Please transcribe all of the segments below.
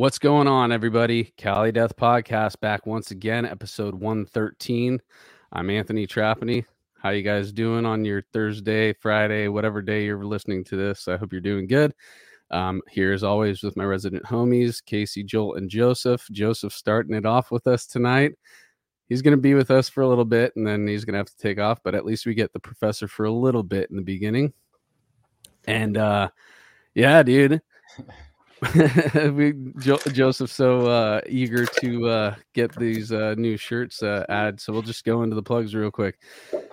What's going on, everybody? Cali Death Podcast back once again, episode 113. I'm Anthony Trapani. How you guys doing on your Thursday, Friday, whatever day you're listening to this? I hope you're doing good. Um, here as always with my resident homies, Casey, Joel, and Joseph. Joseph starting it off with us tonight. He's going to be with us for a little bit and then he's going to have to take off, but at least we get the professor for a little bit in the beginning. And uh yeah, dude. we jo- Joseph's so uh, eager to uh, get these uh, new shirts uh, added, so we'll just go into the plugs real quick.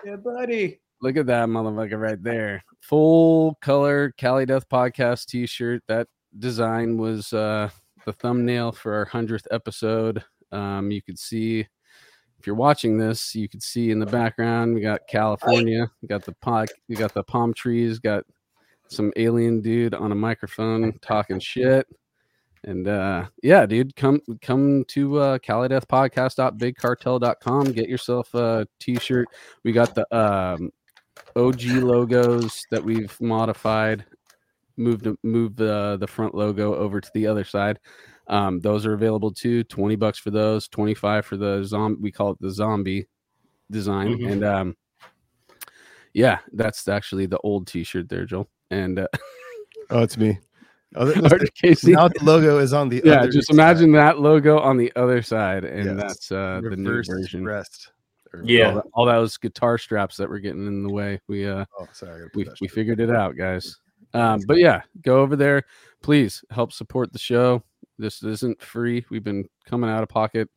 Yeah, buddy. Look at that motherfucker right there, full color Cali Death Podcast T-shirt. That design was uh, the thumbnail for our hundredth episode. Um, you could see if you're watching this, you could see in the background we got California, we got the pod, we got the palm trees, got some alien dude on a microphone talking shit. And uh yeah, dude, come come to uh calideathpodcast.bigcartel.com. Get yourself a t-shirt. We got the um OG logos that we've modified, moved move the the front logo over to the other side. Um, those are available too. 20 bucks for those, 25 for the zombie we call it the zombie design. Mhm. And um yeah, that's actually the old t-shirt there, Joel. And uh Oh, it's me. Oh, now the logo is on the yeah, other just side. imagine that logo on the other side, and Yes. that's uh, the new version. rest. Yeah. All, that- all those guitar straps that were getting in the way. We uh Oh, sorry. I gotta put we, we figured it out, guys. Um, but yeah, go over there. Please help support the show. This isn't free. We've been coming out of pocket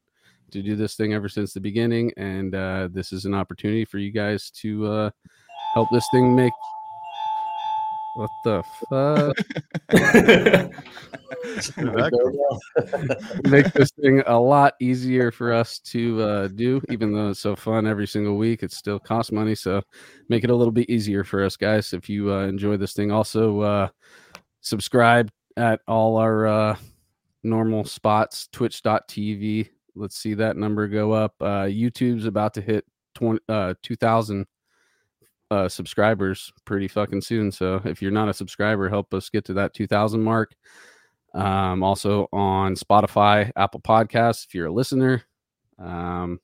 to do this thing ever since the beginning, and uh, this is an opportunity for you guys to uh, help this thing make. What the fuck? Make this thing a lot easier for us to uh, do, even though it's so fun every single week. It still costs money, so make it a little bit easier for us, guys. If you uh, enjoy this thing, also uh, subscribe at all our uh, normal spots. Twitch.tv. Let's see that number go up. Uh, YouTube's about to hit 20, uh, 2,000 uh, subscribers pretty fucking soon. So if you're not a subscriber, help us get to that 2,000 mark um, also on Spotify, Apple Podcasts. If you're a listener, um,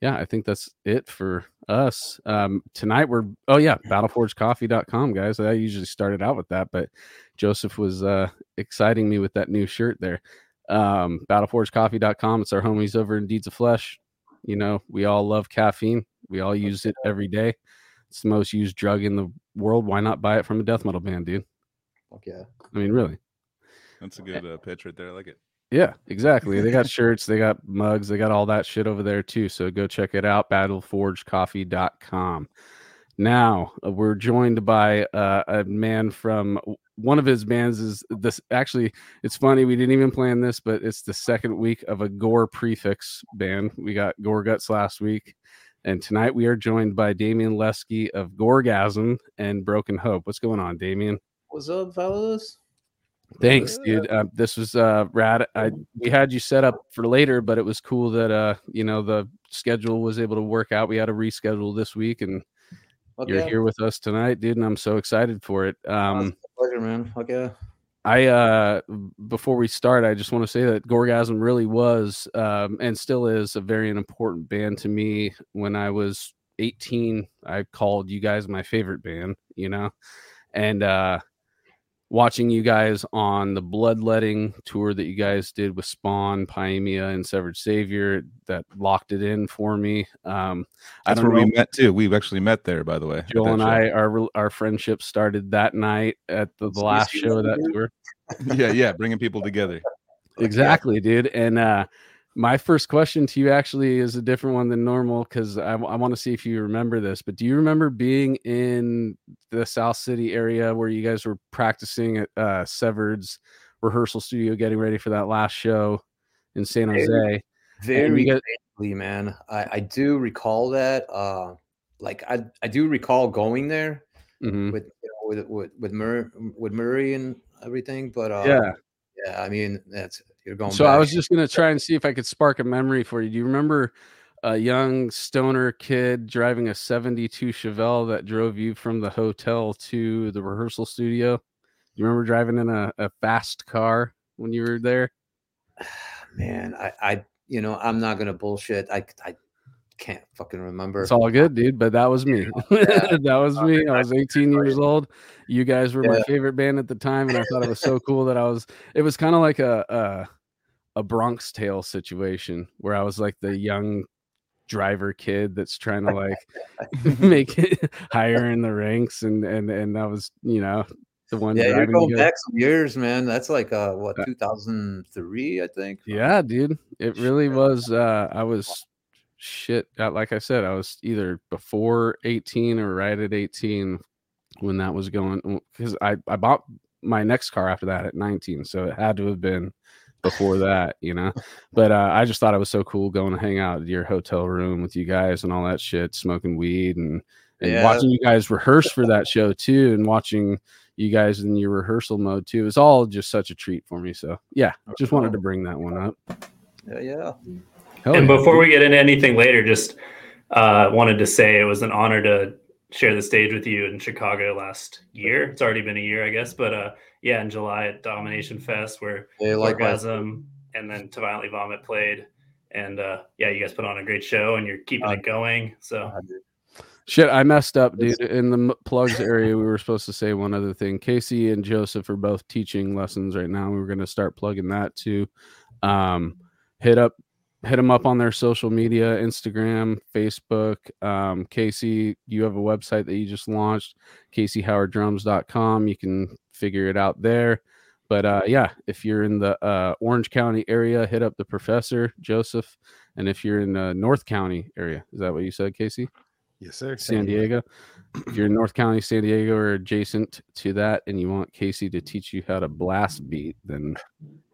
yeah, I think that's it for us. Um, tonight we're oh yeah, battleforgecoffee.com, guys. I usually started out with that, but Joseph was uh exciting me with that new shirt there. Um, battleforgecoffee.com. It's our homies over in Deeds of Flesh. You know, we all love caffeine. We all use it every day. It's the most used drug in the world. Why not buy it from a death metal band, dude? Fuck yeah. I mean, really. That's a good uh, pitch right there. I like it. Yeah, exactly. They got shirts, they got mugs, they got all that shit over there too. So go check it out, battleforgecoffee.com. Now, uh, we're joined by uh, a man from one of his bands is this actually it's funny we didn't even plan this but it's the second week of a gore prefix band we got gore guts last week and tonight we are joined by Damian Leski of Gorgasm and Broken Hope. What's going on, Damian? What's up, fellas? Thanks, dude. Uh, this was uh rad. I we had you set up for later, but it was cool that uh you know the schedule was able to work out. We had to reschedule this week, and Fuck you're here with us tonight, dude. And I'm so excited for it. Um, pleasure, man. Fuck yeah. I uh before we start, I just want to say that Gorgasm really was um and still is a very important band to me. When I was 18, I called you guys my favorite band, you know, and uh watching you guys on the bloodletting tour that you guys did with Spawn, Pyaemia, and Severed Savior that locked it in for me. Um I That's don't where know. we met too. We actually met there, by the way. Joel and show. I, our our friendship started that night at the, the last show of that tour. yeah, yeah, bringing people together. Exactly, dude. And uh my first question to you actually is a different one than normal because I, I want to see if you remember this. But do you remember being in the South City area where you guys were practicing at uh, Severed's rehearsal studio, getting ready for that last show in San Jose? Very guys- vaguely, man. I, I do recall that. Uh, like I, I do recall going there Mhm. with you know, with with with Murray, with Murray and everything. But uh, Yeah. yeah. I mean, that's you're going. So I was just gonna try and see if I could spark a memory for you. Do you remember a young stoner kid driving a 72 Chevelle that drove you from the hotel to the rehearsal studio? You remember driving in a, a fast car when you were there? man, I, I, you know, I'm not gonna bullshit. I, I can't fucking remember. It's all good, dude. But that was me. Yeah. that was me. I was 18 years old. You guys were my favorite band at the time, and I thought it was so cool that I was. It was kind of like a, a a Bronx Tale situation where I was like the young driver kid that's trying to like make it higher in the ranks, and and and I was you know the one. yeah, you're going good. back some years, man. That's like uh, what Uh, 2003, I think. Yeah, dude. It really was uh I was shit. uh, Like I said, I was either before 18 or right at 18 when that was going because I, I bought my next car after that at 19. So it had to have been before that, you know. But uh, I just thought it was so cool going to hang out at your hotel room with you guys and all that shit, smoking weed and and Yeah. watching you guys rehearse for that show too, and watching you guys in your rehearsal mode too. It was all just such a treat for me. So yeah, just wanted to bring that one up. Yeah, yeah. Hell and yeah, before dude. we get into anything later, just uh, wanted to say it was an honor to share the stage with you in Chicago last year. It's already been a year, I guess, but uh, yeah, in July at Domination Fest, where They like Gorgasm and then To Violently Vomit played, and uh, yeah, you guys put on a great show, and you're keeping Uh, it going. So Shit, I messed up, dude. In the plugs area, we were supposed to say one other thing. Casey and Joseph are both teaching lessons right now. We were going to start plugging that too. Um, hit up, hit them up on their social media, Instagram, Facebook. Um, Casey, you have a website that you just launched, CaseyHowardDrums.com. You can figure it out there. But uh, yeah, if you're in the uh, Orange County area, hit up the professor Joseph. And if you're in the North County area, is that what you said, Casey? Yes, sir. San Diego. If you're in North County, San Diego, or adjacent to that, and you want Casey to teach you how to blast beat, then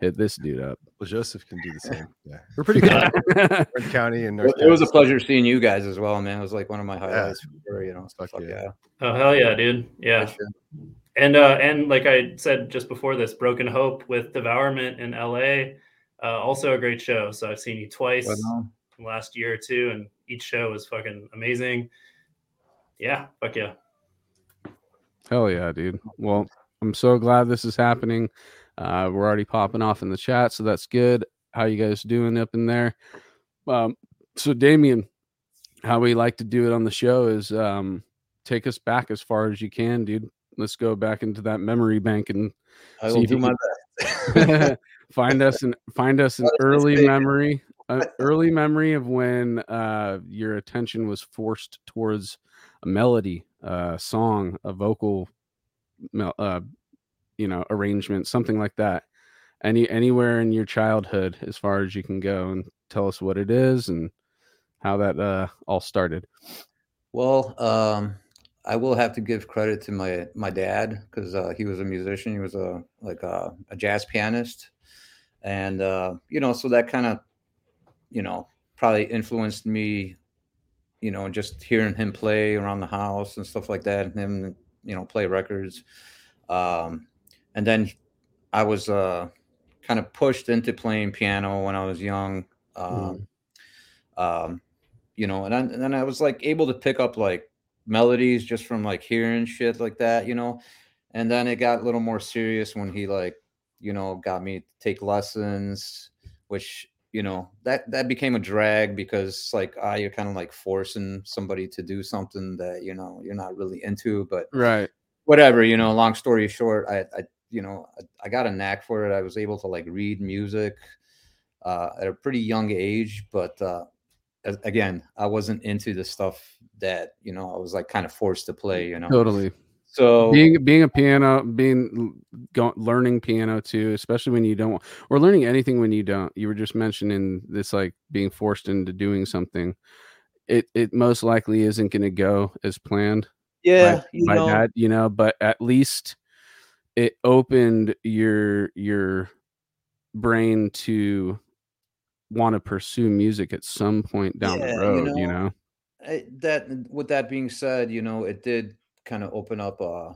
hit this dude up. Well, Joseph can do the same. Yeah, we're pretty good. Hell Orange County and It, North it was a pleasure seeing you guys as well, man. It was like one of my highlights. for sure, you know, Fuck fuck yeah. yeah. oh hell yeah, dude, yeah. Sure. And uh, and like I said just before this, Broken Hope with Devourment in LA, uh, also a great show. So I've seen you twice But, um, last year or two, and each show was fucking amazing. Yeah, fuck yeah. Hell yeah, dude. Well, I'm so glad this is happening. Uh, we're already popping off in the chat, so that's good. How you guys doing up in there? Um, so Damian, how we like to do it on the show is um, take us back as far as you can, dude. Let's go back into that memory bank and I will if do my best. find us an find us an early memory an early memory of when uh your attention was forced towards a melody a song a vocal uh you know arrangement something like that any anywhere in your childhood as far as you can go and tell us what it is and how that uh all started Well, um, I will have to give credit to my my dad because uh, he was a musician. He was a like a, a jazz pianist, and uh, you know, so that kind of, you know, probably influenced me. You know, just hearing him play around the house and stuff like that, and him, you know, play records. Um, and then I was uh, kind of pushed into playing piano when I was young. Um, um, you know, and then, and then I was like able to pick up like melodies just from like hearing shit like that, you know. And then it got a little more serious when he like, you know, got me to take lessons, which you know that that became a drag because like ah, you're kind of like forcing somebody to do something that you know you're not really into, but right. whatever you know long story short i i you know I, I got a knack for it. I was able to like read music uh at a pretty young age but uh as, again i wasn't into the stuff that you know i was like kind of forced to play you know? Totally so being being a piano being go, learning piano too especially when you don't or learning anything when you don't you were just mentioning this like being forced into doing something it it most likely isn't going to go as planned yeah by, you by know. dad you know but at least it opened your your brain to want to pursue music at some point down Yeah, the road you know, know? I, that with that being said you know it did kind of open up uh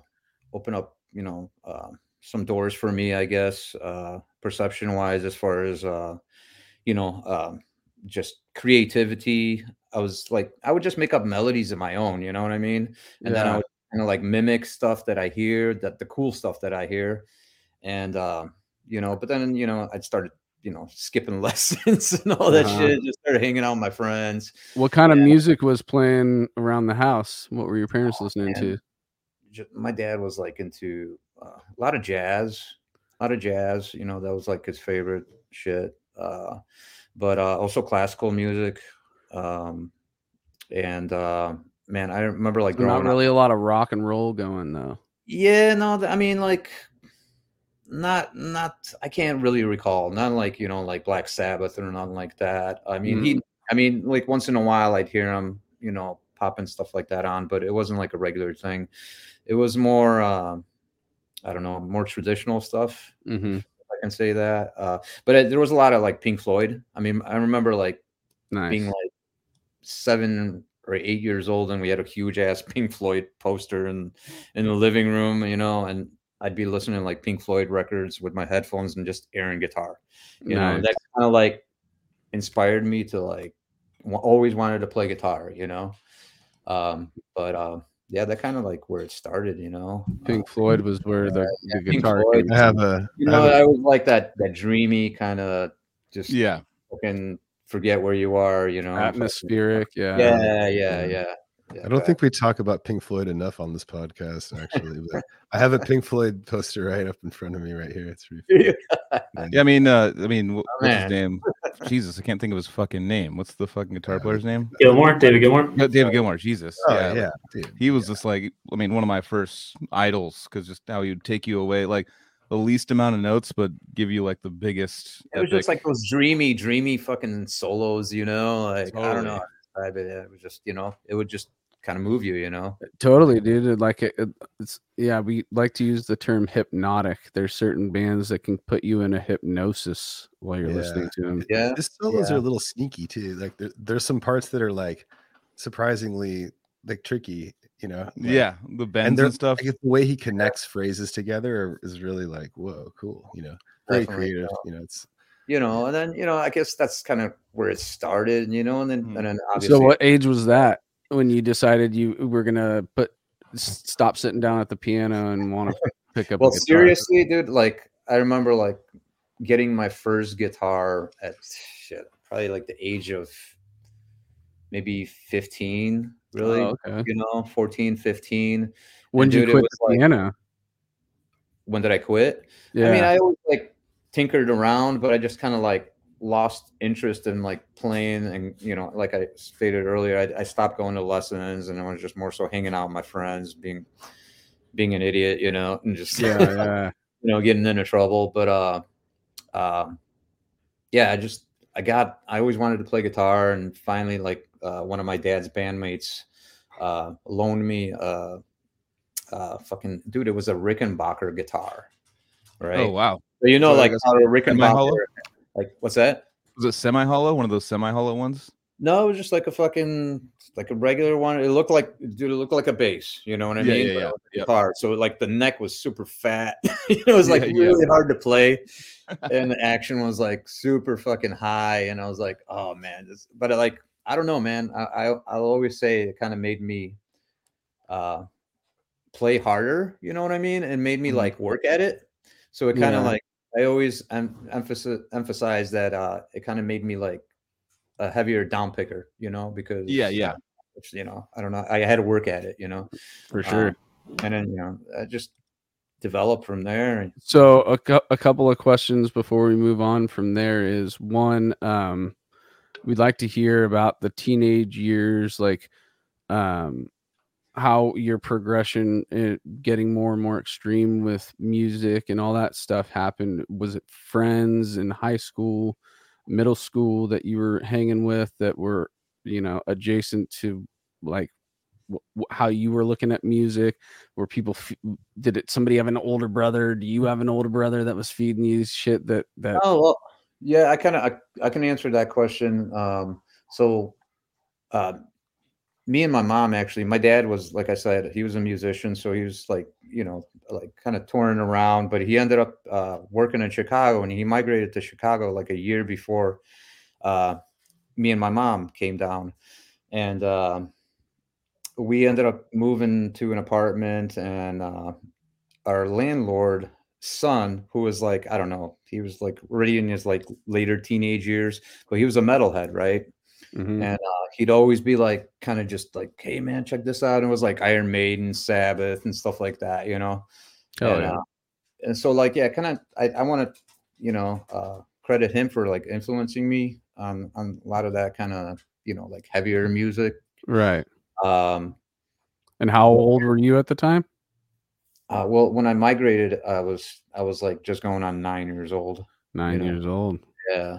open up you know uh, some doors for me i guess uh perception wise as far as uh you know um just creativity. I was like i would just make up melodies of my own you know what i mean? And then i would kind of like mimic stuff that i hear that the cool stuff that i hear. And um you know but then you know i started you know, skipping lessons and all that Uh-huh. shit. Just started hanging out with my friends. What kind of music was playing around the house? What were your parents Oh, listening man. to? My dad was like into uh, a lot of jazz, a lot of jazz. You know, that was like his favorite shit. Uh, but uh, also classical music. Um, and uh, man, I remember like So not growing up. really a lot of rock and roll going though. Yeah, no, I mean like not not I can't really recall. Not like, you know, like Black Sabbath or nothing like that. I mean, he I mean, like once in a while I'd hear him, you know, popping stuff like that on, but it wasn't like a regular thing. It was more uh, I don't know, more traditional stuff. hmm if I can say that. Uh, but it, there was a lot of like Pink Floyd. I mean, I remember like Nice. being like seven or eight years old and we had a huge ass Pink Floyd poster in in the living room, you know, and I'd be listening to like Pink Floyd records with my headphones and just airing guitar. You know, that kind of like inspired me to like wa- always wanted to play guitar, you know. Um, but uh yeah, that kind of like where it started, you know. Pink Floyd was where the, yeah, the guitar Floyd. came I have a. You know, have a- I was like that that dreamy kind of just Yeah. fucking forget where you are, you know. fucking- atmospheric. Yeah. Yeah, yeah, yeah. Yeah I don't think we talk about Pink Floyd enough on this podcast, actually. But I have a Pink Floyd poster right up in front of me right here. It's pretty funny. Yeah, I mean, uh, I mean, wh- what's Oh, man. his name? Jesus, I can't think of his fucking name. What's the fucking guitar player's name? Gilmour, David Gilmour. No, David Gilmour. Jesus. Oh, yeah. yeah, dude. He was just like, I mean, one of my first idols because just how he would take you away, like the least amount of notes, but give you like the biggest. It was just like those dreamy, dreamy fucking solos, you know. Like I don't know, Totally. how it. It was just, you know, it would just kind of move you, you know. Uh, totally, dude. Uh, like it, it- it's yeah, we like to use the term hypnotic. There's certain bands that can put you in a hypnosis while you're Yeah. listening to them. Yeah, the solos are a little sneaky too. Like there, there's some parts that are like surprisingly like tricky, you know. like- yeah, the bends and and, stuff. I guess the way he connects phrases together is really like whoa, cool. You know, very Definitely, creative. yeah. You know, it's you know, and then you know, I guess that's kind of where it started, you know, and then and hmm. then obviously, So, what age was that when you decided you were gonna put stop sitting down at the piano and want to pick up? well, seriously, dude, like I remember like getting my first guitar at shit, probably like the age of maybe 15, really, Oh, okay. you know, 14, 15. When And did you dude, it quit the like- piano? When did I quit? Yeah. I mean, I always like tinkered around, but I just kind of like lost interest in like playing. And, you know, like I stated earlier, I, I stopped going to lessons and I was just more so hanging out with my friends, being, being an idiot, you know, and just, yeah, yeah. you know, getting into trouble. But, uh, um, yeah, I just, I got, I always wanted to play guitar and finally like, uh, one of my dad's bandmates, uh, loaned me, uh, uh, fucking dude, it was a Rickenbacker guitar, right? Oh wow, So you know, So like how a? Rickenbacker, like what's that? was it semi-hollow? One of those semi-hollow ones? No, it was just like a fucking like a regular one. It looked like dude, it looked like a bass. You know what I Yeah, mean? yeah, yeah, yeah. guitar. So like the neck was super fat. you know, it was like Yeah, yeah. really hard to play, and the action was like super fucking high. And I was like, oh man, this, but like I don't know, man. I, I I'll always say it kind of made me uh play harder. You know what I mean? And made me Mhm. like work at it. So it kind of Yeah. like I always em- emphasize emphasize that uh it kind of made me like a heavier down picker, you know, because Yeah, yeah. which, you know, I don't know, I had to work at it, you know, for sure. Um, and then you know, I just develop from there. So a, cou- a couple of questions before we move on from there is one, um, we'd like to hear about the teenage years, like um, how your progression, uh, getting more and more extreme with music and all that stuff happened. Was it friends in high school, middle school that you were hanging with that were, you know, adjacent to like how you were looking at music? Were people f- did it somebody have an older brother do you have an older brother that was feeding you shit that that Oh well, yeah, I kind of I, I can answer that question. Um, so, uh, me and my mom actually, my dad was like I said, he was a musician, so he was like you know like kind of touring around, but he ended up uh, working in Chicago, and he migrated to Chicago like a year before uh, me and my mom came down, and um we ended up moving to an apartment, and uh, our landlord son, who was like, I don't know, he was like already in his like later teenage years, but he was a metalhead, right? Mhm. And uh, he'd always be like, kind of just like, hey man, check this out. And it was like Iron Maiden, Sabbath, and stuff like that, you know. Hell and, yeah. uh, and so like, yeah, kind of, I, I want to, you know, uh, credit him for like influencing me on on a lot of that kind of, you know, like heavier music. Right. Um, And how old were you at the time? uh, well, when I migrated, I was I was like just going on nine years old. Nine know. years old. Yeah.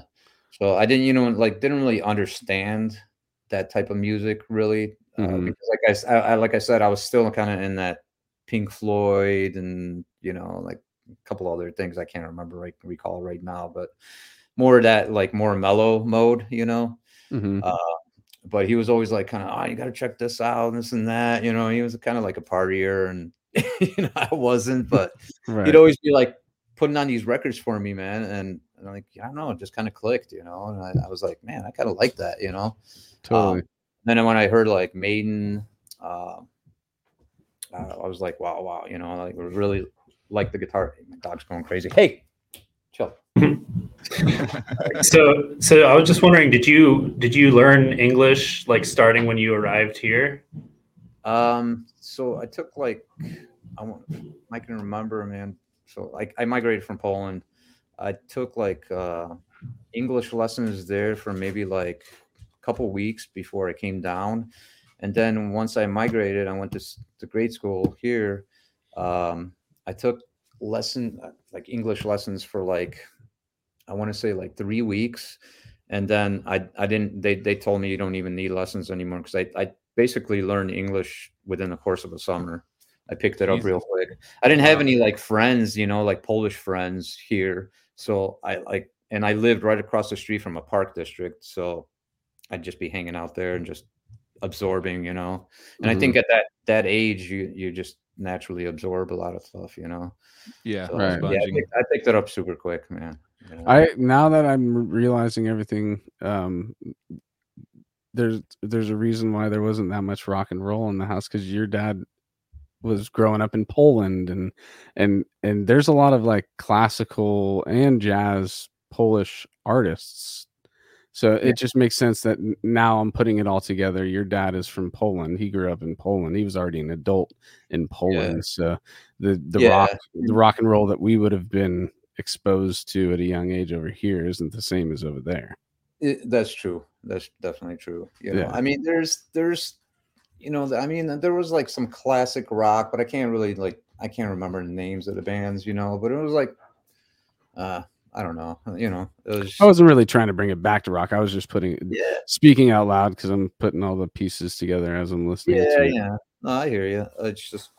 So I didn't, you know, like didn't really understand that type of music really, uh, Mhm. because like I I, like I said, I was still kind of in that Pink Floyd and you know like a couple other things I can't remember right recall right now, but more of that like more mellow mode, you know. hmm Uh, but he was always like kind of, oh, you got to check this out, and this and that, you know. He was kind of like a partier, and you know, I wasn't, but Right. he'd always be like putting on these records for me, man. And, and I'm like, I don't know, it just kind of clicked, you know. And I, I was like, man, I kind of like that, you know. totally. Um, then when I heard like Maiden, uh, uh, I was like, wow, wow, you know, like really like the guitar. My dog's going crazy. Hey, chill. So, so I was just wondering, did you did you learn English like starting when you arrived here? Um, so I took like I want I can remember, man. So like I migrated from Poland. I took like uh English lessons there for maybe like a couple weeks before I came down. And then once I migrated, I went to, to grade school here. Um, I took lesson like English lessons for like I want to say like three weeks, and then I I didn't they they told me you don't even need lessons anymore because I I basically learned English within the course of a summer. I picked it up real quick. I didn't have any like friends, you know, like Polish friends here. So I like, and I lived right across the street from a park district. So I'd just be hanging out there and just absorbing, you know. And I think at that that age, you you just naturally absorb a lot of stuff, you know. Yeah, So, Right. yeah, I picked, I picked it up super quick, man. you know. I now that I'm realizing everything, um, there's there's a reason why there wasn't that much rock and roll in the house because your dad was growing up in Poland and and and there's a lot of like classical and jazz Polish artists. So Yeah. it just makes sense that now I'm putting it all together. Your dad is from Poland. He grew up in Poland. He was already an adult in Poland. So the the Yeah. rock the rock and roll that we would have been exposed to at a young age over here isn't the same as over there. It, that's true. That's definitely true. You know, Yeah. I mean, there's there's, you know, I mean, there was like some classic rock, but I can't really like I can't remember the names of the bands, you know. But it was like, uh, I don't know, you know, it was. I wasn't really trying to bring it back to rock. I was just putting yeah, speaking out loud because I'm putting all the pieces together as I'm listening. yeah, yeah. No, I hear you. It's just,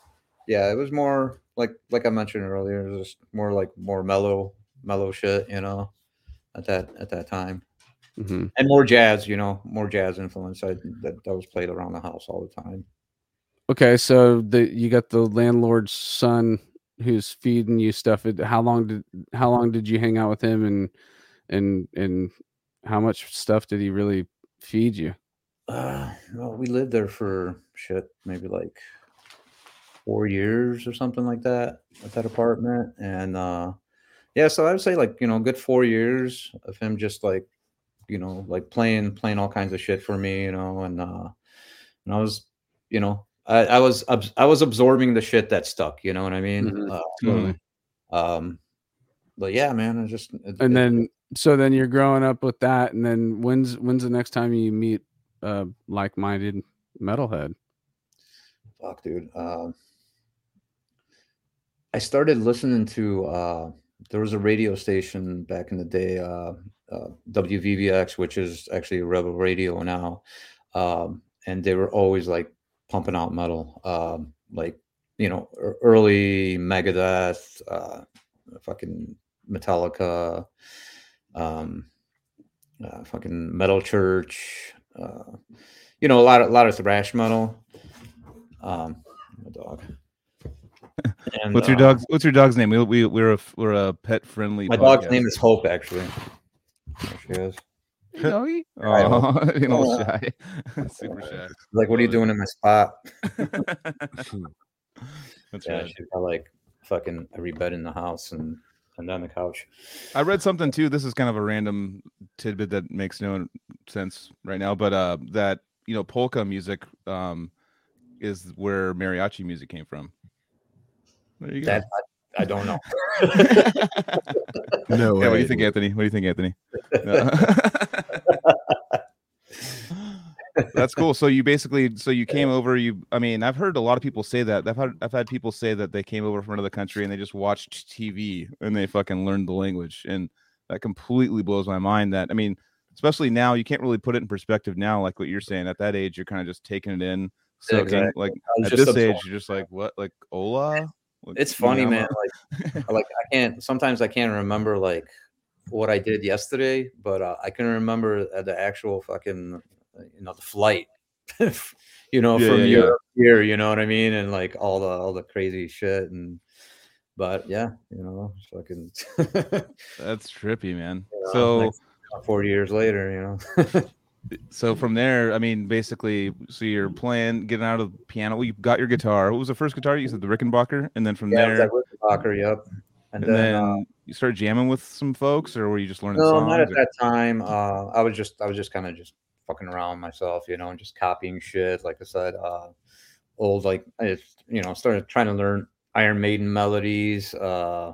yeah, it was more like like I mentioned earlier, it was just more like more mellow, mellow shit, you know, at that at that time. Mhm. and more jazz, you know, more jazz influence. I, that that was played around the house all the time. Okay, so the you got the landlord's son who's feeding you stuff. How long did how long did you hang out with him and and and how much stuff did he really feed you? Uh, well, we lived there for shit, maybe like four years or something like that at that apartment, and uh, yeah, so I would say like you know, a good four years of him just like you know, like playing playing all kinds of shit for me, you know, and uh, and I was, you know, I, I was I was absorbing the shit that stuck, you know what I mean? Mhm. Uh, Totally. um, but yeah, man, I just it, And it- then so then you're growing up with that, and then when's when's the next time you meet a like-minded metalhead? fuck dude um i started listening to uh there was a radio station back in the day uh, uh wvvx which is actually rebel radio now um and they were always like pumping out metal um like you know early megadeth uh fucking metallica um uh, fucking metal church uh you know a lot of a lot of thrash metal. Um my dog and What's your uh, dog's What's your dog's name? We we we're a f- we're a pet friendly. my dog's name is hope actually there she is Doggy. Hi, Oh, a little shy. Super shy. like what are you doing in my spot That's yeah right. she's got like fucking every bed in the house and and on the couch. I read something too. This is kind of a random tidbit that makes no sense right now, but uh, that you know polka music um, is where mariachi music came from. There you go. That, I, I don't know. no yeah, what do you think, Anthony? What do you think, Anthony? That's cool. So you basically, so you came over. You, I mean, I've heard a lot of people say that. I've had, I've had people say that they came over from another country and they just watched TV and they fucking learned the language, and that completely blows my mind. That I mean, especially now, you can't really put it in perspective now. Like what you're saying, at that age, you're kind of just taking it in, soaking. Exactly. Like at this age, you're just like, what? Like hola. It's funny, man. Like, like I can't. Sometimes I can't remember like what I did yesterday, but uh, I can remember the actual fucking you know the flight you know yeah, from yeah, Europe yeah. here you know what I mean and like all the all the crazy shit and but yeah you know fucking that's trippy man you know, so like 40 years later you know so from there, I mean, basically, so you're playing, getting out of the piano. You got your guitar. What was the first guitar you said? The Rickenbacker, and then from yeah, there, Rickenbacker. Yep. And, and then, then uh, you started jamming with some folks, or were you just learning? No, songs, not at or? that time. Uh, I was just, I was just kind of just fucking around myself, you know, and just copying shit. Like I said, uh, old like I just, you know started trying to learn Iron Maiden melodies. Uh,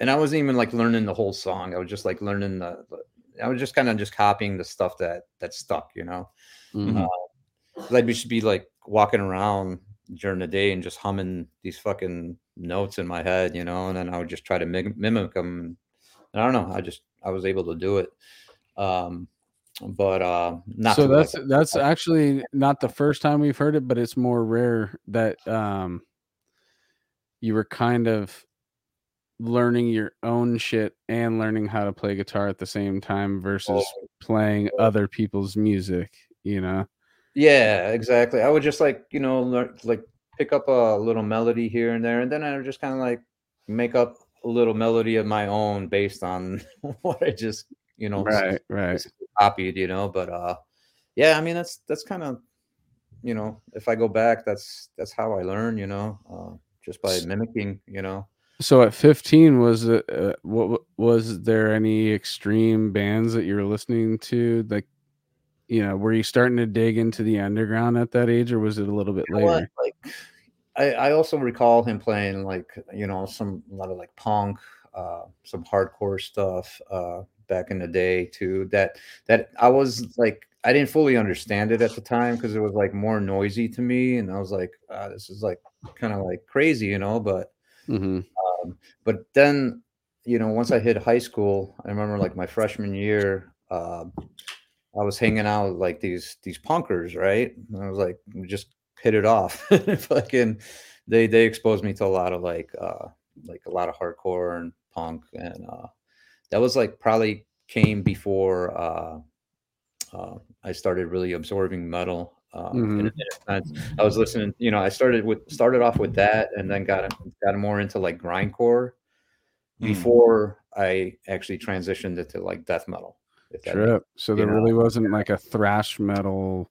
and I wasn't even like learning the whole song. I was just like learning the. the I was just kind of just copying the stuff that that stuck, you know. Mm-hmm. Uh, I'd just be like walking around during the day and just humming these fucking notes in my head, you know, and then I would just try to mimic, mimic them. And I don't know, I just I was able to do it. Um, but uh not so that's like that's actually not the first time we've heard it but it's more rare that um you were kind of learning your own shit and learning how to play guitar at the same time versus oh. playing other people's music you know? Yeah exactly. I would just like you know learn, like pick up a little melody here and there and then i would just kind of like make up a little melody of my own based on what i just you know right right. copied you know? But uh yeah i mean that's that's kind of you know if i go back that's that's how i learn you know uh just by mimicking you know so at 15 was it uh, what was there any extreme bands that you were listening to? Like you know were you starting to dig into the underground at that age or was it a little bit you later? Like I, I also recall him playing like you know some a lot of like punk uh some hardcore stuff uh back in the day too that that I was like I didn't fully understand it at the time because it was like more noisy to me and I was like uh, this is like kind of like crazy you know but mm-hmm. um, but then you know once I hit high school I remember like my freshman year uh, I was hanging out with like these these punkers right and I was like just hit it off fucking they they exposed me to a lot of like uh like a lot of hardcore and punk and uh that was like probably came before uh, uh, I started really absorbing metal. Uh, mm-hmm. in, in I was listening, you know, I started with started off with that, and then got got more into like grindcore mm-hmm. before I actually transitioned into like death metal. Sure. So there know? really wasn't like a thrash metal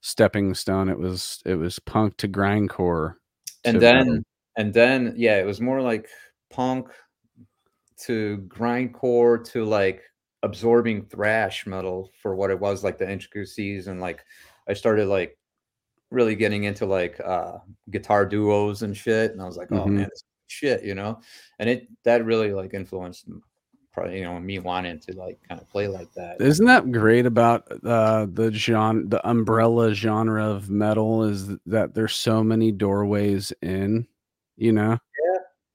stepping stone. It was it was punk to grindcore. And then metal. and then yeah, it was more like punk to grindcore to like absorbing thrash metal for what it was like the intricacies and like I started like really getting into like uh guitar duos and shit and I was like oh mm-hmm. man this shit you know? And it that really like influenced probably you know me wanting to like kind of play like that. Isn't that great about uh the genre the umbrella genre of metal is that there's so many doorways in you know?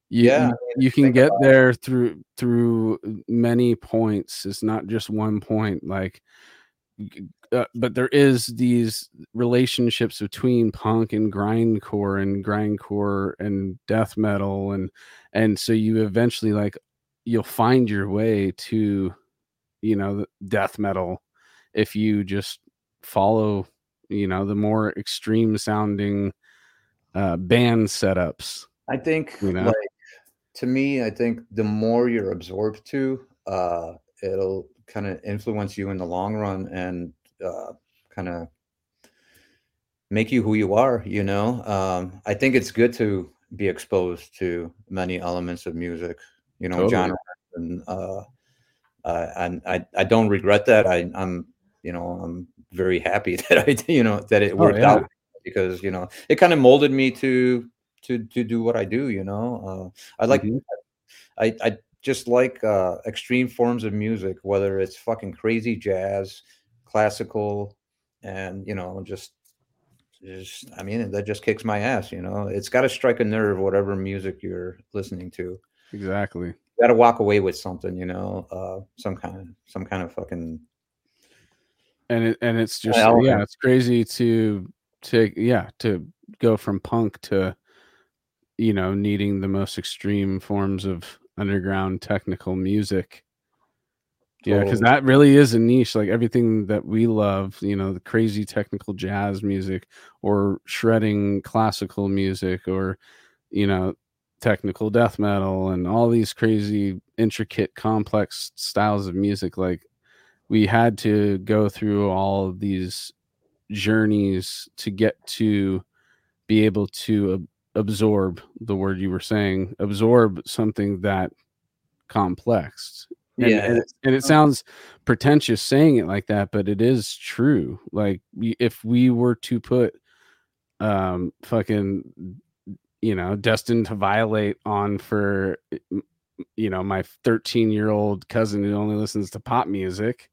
You, yeah you can get there through through many points. It's not just one point like uh, but there is these relationships between punk and grindcore and grindcore and death metal and and so you eventually like you'll find your way to you know death metal if you just follow you know the more extreme sounding uh band setups i think you know? like to me, I think the more you're absorbed to, uh, it'll kind of influence you in the long run and uh, kind of make you who you are. You know, um, I think it's good to be exposed to many elements of music, you know, Totally. genre, and uh, uh, and I I don't regret that. I I'm you know I'm very happy that I you know that it Oh, worked yeah. out because you know it kind of molded me to to to do what I do. You know, uh, I like Mhm. I I just like uh, extreme forms of music, whether it's fucking crazy jazz, classical, and you know just just I mean that just kicks my ass. You know, it's got to strike a nerve, whatever music you're listening to. Exactly. You got to walk away with something. You know, uh, some kind of some kind of fucking and it and it's just element. yeah it's crazy to to yeah to go from punk to you know needing the most extreme forms of underground technical music. Yeah because that really is a niche like everything that we love you know the crazy technical jazz music or shredding classical music or you know technical death metal and all these crazy intricate complex styles of music like we had to go through all of these journeys to get to be able to absorb the word you were saying absorb something that complex and, Yeah. and, it, and it sounds pretentious saying it like that but it is true like if we were to put um fucking you know destined to violate on for you know my 13 year old cousin who only listens to pop music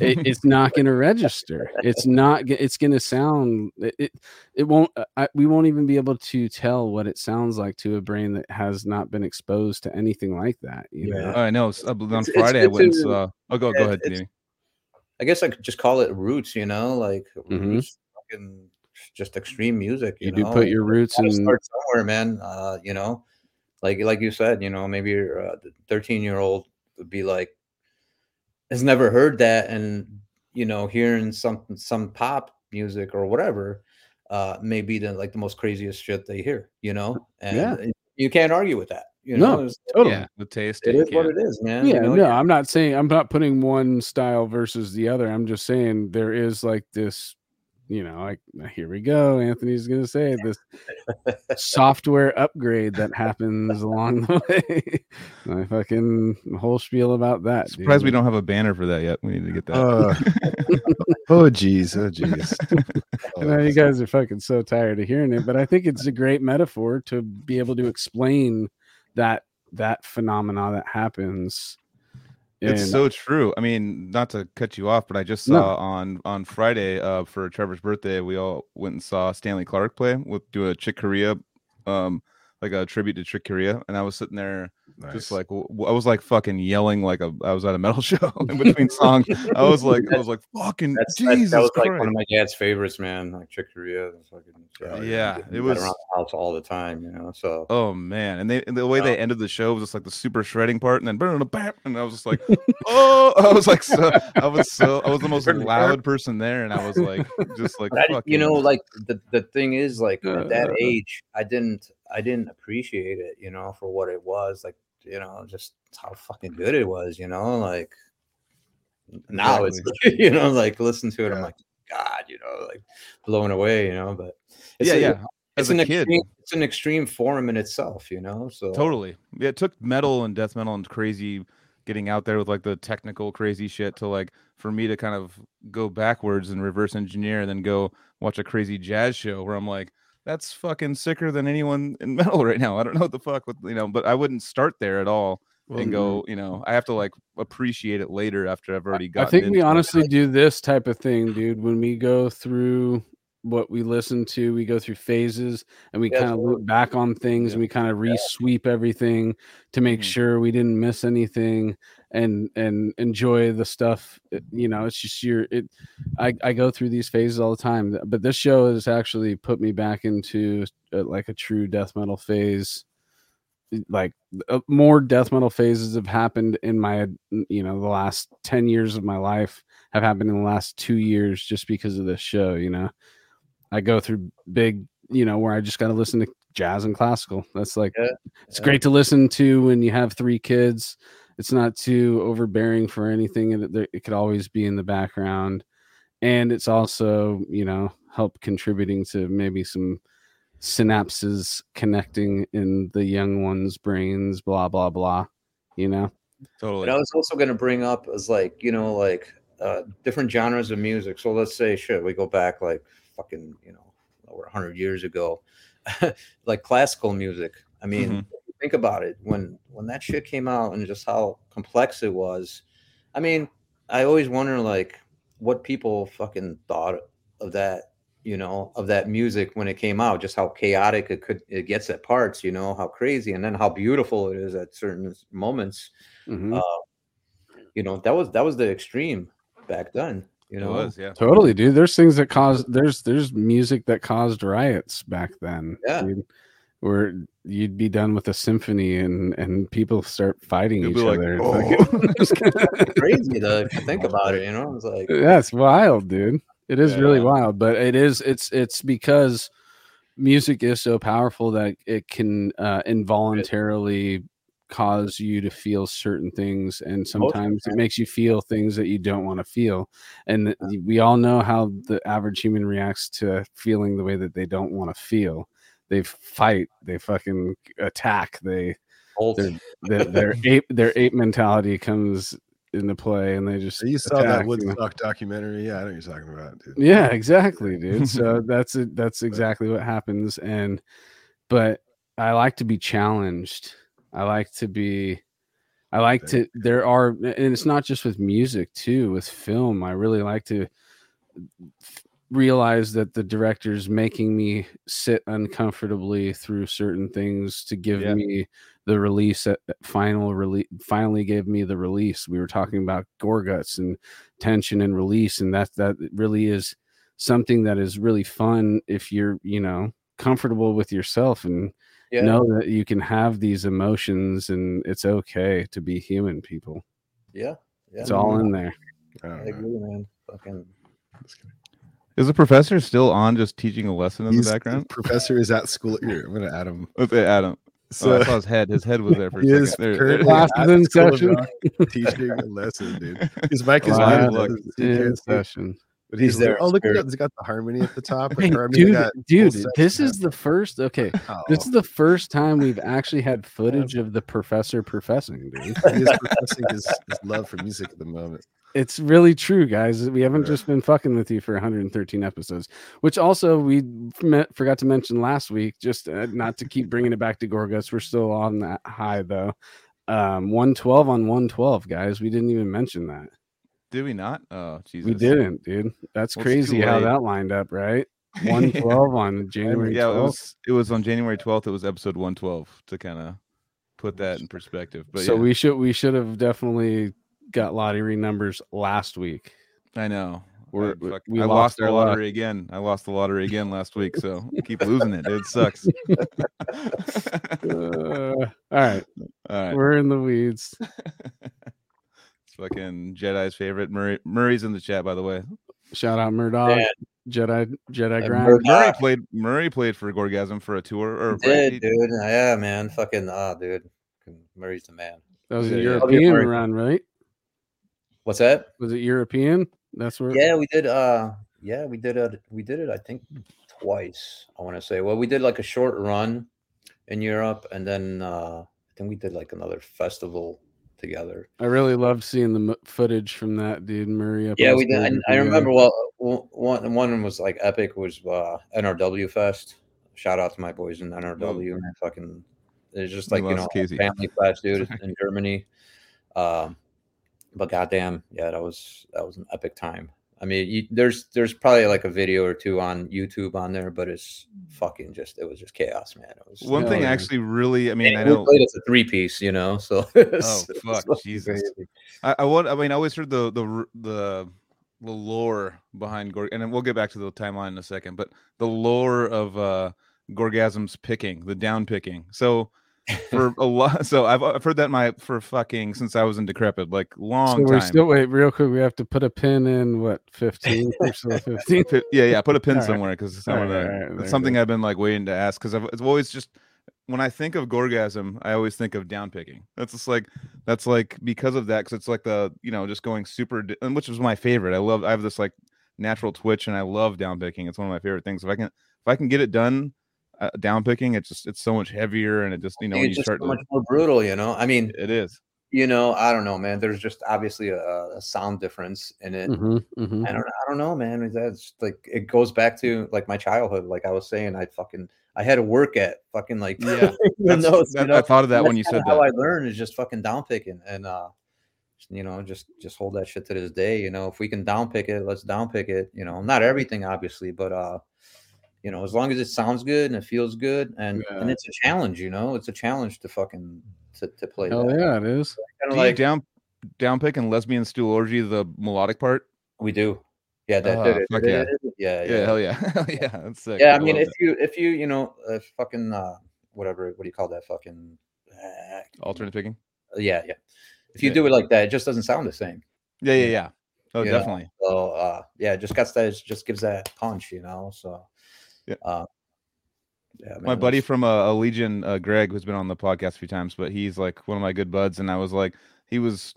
it, it's not going to register it's not it's going to sound it, it it won't uh, I, we won't even be able to tell what it sounds like to a brain that has not been exposed to anything like that you Yeah. know Oh, I know. s- uh, On It's- it's Friday, I went. and to- saw- Oh, go go ahead, it's- Danny. I guess I could just call it roots. You know, like Mhm. fucking just extreme music. You, you, do put your roots gotta in start somewhere, man. Uh, you know, like like you said, you know, maybe your uh, thirteen year old would be like has never heard that, and you know, hearing some some pop music or whatever, uh, may be the like the most craziest shit they hear. You know, and Yeah. it- you can't argue with that. You No, know, It's- totally Yeah, the taste. it you is what it is, man. yeah you know, no i'm not saying i'm not putting one style versus the other i'm just saying there is like this you know like here we go anthony's gonna say this software upgrade that happens along the way i fucking whole spiel about that dude. Surprised we don't have a banner for that yet. We need to get that. Uh, oh geez, oh geez. I know you guys are fucking so tired of hearing it, but I think it's a great metaphor to be able to explain that that phenomena that happens. It's so true. I mean, not to cut you off, but I just No. saw on on Friday uh, for Trevor's birthday, we all went and saw Stanley Clarke play with do a Chick Corea, um, like a tribute to Chick Corea, and I was sitting there Nice. just like w- I was like fucking yelling like a, I was at a metal show in between songs. I was like I was like fucking That's, that, Jesus that was like one of my dad's favorites, man. Like Corea, that's fucking Oh, yeah, it was- around the house all the time, you know. So Oh man, and they and the way they ended the show was just like the super shredding part, and then bam, and I was just like, oh, I was like, so I was so I was the most loud person there, and I was like, just like, I, you know, like the, the thing is, like at that Uh. age, I didn't I didn't appreciate it, you know, for what it was. Like, you know, just how fucking good it was, you know, like now it's you know, like listen to it, I'm like, God, you know, like blown away, you know, but it's yeah, a- yeah. It's As an kid, extreme it's an extreme form in itself, you know. So totally. Yeah, it took metal and death metal and crazy getting out there with like the technical crazy shit to like for me to kind of go backwards and reverse engineer and then go watch a crazy jazz show where I'm like, that's fucking sicker than anyone in metal right now. I don't know what the fuck with you know, but I wouldn't start there at all and go, you know, I have to like appreciate it later after I've already got. I think we honestly do this type of thing, dude. When we go through what we listen to, we go through phases and we Yeah, kind of look back on things Yeah. and we kind of re-sweep everything to make Mhm. sure we didn't miss anything and and enjoy the stuff. It- you know, it's just your it. I I go through these phases all the time, but this show has actually put me back into uh, like a true death metal phase. Like uh, more death metal phases have happened in my you know the last 10 years of my life have happened in the last two years just because of this show you know i go through big you know where i just got to listen to jazz and classical that's like Yeah, it's yeah. great to listen to when you have three kids it's not too overbearing for anything and it, it could always be in the background and it's also you know help contributing to maybe some synapses connecting in the young ones' brains, blah blah blah. You know, Totally. And I was also going to bring up as like you know like uh, different genres of music. So let's say shit, we go back like fucking you know over hundred years ago, like classical music. I mean, Mhm. think about it when when that shit came out and just how complex it was. I mean, I always wonder like what people fucking thought of that. You know, of that music when it came out, just how chaotic it could it gets at parts. You know how crazy, and then how beautiful it is at certain moments Mhm. uh, you know that was that was the extreme back then you it know was, yeah. Totally, dude. There's things that caused there's there's music that caused riots back then. Yeah. dude, where you'd be done with a symphony and and people start fighting You'll each be like, other. "Oh." crazy though to think about it you know it's like That's wild, dude. It is really wild, but it is it's it's because music is so powerful that it can uh, involuntarily cause you to feel certain things and oh, sometimes it makes you feel things that you don't want to feel and we all know how the average human reacts to feeling the way that they don't want to feel they fight they fucking attack they their their, their ape their ape mentality comes into play and they just you saw attack, that you know? Woodstock documentary? Yeah, I know you're talking about, dude. Yeah, exactly, dude. So that's it. That's exactly what happens. And but I like to be challenged. I like to be. I like to. There are, and it's not just with music too. With film, I really like to f- realize that the director's making me sit uncomfortably through certain things to give Yeah. me the release at final release finally gave me the release we were talking about gore guts and tension and release and that that really is something that is really fun if you're you know comfortable with yourself and yeah know that you can have these emotions and it's okay to be human people yeah yeah it's all in there I I agree man fucking Is the professor still on just teaching a lesson in He's- the background? professor is at school. Here, I'm gonna add him. Okay, Adam. So oh, I saw his head. His head was there for a second. There- currently there- Class at is in session. Teaching a lesson, dude. His mic is Wow. muted, Look, so in can't session but he's, He's there there. Oh, look at spirit. that! It's got the harmony at the top. Hey, or, I mean, dude, got dude, this is the first. Okay, Oh, this is the first time we've actually had footage of the professor professing, dude. he is professing his, his love for music at the moment. It's really true, guys. We haven't Yeah. just been fucking with you for 113 episodes, which also we me- forgot to mention last week. Just uh, not to keep bringing it back to Gorgas, we're still on that high though. Um, 112 on 112, guys. We didn't even mention that. Did we not? Oh, Jesus. We didn't, dude. That's Well, crazy how late. that lined up, right? 112 on January yeah, it was. It was on January twelfth. It was episode one twelve to kind of put that in perspective. But so yeah, we should we should have definitely got lottery numbers last week. I know. We're- I, we- fuck- we I lost lost the our luck. lottery again. I lost the lottery again last week, so keep losing it. It sucks. Uh, all right, All right. we're in the weeds. It's fucking Jedi's favorite. Murray Murray's in the chat, by the way. Shout out Murdoch, Yeah. Jedi Jedi Uh, grind. Murdoch. Murray played Murray played for Gorgasm for a tour. Or did dude yeah man fucking ah dude Murray's the man That was a Yeah, yeah. European Murray. run, right? what's that Was it European? That's where. yeah we did uh yeah we did it we did it i think twice i want to say well we did like a short run in europe and then uh i think we did like another festival together. I really loved seeing the footage from that dude Murray. Up yeah we did I, I remember well one one was like epic was uh nrw fest. Shout out to my boys in nrw man fucking it's just like you know Casey. family fest dude in germany. Um but goddamn yeah that was that was an epic time i mean you, there's there's probably like a video or two on youtube on there but it's fucking just it was just chaos man it was One Hell thing yeah. actually really, I mean, I and we know. played as a three piece you know so oh fuck, Jesus. I, I want. I mean, I always heard the the the the lore behind Gorg, and then we'll get back to the timeline in a second. But the lore of uh Gorgasm's picking, the down picking. So for a lot, so I've I've heard that my for fucking since I was in decrepit, like long So we're time. still wait real quick. We have to put a pin in what 15 or so 15. Yeah, yeah. Put a pin All right. somewhere because it's, All some of right, right, it something. I've been like waiting to ask because I've it's always just when I think of Gorgasm, I always think of down picking. That's just like that's like because of that because it's like the you know just going super, and which was my favorite. I love I have this like natural twitch and I love down picking. It's one of my favorite things. If I can if I can get it done, uh, down picking. It's just it's so much heavier, and it just you know when it's you just start so to, much more brutal. You know, I mean, it is. you know, I don't know, man. There's just obviously a, a sound difference in it. hmm hmm I don't, I don't know, man. That's like it goes back to like my childhood. Like I was saying, I fucking I had to work at fucking like Yeah, the That's- notes. that- you know? I thought of that And when you said kinda How that. I learned is just fucking down picking, and uh, you know, just just hold that shit to this day. You know, if we can down pick it, let's down pick it. You know, not everything obviously, but uh, you know, as long as it sounds good and it feels good, and and it's a challenge. You know, it's a challenge to fucking to, to play. Oh yeah, it is. Kinda Do you like down down pick and lesbian stool orgy the melodic part? we do. Yeah, that did it. did yeah. it, Yeah, Yeah, yeah. hell yeah, Hell yeah, that's sick. Yeah, I mean, love if you if you you know uh, fucking uh, whatever, what do you call that? Fucking uh, alternate picking. yeah, yeah. If you Yeah. do it like that, it just doesn't sound the same. Yeah, yeah, yeah. Oh, You know? definitely. So uh, yeah, just got that. Just gives that punch, you know. So Yeah. uh, yeah. my buddy from uh, a Legion, uh, Greg, who's been on the podcast a few times, but he's like one of my good buds, and I was like, he was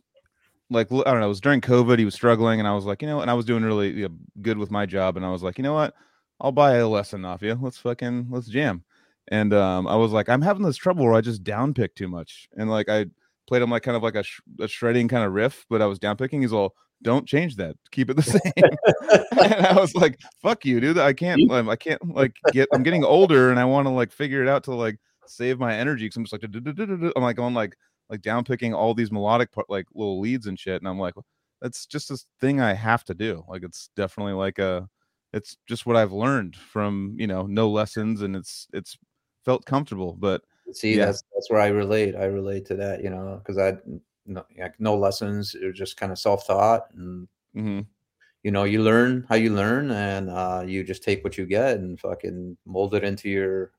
like, I don't know, it was during COVID, he was struggling, and I was like, you know, and I was doing really you know, good with my job, and I was like, you know what, I'll buy a lesson off you. Let's fucking let's jam. And um, I was like, I'm having this trouble where I just down pick too much, and like I played him like kind of like a, sh- a shredding kind of riff, but I was down picking. He's all, don't change that, keep it the same. and I was like, "Fuck you, dude! I can't. I can't like get. I'm getting older, and I want to like figure it out to like save my energy. Because I'm just like, I'm like going like like down picking all these melodic part, like little leads and shit, and I'm like, that's just this thing I have to do. Like it's definitely like a, it's just what I've learned from you know no lessons, and it's it's felt comfortable, but See, Yeah. that's that's where I relate. I relate to that, you know, because I no, like no lessons. It was just kind of self taught, and mhm. you know, you learn how you learn, and uh, you just take what you get and fucking mold it into your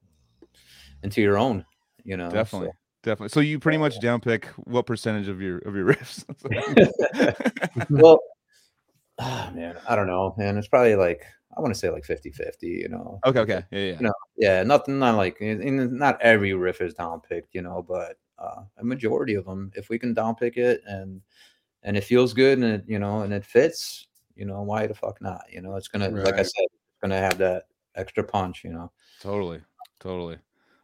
into your own. You know, so- definitely. Definitely. So you pretty much down pick what percentage of your of your riffs? well, ah, man, I don't know, man. It's probably like I want to say like 50 50, you know. okay, okay, yeah, yeah. You know, yeah, nothing, not like, not every riff is down picked, you know, but uh, a majority of them, if we can downpick it and and it feels good and it, you know, and it fits, you know, why the fuck not? You know, it's gonna, like I said, it's gonna have that extra punch, you know. Totally, totally.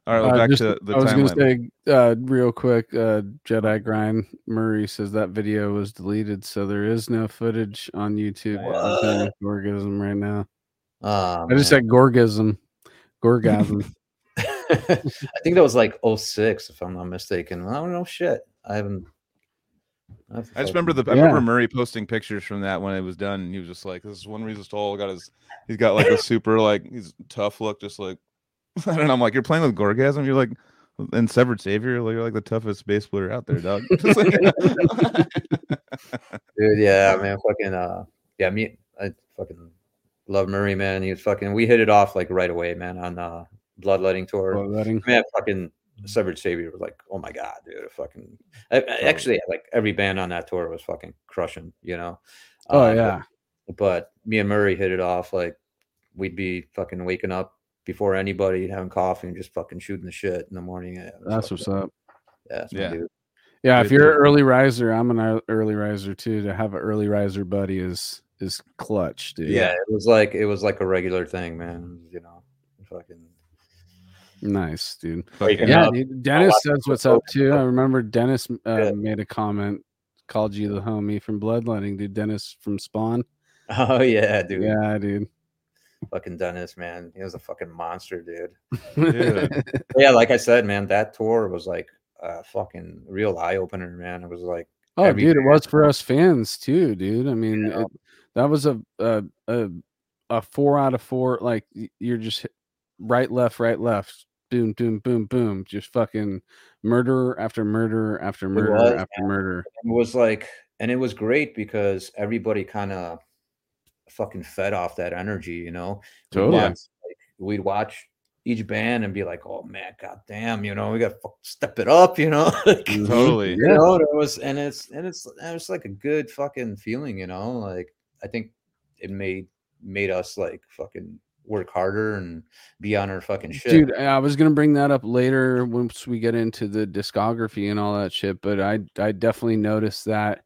All right, well, Uh, back just- to the I was going to say uh, real quick. Uh, Jedi Grind Murray says that video was deleted, so there is no footage on YouTube. of him right now. Uh, I just said gorgasm, Gorgasm. I think that was like 06, if I'm not mistaken. I don't know shit. I haven't. I've I just remember the I Yeah. remember Murray posting pictures from that when it was done, and he was just like, "This is one reason tall." Got his, he's got like a super like he's tough look, just like I don't know. I'm like, you're playing with Gorgasm. You're like and Severed Savior. Like, you're like the toughest bass player out there, dog. Dude, yeah, man, fucking, uh, yeah, me, I fucking love Murray, man. He was fucking, we hit it off like right away, man, on uh, Bloodletting tour. Bloodletting. Man, fucking Severed Savior was like, oh my god, dude, fucking. I, I- actually, like every band on that tour was fucking crushing, you know. Oh uh, but- yeah, but me and Murray hit it off like we'd be fucking waking up before anybody, having coffee, and just fucking shooting the shit in the morning. Yeah, it was that's what's fucking- up. Yeah, that's Yeah. Yeah, if you're an early riser, I'm an early riser too. To have an early riser buddy is is clutch, dude. Yeah, it was like it was like a regular thing, man. You know, fucking. Nice, dude. Waking Yeah, dude, Dennis says what's up too. I remember Dennis uh, Yeah. made a comment, called you the homie from Bloodletting, dude. Dennis from Spawn. Oh yeah, dude. Yeah, dude. Fucking Dennis, man. He was a fucking monster, dude. Dude. yeah, like I said, man, that tour was like a fucking real eye opener, man. It was like Oh, every dude, it was for us fans too, dude. I mean, know? it, that was a, a a a four out of four. Like you're just hit- right, left, right, left, boom, boom, boom, boom, just fucking murder after murder after murder was, after murder. it was like and it was great because everybody kind of fucking fed off that energy, you know. We'd Totally. watch, like, we'd watch each band and be like, "Oh man, goddamn, you know, we got to step it up," you know. Like, Mhm. Totally. you know, it was, and it's, and it's, it was like a good fucking feeling, you know. Like I think it made made us like fucking work harder and be on our fucking shit. Dude, I was gonna bring that up later once we get into the discography and all that shit, but I I definitely noticed that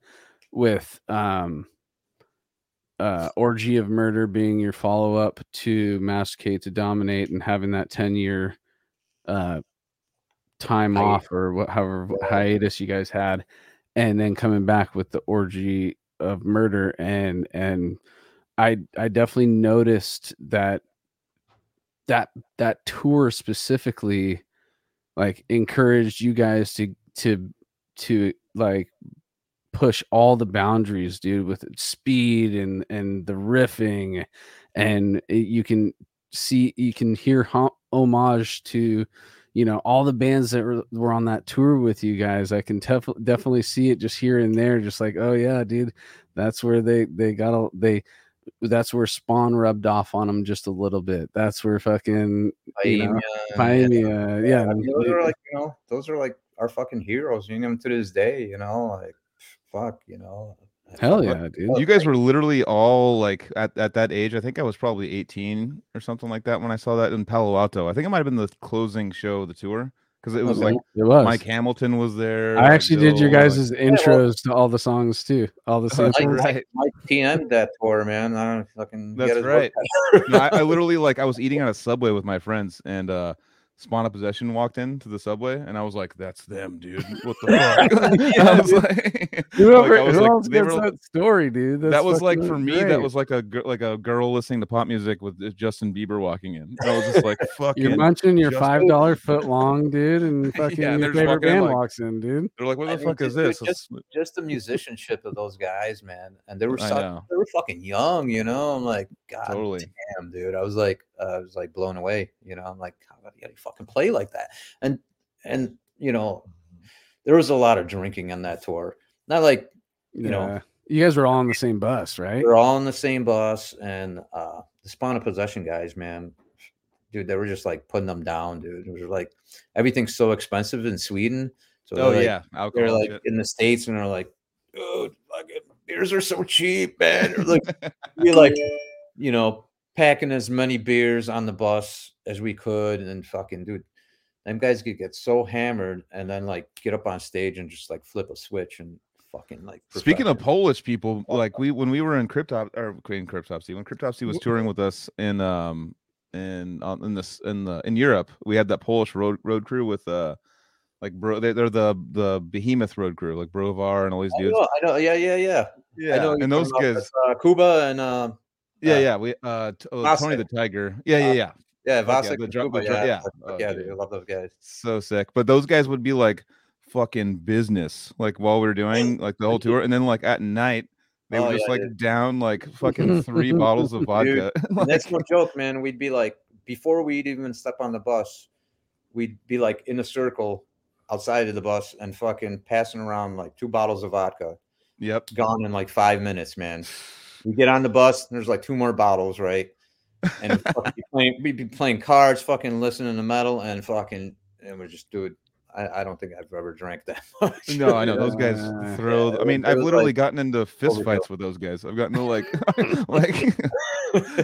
with um uh orgy of murder being your follow-up to masticate to dominate and having that 10 year uh time off or what however hiatus you guys had and then coming back with the orgy of murder and and i i definitely noticed that that that tour specifically like encouraged you guys to to to like push all the boundaries dude with speed and and the riffing and you can see you can hear ho- homage to you know all the bands that were, were on that tour with you guys. I can tef- definitely see it just here and there just like oh yeah dude that's where they they got a they that's where spawn rubbed off on him just a little bit that's where fucking you know, Bohemia, Pioneer, yeah, I mean, those are like you know, those are like our fucking heroes. You know, to this day. You know, like fuck. You know, hell yeah dude You guys were literally all like at, at that age. I think I was probably 18 or something like that when I saw that in Palo Alto. I think it might have been the closing show of the tour because it was Okay. like it was Mike Hamilton was there. i like, actually did your Bill, like- guys' intros to all the songs too all the songs. samples right. Mike PM that tour, man. I don't fucking. That's get right. no, I, I literally like I was eating on a subway with my friends and uh Spawn of Possession walked into the subway and I was like, "That's them, dude. What the fuck?" I was like, Whoever, like, I was who like- else gets were- that story, dude? That's that was like fucking for me. That was like a gir- like a girl listening to pop music with uh, Justin Bieber walking in. I was just like, "Fucking." you're munching your just- five dollar foot long, dude, and fucking and your they're favorite walking in band like- walks in, dude. They're like, "What the I mean, fuck is dude, this?" just- Just the musicianship of those guys, man. And they were so, they were fucking young, you know. I'm like, God Totally. damn, dude. I was like, uh, I was like blown away, you know. I'm like, how do you fucking play like that? And and you know, there was a lot of drinking on that tour. Not like You know, know, you guys were all on the same bus, right? We're all on the same bus, and uh, the spawn of possession guys, man, dude, they were just like putting them down, dude. It was like everything's so expensive in Sweden. So oh they're, like, yeah, they're like shit. in the states, and they're like, dude, fucking beers are so cheap, man. Or like we like, you know, packing as many beers on the bus as we could, and then fucking dude. Them guys could get so hammered and then like get up on stage and just like flip a switch and fucking like. Speaking of. Polish people, like we when we were in Cryptop or in Cryptopsy, when Cryptopsy was touring with us in um in on in this in the in Europe, we had that Polish road road crew with uh like bro they, they're the the behemoth road crew like Brovar and all these I dudes. know, I know, yeah, yeah, yeah. Yeah, I know and those guys. with, uh, Cuba and uh, Yeah, yeah. We uh t- oh, Tony the Tiger. Yeah, yeah, yeah. yeah, Fuck yeah, the drum- Cuba, yeah, yeah. fuck yeah, dude. dude, I love those guys. So sick. But those guys would be like fucking business, like while we were doing like the whole tour, and then like at night they Oh, would just yeah, like dude. down like fucking three bottles of vodka. And Like, that's no joke, man. We'd be like, before we'd even step on the bus, we'd be like in a circle outside of the bus and fucking passing around like two bottles of vodka, yep. gone in like five minutes, man. We get on the bus, and there's like two more bottles, right? And we'd be playing, we'd be playing cards, fucking listening to metal, and fucking, and we're just, dude. I, I don't think I've ever drank that much. No, I know those guys Yeah. throw. Yeah, I mean, I've literally like gotten into fist fights with those guys. I've gotten to like, like,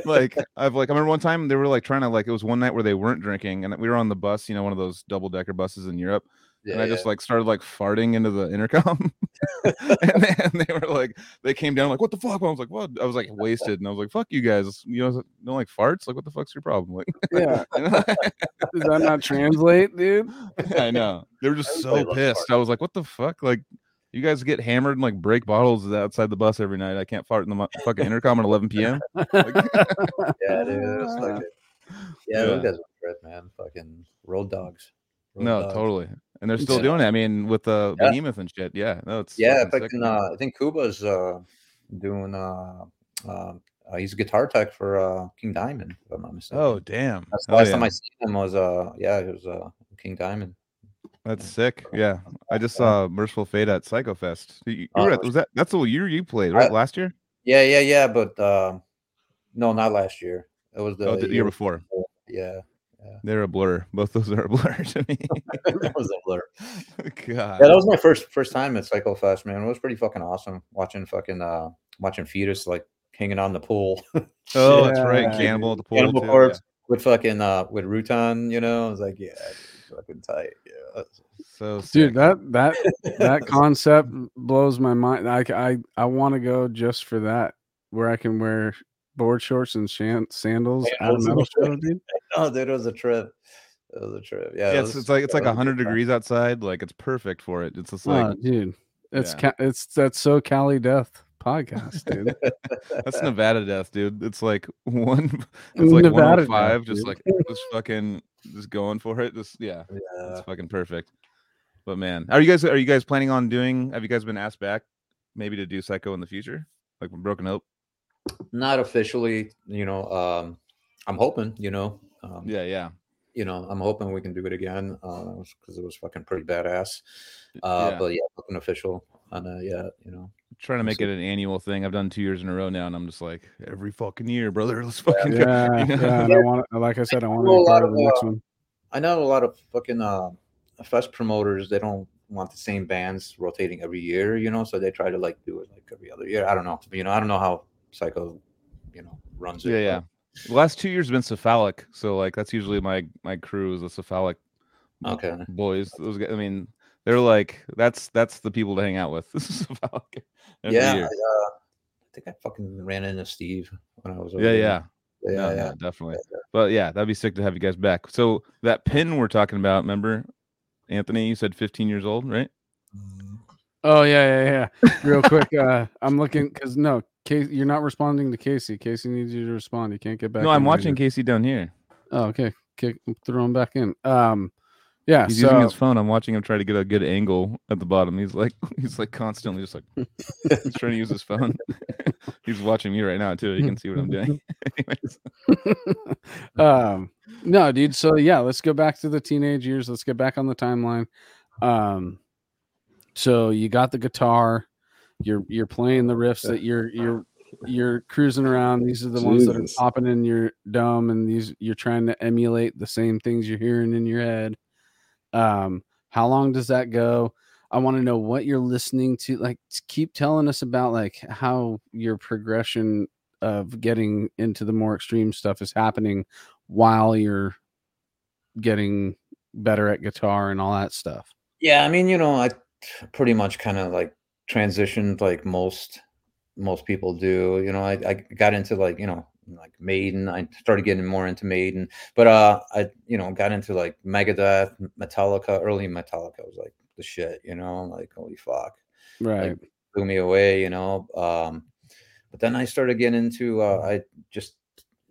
like I've like I remember one time they were like trying to like it was one night where they weren't drinking and we were on the bus, you know, one of those double decker buses in Europe, yeah, and I just like started like farting into the intercom, and then they were like, they came down like, what the fuck? I was like, what? I was like wasted, and I was like, fuck you guys, you know, don't like farts? Like, what the fuck's your problem? Like, Yeah. Does that not translate, dude? I know they were just so pissed. I was like, what the fuck? Like, you guys get hammered and like break bottles outside the bus every night. I can't fart in the mu- fucking intercom at 11 p.m. yeah, dude. Like. Yeah, Yeah. those guys are man. Fucking road dogs. Road No, dogs. totally. And they're still Yeah. doing it. I mean, with the Yeah. behemoth and shit. Yeah, no, it's Yeah, fucking. man. Uh, I think Cuba's uh, doing. Uh, uh, he's a guitar tech for uh, King Diamond. If I'm not mistaken. oh damn, That's the Hell last time. I seen him was uh, yeah, it was uh, King Diamond. that's sick. Yeah, I just saw Mercyful Fate at Psycho Fest. You, you Oh, at- was that that's the year you played right I- last year? Yeah, yeah, yeah, but uh, no, not last year. It was the, oh, the year before. Yeah, They're a blur. Both those are a blur to me. that was a blur. God. Yeah, that was my first first time at Psycho Fest, man. It was pretty fucking awesome watching fucking uh watching fetus like hanging on the pool. oh, that's right. Yeah, Cannibal at the pool. Cannibal too, Corpse with fucking uh with Rutan, you know. I was like, yeah, dude, fucking tight. Yeah. that's- yeah. So Dude, that that that concept blows my mind. I I I want to go just for that, where I can wear board shorts and shan- sandals at a Sandals. metal show, dude. Oh, dude, it was a trip. It was a trip. Yeah, Yeah, it it's, was- it's like it's like a hundred good time. degrees outside. Like it's perfect for it. It's just Oh, like dude, it's Yeah. ca- it's that's so Cali Death podcast, dude. that's Nevada death, dude. It's like one. It's like one oh Nevada oh five, death, just dude. like just fucking just going for it. Just yeah, Yeah. it's fucking perfect. But man, are you guys are you guys planning on doing? Have you guys been asked back maybe to do Psycho in the future, like with Broken Hope? Not officially, you know. Um, I'm hoping, you know. Um, Yeah, yeah. you know, I'm hoping we can do it again because it was fucking pretty badass. Uh, Yeah. But yeah, nothing official on that yet, you know. trying to make So- it an annual thing. I've done two years in a row now, and I'm just like every fucking year, brother. Let's fucking go. yeah, yeah. I want, like I said, I want to know a be part lot of the of, next uh, one. I know a lot of fucking uh, fest promoters. They don't want the same bands rotating every year, you know. So they try to like do it like every other year. I don't know, you know. I don't know how Psycho, you know, runs it. Yeah, yeah. The last two years have been cephalic, so like that's usually my my crew is the cephalic Okay. boys. Those guys, I mean, they're like that's that's the people to hang out with. This is cephalic every yeah. I, uh, I think I fucking ran into Steve when I was. over yeah, there. yeah, yeah, No, yeah. no, definitely. But yeah, that'd be sick to have you guys back. So that pin we're talking about, remember, Anthony? You said 15 years old, right? Oh yeah, yeah, yeah. Real quick, uh, I'm looking because no, Casey, you're not responding to Casey. Casey needs you to respond. You can't get back. no, I'm watching later. Casey down here. Oh, okay. Kick, throw him back in. Um, yeah. He's so using his phone. I'm watching him try to get a good angle at the bottom. He's like, he's like constantly just like he's trying to use his phone. he's watching me right now too. You can see what I'm doing. Um no dude so yeah let's go back to the teenage years let's get back on the timeline um so you got the guitar you're you're playing the riffs that you're you're you're cruising around these are the ones that are Jesus. popping in your dome and these you're trying to emulate the same things you're hearing in your head um how long does that go i want to know what you're listening to like keep telling us about like how your progression of getting into the more extreme stuff is happening while you're getting better at guitar and all that stuff. Yeah, I mean, you know, I pretty much kind of like transitioned like most most people do. You know, I, I got into like, you know, like Maiden. I started getting more into Maiden. But uh I, you know, got into like Megadeth, Metallica, early Metallica was like the shit, you know, like holy fuck. Right. Like blew me away, you know. Um but then I started getting into uh I just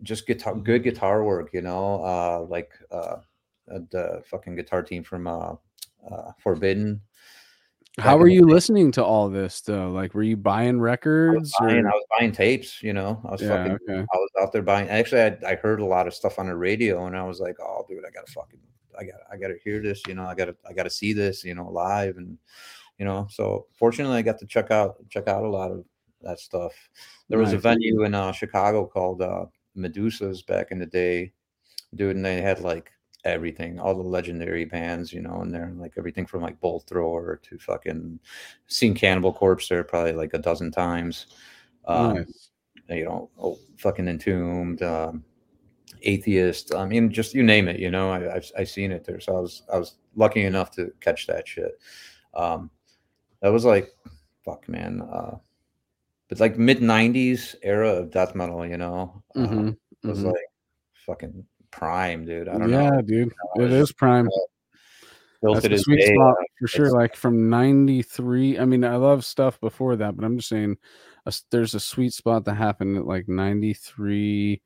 just guitar good guitar work, you know, uh like uh the fucking guitar team from uh uh Forbidden. How were you listening to all this though? Like were you buying I records? was, buying, I was buying tapes, you know. I was Yeah, fucking okay. I was out there buying actually I, I heard a lot of stuff on the radio and I was like, Oh dude, I gotta fucking I got I gotta hear this, you know, I gotta I gotta see this, you know, live and you know, so fortunately I got to check out check out a lot of that stuff. There was a venue in uh, Chicago called uh, Medusa's back in the day, dude, and they had like everything, all the legendary bands, you know, and they're like everything from like Bolt Thrower to fucking seen Cannibal Corpse there probably like a dozen times. Um, Nice. you know, oh, fucking entombed, um, atheist. I mean, just you name it. You know, I, I've I've seen it there. So I was I was lucky enough to catch that shit. Um, that was like, fuck, man. Uh, but like mid '90s era of death metal. You know, uh, Mhm, it was mhm. like fucking prime, dude. I don't yeah, know. Yeah, dude. it's prime. Still That's the sweet day, spot uh, for sure. Like from '93. I mean, I love stuff before that, but I'm just saying, a there's a sweet spot that happened at like '93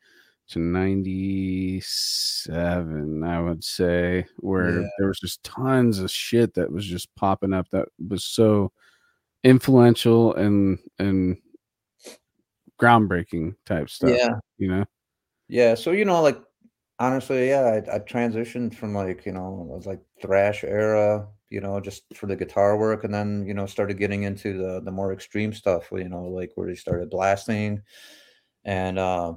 to '97. I would say where Yeah. there was just tons of shit that was just popping up that was so influential and and groundbreaking type stuff. yeah, You know. Yeah, so you know, like honestly, yeah, I, I transitioned from like you know, it was like thrash era, you know, just for the guitar work, and then you know, started getting into the the more extreme stuff, you know, like where they started blasting, and uh,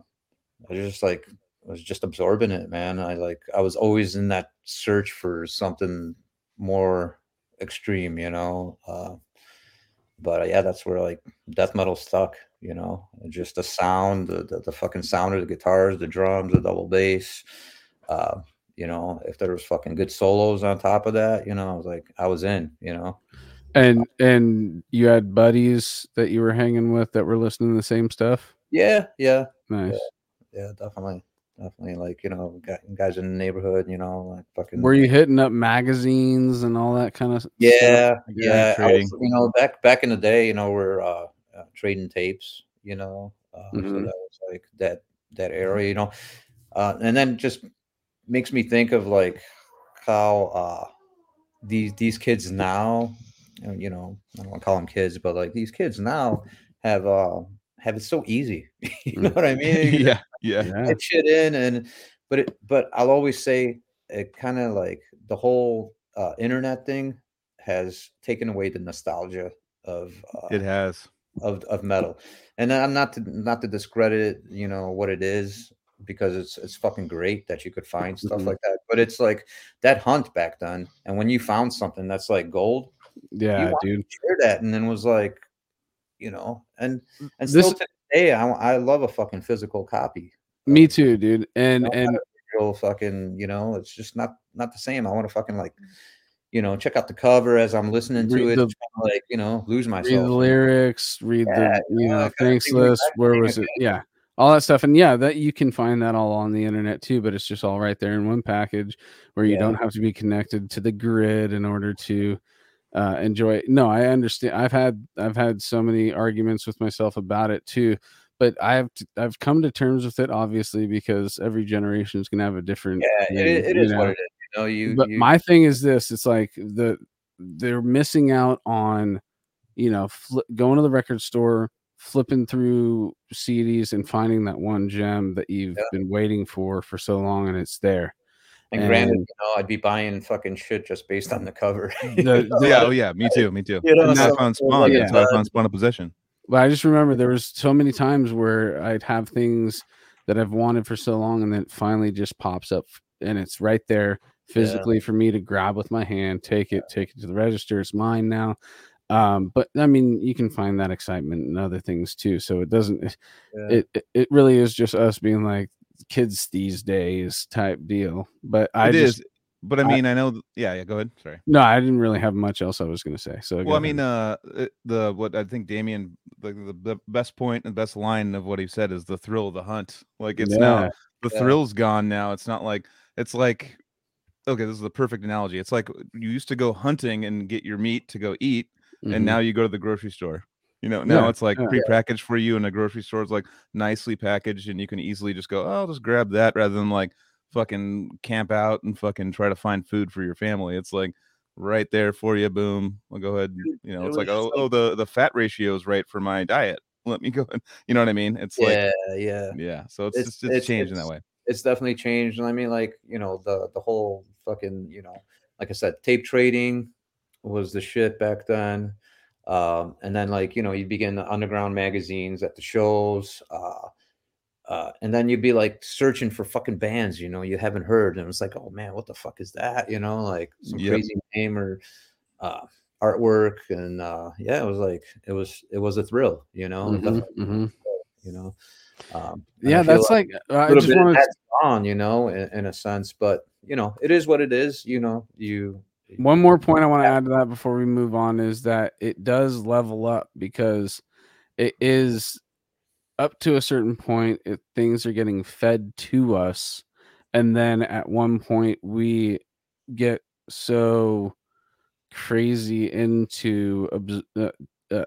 I just like was just absorbing it, man. I like I was always in that search for something more extreme, you know. Uh, but uh, yeah, that's where like death metal stuck, you know, just the sound, the, the the fucking sound of the guitars, the drums, the double bass. Uh, you know, if there was fucking good solos on top of that, you know, I was like, I was in, you know. And and you had buddies that you were hanging with that were listening to the same stuff. Yeah, yeah, Nice. yeah, definitely, definitely. Like you know, guys in the neighborhood, you know, like fucking. Were you hitting up magazines and all that kind of? Yeah, stuff? yeah. Was, you know, back back in the day, you know, we're uh trading tapes. You know, uh, mm-hmm. so that was like that that era. You know, uh, and then just makes me think of like how uh these these kids now you know i don't want to call them kids but like these kids now have uh have it so easy you know what i mean yeah yeah get shit in and but it but i'll always say it kind of like the whole uh internet thing has taken away the nostalgia of uh, it has of of metal and i'm not to not to discredit you know what it is because it's it's fucking great that you could find stuff mm-hmm. like that. But it's like that hunt back then, and when you found something that's like gold, yeah, dude, share that, and then was like, you know, and and still this, to day, I, I love a fucking physical copy. Me too, dude, and and real fucking, you know, it's just not not the same. I want to fucking like you know, check out the cover as I'm listening to read it, the, like you know, lose myself. Read the lyrics, read yeah, the you know, thanks list. Where was it? Yeah, all that stuff and yeah that you can find that all on the internet too but it's just all right there in one package where you yeah. don't have to be connected to the grid in order to uh, enjoy it no i understand i've had i've had so many arguments with myself about it too but i've i've come to terms with it obviously because every generation is going to have a different yeah it, it is know. what it is know you but you... my thing is this it's like the they're missing out on you know fl- going to the record store flipping through CDs and finding that one gem that you've yeah. been waiting for for so long, and it's there. And, and granted, you know, I'd be buying fucking shit just based on the cover. The, yeah, oh yeah, me too, me too. You know, so, found Spawn. Yeah. That's how I found Spawn of Possession. But I just remember there was so many times where I'd have things that I've wanted for so long, and then it finally just pops up, and it's right there physically yeah. for me to grab with my hand, take it, take it to the register. It's mine now. Um, but I mean, you can find that excitement in other things too. So it doesn't. Yeah. It it really is just us being like kids these days type deal. But I it just, is. But I mean, I, I, know. Yeah, yeah. Go ahead. Sorry. No, I didn't really have much else I was going to say. So well, I mean, uh, the what I think Damian the, the best point and best line of what he said is the thrill of the hunt. Like it's yeah. now the thrill's gone. Now it's not like it's like okay, this is the perfect analogy. It's like you used to go hunting and get your meat to go eat mm-hmm. and now you go to the grocery store. You know, now yeah, it's like yeah, prepackaged for you, and the grocery store is like nicely packaged, and you can easily just go, oh, I'll just grab that rather than like fucking camp out and fucking try to find food for your family. It's like right there for you. Boom. I'll go ahead. You know, it's like, oh, oh, the the fat ratio is right for my diet. Let me go. You know what I mean? It's like, yeah, yeah, yeah. So it's, it's just it's, it's changed it's, in that way. It's definitely changed, and I mean, like you know, the the whole fucking you know, like I said, tape trading was the shit back then. Um, and then like you know you'd begin the underground magazines at the shows uh, uh, and then you'd be like searching for fucking bands you know you haven't heard and it's like oh man what the fuck is that you know like some yep. crazy name or uh, artwork and uh, yeah it was like it was it was a thrill you know mm-hmm, mm-hmm. you know um, yeah that's like, like i just want on you know in, in a sense but you know it is what it is you know you one more point I want to add to that before we move on is that it does level up because it is up to a certain point, it, things are getting fed to us. And then at one point, we get so crazy into uh, uh,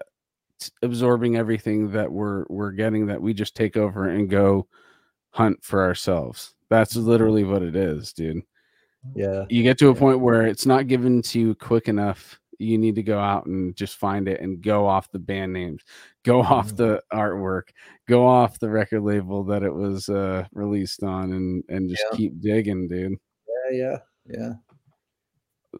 absorbing everything that we're we're getting that we just take over and go hunt for ourselves. That's literally what it is, dude. Yeah. You get to a point where it's not given to you quick enough. You need to go out and just find it and go off the band names, go off mm. the artwork, go off the record label that it was uh, released on, and and just yeah. keep digging, dude. Yeah, yeah, yeah.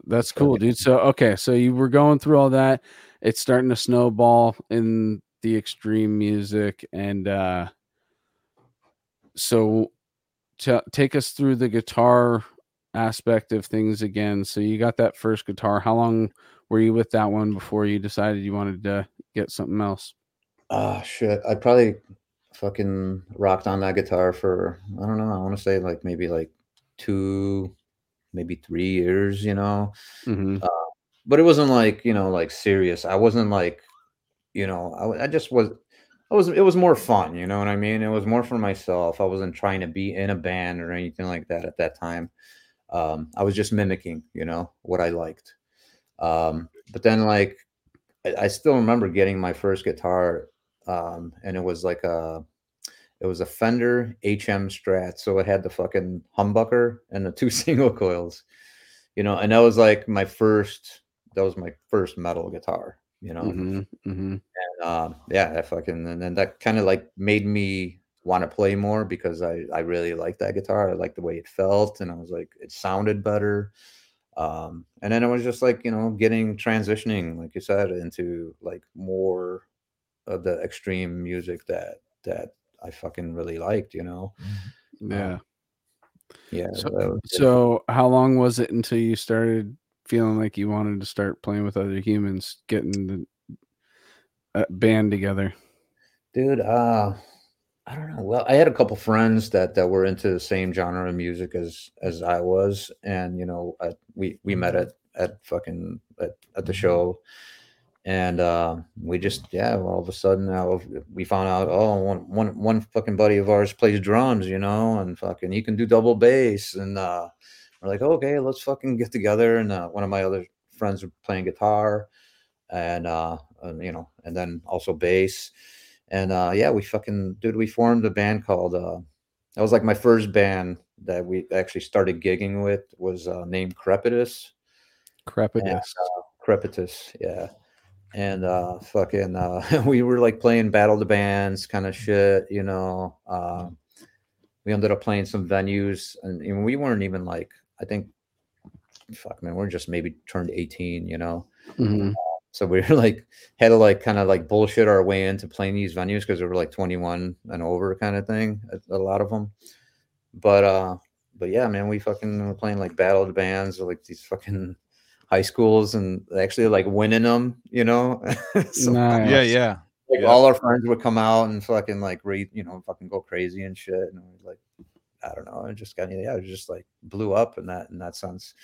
That's cool, dude. So okay, so you were going through all that. It's starting to snowball in the extreme music, and uh so to take us through the guitar aspect of things again. So you got that first guitar. How long were you with that one before you decided you wanted to get something else? Ah, shit. I probably fucking rocked on that guitar for I don't know. I want to say like maybe like two, maybe three years. You know, mm-hmm. uh, but it wasn't like you know like serious. I wasn't like you know I, I just was I was it was more fun, you know what I mean? It was more for myself. I wasn't trying to be in a band or anything like that at that time. Um, I was just mimicking, you know, what I liked. Um, but then like I, I still remember getting my first guitar, um, and it was like a it was a Fender HM Strat, so it had the fucking humbucker and the two single coils, you know, and that was like my first that was my first metal guitar, you know. Mm-hmm, mm-hmm. And um, yeah, that fucking and then that kind of like made me want to play more because I I really liked that guitar. I liked the way it felt, and I was like it sounded better. Um, and then it was just like you know getting transitioning, like you said, into like more of the extreme music that that I fucking really liked, you know. Yeah. Um, yeah. So, that was it. so how long was it until you started feeling like you wanted to start playing with other humans, getting the uh, band together? dude uh i don't know well i had a couple friends that that were into the same genre of music as as i was and you know I, we we met at at fucking at, at the show and uh we just yeah all of a sudden uh, we found out oh one one one fucking buddy of ours plays drums you know and fucking he can do double bass. And uh we're like okay let's fucking get together. And uh, one of my other friends were playing guitar and uh and, you know and then also bass. And uh yeah we fucking dude we formed a band called uh that was like my first band that we actually started gigging with was uh named crepitus Crepitus. crepitus yeah and uh fucking uh we were like playing battle the bands kind of shit you know um we ended up playing some venues and, and we weren't even like i think fuck man we're just maybe turned 18 you know Mhm. so we were like had to like kind of like bullshit our way into playing these venues because we were like 21 and over kind of thing. A, a lot of them. But uh but yeah, man, we fucking were playing like battle the bands or like these fucking high schools and actually like winning them, you know. so Nice. Yeah, yeah. like Yeah. all our friends would come out and fucking like read, you know, fucking go crazy and shit. And it was like, I don't know, I just got yeah, it just like blew up in that in that sense.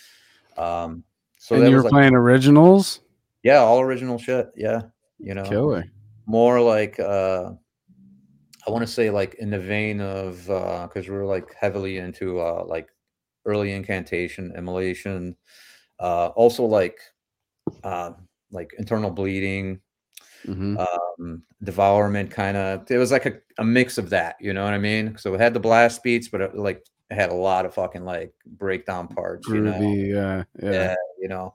Um so and you were like playing originals? yeah, all original shit. Yeah. You know, Killer. more like uh I want to say like in the vein of uh because we were like heavily into uh like early incantation, immolation, uh also like uh like internal bleeding, Mhm. um devourment kind of it was like a, a mix of that, you know what I mean? So it had the blast beats, but it like it had a lot of fucking like breakdown parts, you know. Yeah, yeah. Yeah, you know.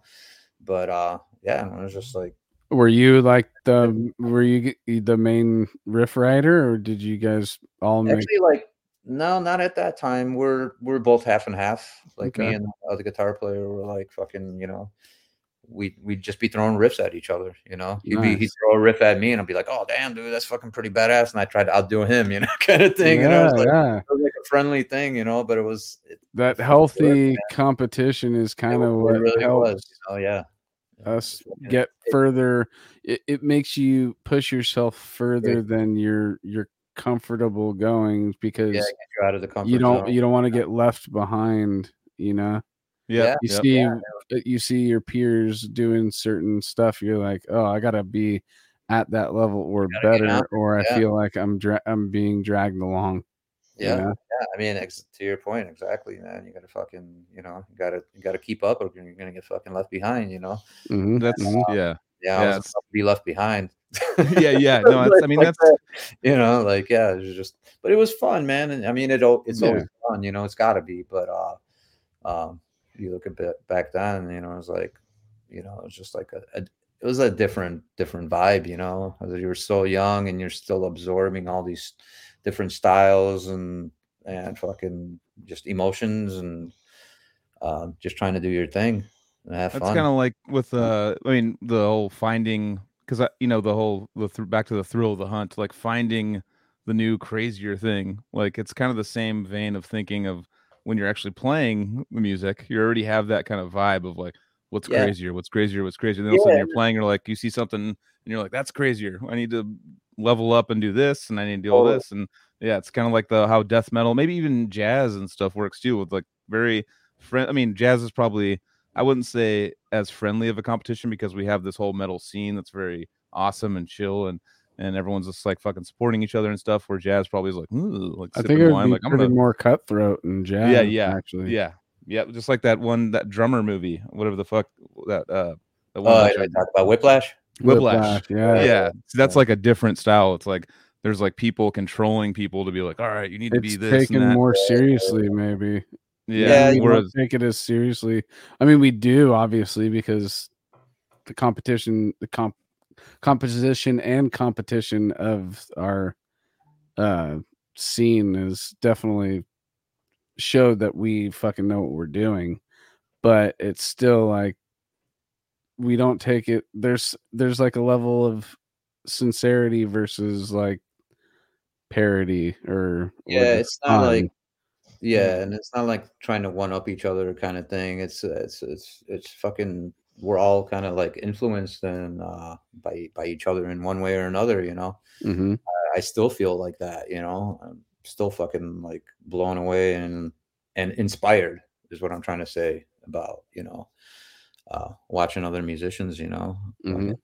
But uh yeah, it was just like Were you like the were you the main riff writer, or did you guys all make? Actually, like no, not at that time. We're we're both half and half. Like me and uh, the other guitar player were like fucking, you know. We we'd just be throwing riffs at each other, you know. He'd be he'd throw a riff at me, and I'd be like, "Oh damn, dude, that's fucking pretty badass." And I tried to outdo him, you know, kind of thing. and it yeah, was like, yeah. it was like a friendly thing, you know. But it was it, That healthy man. competition is it kind of wa- what it really helps was. You know, yeah. us get further. It, it makes you push yourself further than you're you're comfortable going because yeah, get you out of the comfort you don't zone. you don't want to get left behind. You know, Yeah. Yeah. you Yep. see Yeah. you see your peers doing certain stuff. You're like, oh, I gotta be at that level or better, out or I feel like I'm dra- I'm being dragged along. you Yeah, know? yeah. I mean, ex- to your point, exactly, man. You gotta fucking, you know, you gotta you gotta keep up, or you're gonna get fucking left behind. You know. Mhm, That's mhm. yeah. Yeah, I Yeah, was about to be left behind. Yeah, yeah. No, I mean, Like that's- that, you know, like yeah, it was just, but it was fun, man. And I mean, it it's Yeah. always fun, you know. It's got to be, but uh, um, you look at bit back then, you know, it was like, you know, it was just like a, a it was a different different vibe, you know. You were so young and you're still absorbing all these different styles and and fucking just emotions and uh, just trying to do your thing and have That's kind of like with uh I mean the whole finding because I you know the whole the th- back to the thrill of the hunt like finding the new crazier thing like it's kind of the same vein of thinking of when you're actually playing the music you already have that kind of vibe of like what's Yeah. crazier what's crazier what's crazier then all of a sudden you're playing you're like you see something and you're like that's crazier. I need to level up and do this and I need to do all this and yeah it's kind of like the how death metal maybe even jazz and stuff works too with like very friend I mean jazz is probably I wouldn't say as friendly of a competition because we have this whole metal scene that's very awesome and chill and and everyone's just like fucking supporting each other and stuff. Where jazz probably is like, Ooh, like I think it would wine, be like I'm pretty gonna, more cutthroat and jazz. Yeah, yeah, actually. yeah, yeah, just like that one that drummer movie, whatever the fuck that uh the one Oh, that I showed- talk about Whiplash. Whiplash. Yeah. yeah, See, that's like a different style. It's like there's like people controlling people to be like, all right, you need to be this taken and that. more seriously, maybe. Yeah, Yeah, we whereas don't take it as seriously. I mean, we do obviously because the competition, the comp, composition and competition of our uh scene is definitely showed that we fucking know what we're doing, but it's still like we don't take it. There's there's like a level of sincerity versus like parody or or Yeah, just it's not like fun. Yeah, and it's not like trying to one up each other kind of thing. It's uh, it's it's it's fucking. We're all kind of like influenced and uh, by by each other in one way or another. You know, Mhm. I still feel like that. You know, I'm still fucking like blown away and and inspired is what I'm trying to say about you know uh, watching other musicians. You know, Mhm. Fucking-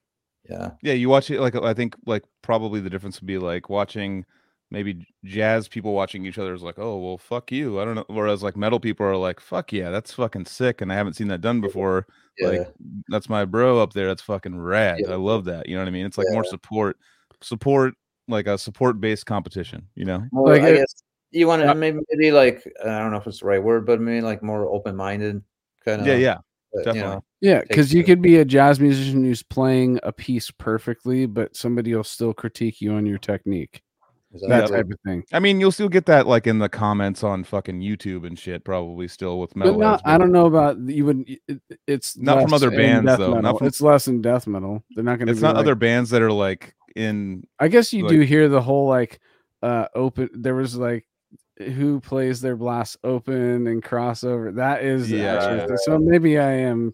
yeah, yeah, you watch it like I think like probably the difference would be like watching maybe jazz people watching each other is like, oh well, fuck you. I don't know. Whereas like metal people are like, fuck yeah, that's fucking sick, and I haven't seen that done before. yeah. Like that's my bro up there. That's fucking rad. Yeah. I love that. You know what I mean? It's like more support, support like a support based competition. You know? More, Like I guess you want to maybe, maybe like I don't know if it's the right word, but maybe like more open minded kind of. yeah, yeah, You definitely. know, Yeah, because you could be a jazz musician who's playing a piece perfectly, but somebody will still critique you on your technique. That exactly. type of thing. I mean, you'll still get that like in the comments on fucking YouTube and shit, probably still with metal. But not, I don't know about you would. It, it's Not from other bands, death though, not from- It's less in death metal. They're not going to. It's not other bands that are like in. I guess you like- do hear the whole like uh open. There was like who plays their blast open and crossover. That is the Yeah, actual So maybe I am.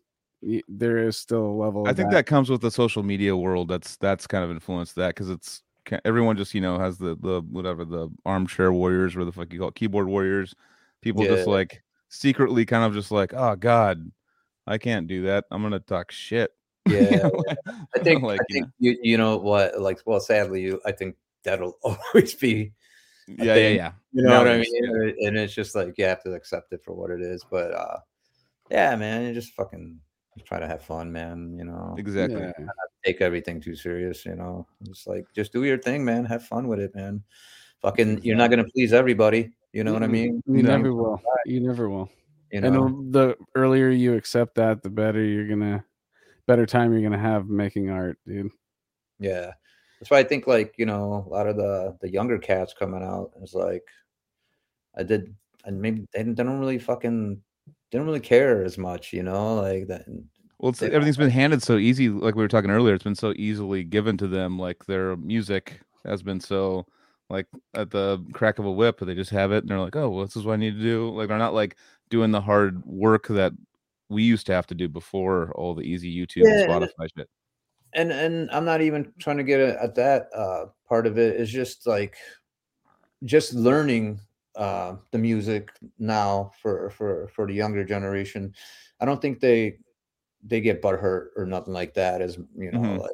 There is still a level. I of think that comes with the social media world. That's that's kind of influenced that because it's ca- everyone just you know has the the whatever the armchair warriors or the fuck you call it, keyboard warriors. People just like secretly kind of just like, oh god, I can't do that. I'm gonna talk shit. Yeah, I think like, I you think you you know what like well sadly you I think that'll always be know? yeah, yeah, yeah. you know what I mean and it's just like you have to accept it for what it is but uh yeah man you just fucking try to have fun man you know Exactly. Yeah. take everything too serious you know it's like just do your thing man have fun with it man fucking you're not gonna please everybody you know what I mean You No. never will. You never will. you and know the- the earlier you accept that, the better you're gonna, better time you're gonna have making art, dude. Yeah. That's why I think like, you know, a lot of the the younger cats coming out is like I did and maybe they, they don't really fucking don't really care as much, you know, like that Well, They- everything's been handed so easy. Like we were talking earlier, it's been so easily given to them. Like their music has been so like at the crack of a whip. They just have it, and they're like, "Oh, well, this is what I need to do." Like they're not like doing the hard work that we used to have to do before all the easy YouTube Yeah, and and Spotify shit. and and I'm not even trying to get at at that uh part of it. It's just like just learning uh the music now for for for the younger generation. I don't think they they get butthurt or nothing like that as you know Mhm. like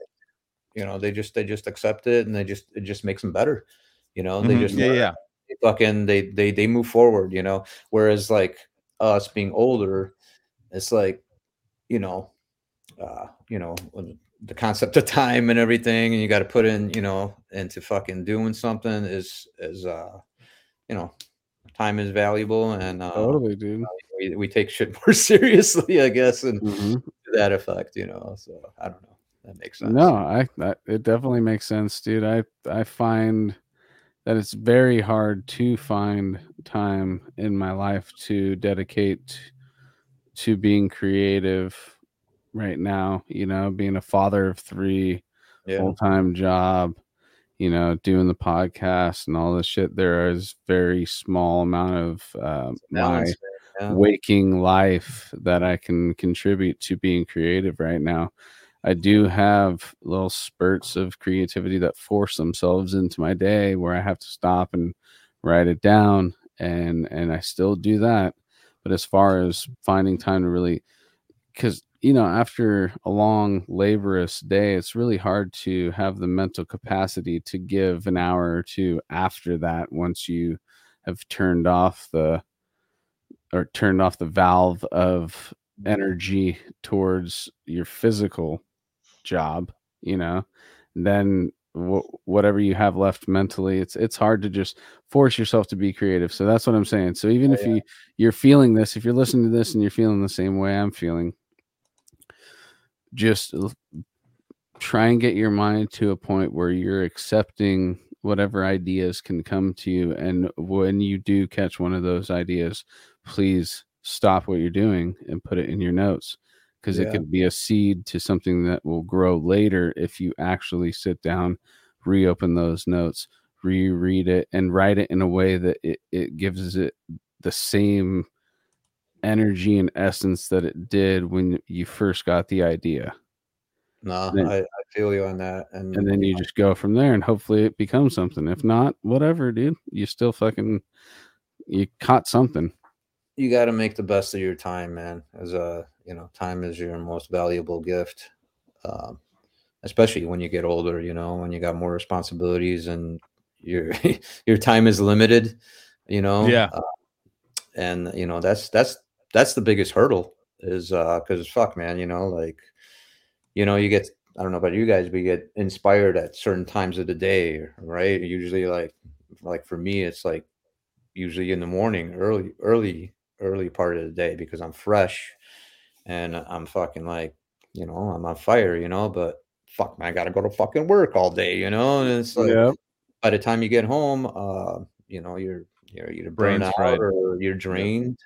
you know they just they just accept it and they just it just makes them better you know they Mhm. just yeah, yeah, they fucking they they they move forward you know whereas like us being older it's like you know uh you know the concept of time and everything and you got to put in you know into fucking doing something is is uh you know time is valuable and uh Totally, dude. we, we take shit more seriously i guess and Mhm. to that effect you know so i don't know that makes sense No, I it definitely makes sense, dude. I I find that it's very hard to find time in my life to dedicate to being creative right now, you know, being a father of 3, yeah full-time job, you know, doing the podcast and all this shit. There is very small amount of uh, my yeah. waking life that I can contribute to being creative right now. I do have little spurts of creativity that force themselves into my day where I have to stop and write it down and and I still do that. But as far as finding time to really cuz you know, after a long, laborious day, it's really hard to have the mental capacity to give an hour or two after that once you have turned off the or turned off the valve of energy towards your physical job, you know, then wh- whatever you have left mentally, it's it's hard to just force yourself to be creative. So that's what I'm saying. So even Oh, if yeah. you you're feeling this, if you're listening to this and you're feeling the same way I'm feeling, just try and get your mind to a point where you're accepting whatever ideas can come to you and when you do catch one of those ideas please stop what you're doing and put it in your notes because it could be a seed to something that will grow later if you actually sit down reopen those notes reread it and write it in a way that it, it gives it the same energy and essence that it did when you first got the idea No, Then- I, I feel you on that. And, and then you just go from there and hopefully it becomes something if not whatever dude you still fucking you caught something you got to make the best of your time, man. As a you know, time is your most valuable gift, um, especially when you get older. You know, when you got more responsibilities and your your time is limited. You know, Yeah. Uh, and you know that's that's that's the biggest hurdle is uh because fuck, man. You know, like you know, you get I don't know about you guys, but you get inspired at certain times of the day, right? Usually, like like for me, it's like usually in the morning, early, early, early part of the day because I'm fresh and I'm fucking like, you know, I'm on fire, you know, but fuck man, I gotta go to fucking work all day, you know. And it's like Yep. by the time you get home, uh, you know, you're you're either Brain's out fried. or you're drained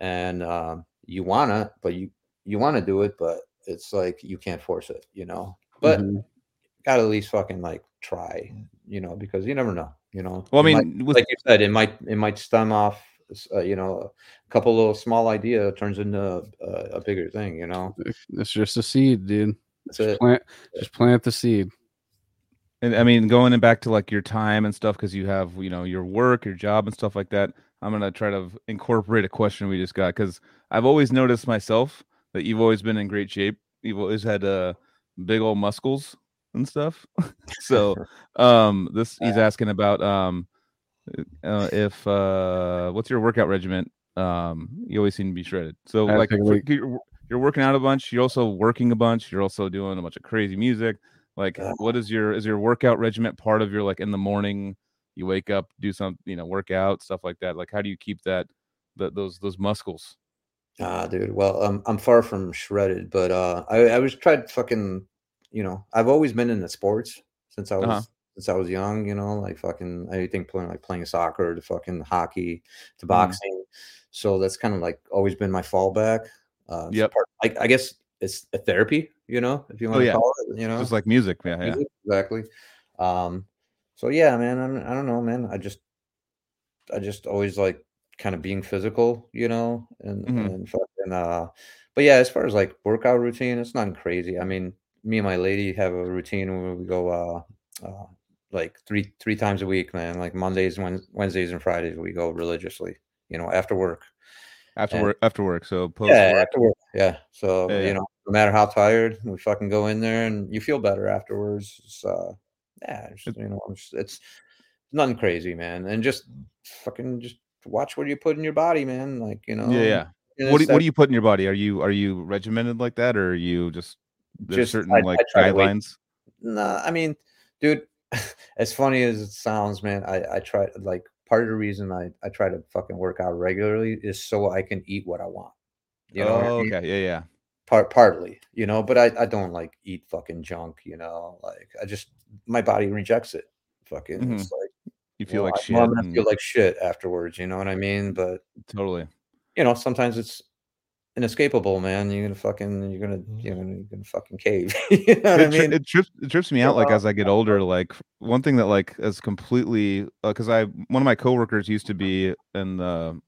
and um you wanna, but you you wanna do it, but it's like you can't force it, you know. But Mhm. gotta at least fucking like try, you know, because you never know, you know. Well, I It might- mean, with like you said, it might it might stem off, uh, you know, a couple little small idea turns into a, a bigger thing, you know. it's just a seed dude That's just it. plant just plant the seed And I mean, going back to like your time and stuff, because you have, you know, your work, your job, and stuff like that. I'm gonna try to incorporate a question we just got because I've always noticed myself that you've always been in great shape. You've always had uh, big old muscles and stuff. so, um, this he's asking about um, uh, if uh, what's your workout regimen? Um, you always seem to be shredded. So, like, for- you're, you're working out a bunch. You're also working a bunch. You're also doing a bunch of crazy music like what is your is your workout regiment part of your like in the morning you wake up do some you know work out stuff like that like how do you keep that the, those those muscles Ah, dude. Well, um, I'm far from shredded, but uh, I I was tried fucking, you know, I've always been into sports since I was Uh-huh. since I was young, you know, like fucking anything playing like playing soccer to fucking hockey to boxing. So that's kind of like always been my fallback. Uh, Yep. part- I, I guess it's a therapy, you know, if you want Oh, to yeah. call it, you know, just like music yeah yeah Music, exactly. Um, so yeah, man, I'm, I don't know, man. I just, I just always like kind of being physical, you know, and Mhm. and fucking. Uh, but yeah, as far as like workout routine, it's not crazy. I mean, me and my lady have a routine where we go, uh, uh, like three three times a week, man. Like Mondays, Wednesdays, and Fridays, we go religiously, you know, after work. after and- work after work so post Yeah, work after work. Yeah. So Yeah, yeah. you know, no matter how tired, we fucking go in there and you feel better afterwards. It's, uh, yeah, it's, It- you know, it's, it's nothing crazy, man. And just fucking just watch what you put in your body, man. Like you know, yeah yeah what do, what do you put in your body are you are you regimented like that or are you just there's Just- certain I- like I try to wait. guidelines Nah, I mean, dude, as funny as it sounds, man, I I try like part of the reason I I try to fucking work out regularly is so I can eat what I want. You know, what I oh mean? okay yeah yeah part partly, you know, but I I don't like eat fucking junk, you know, like I just my body rejects it. Fucking, Mhm. it's like you feel well, like I- shit well, and- feel like shit afterwards. You know what I mean? But totally you know, sometimes it's inescapable, man. You're gonna fucking, you're gonna, you know, you're gonna fucking cave. you know what I it, tri- mean? it trips it trips me out like as I get older. Like one thing that like is completely because I one of my coworkers used to be in the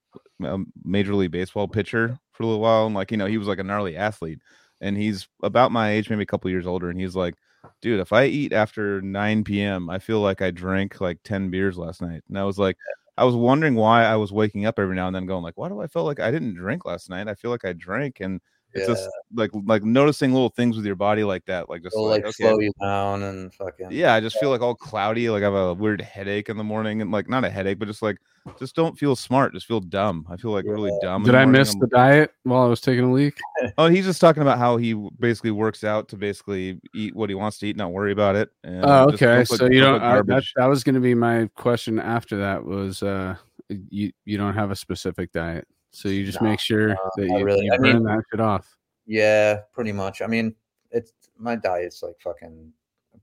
um, major league baseball pitcher for a little while, and like you know he was like a gnarly athlete, and he's about my age, maybe a couple years older, and he's like, dude, if I eat after 9 p.m., I feel like I drank like 10 beers last night, and I was like. I was wondering why I was waking up every now and then going like, why do I feel like I didn't drink last night? I feel like I drank and it's just like like noticing little things with your body like that, like just It'll like, like okay. slow you down and fucking Yeah, I just feel like all cloudy, like I have a weird headache in the morning, and like not a headache, but just like just don't feel smart, just feel dumb. I feel like really dumb. Did I morning. miss I'm- the diet while I was taking a leak? Oh, he's just talking about how he basically works out to basically eat what he wants to eat, not worry about it. And Oh, okay. look like- So you look don't. I, that, that was going to be my question after that. Was uh, you you don't have a specific diet, so you just No, make sure no, that you, really. you I mean- that shit off. Yeah, pretty much. I mean, it's my diet's like fucking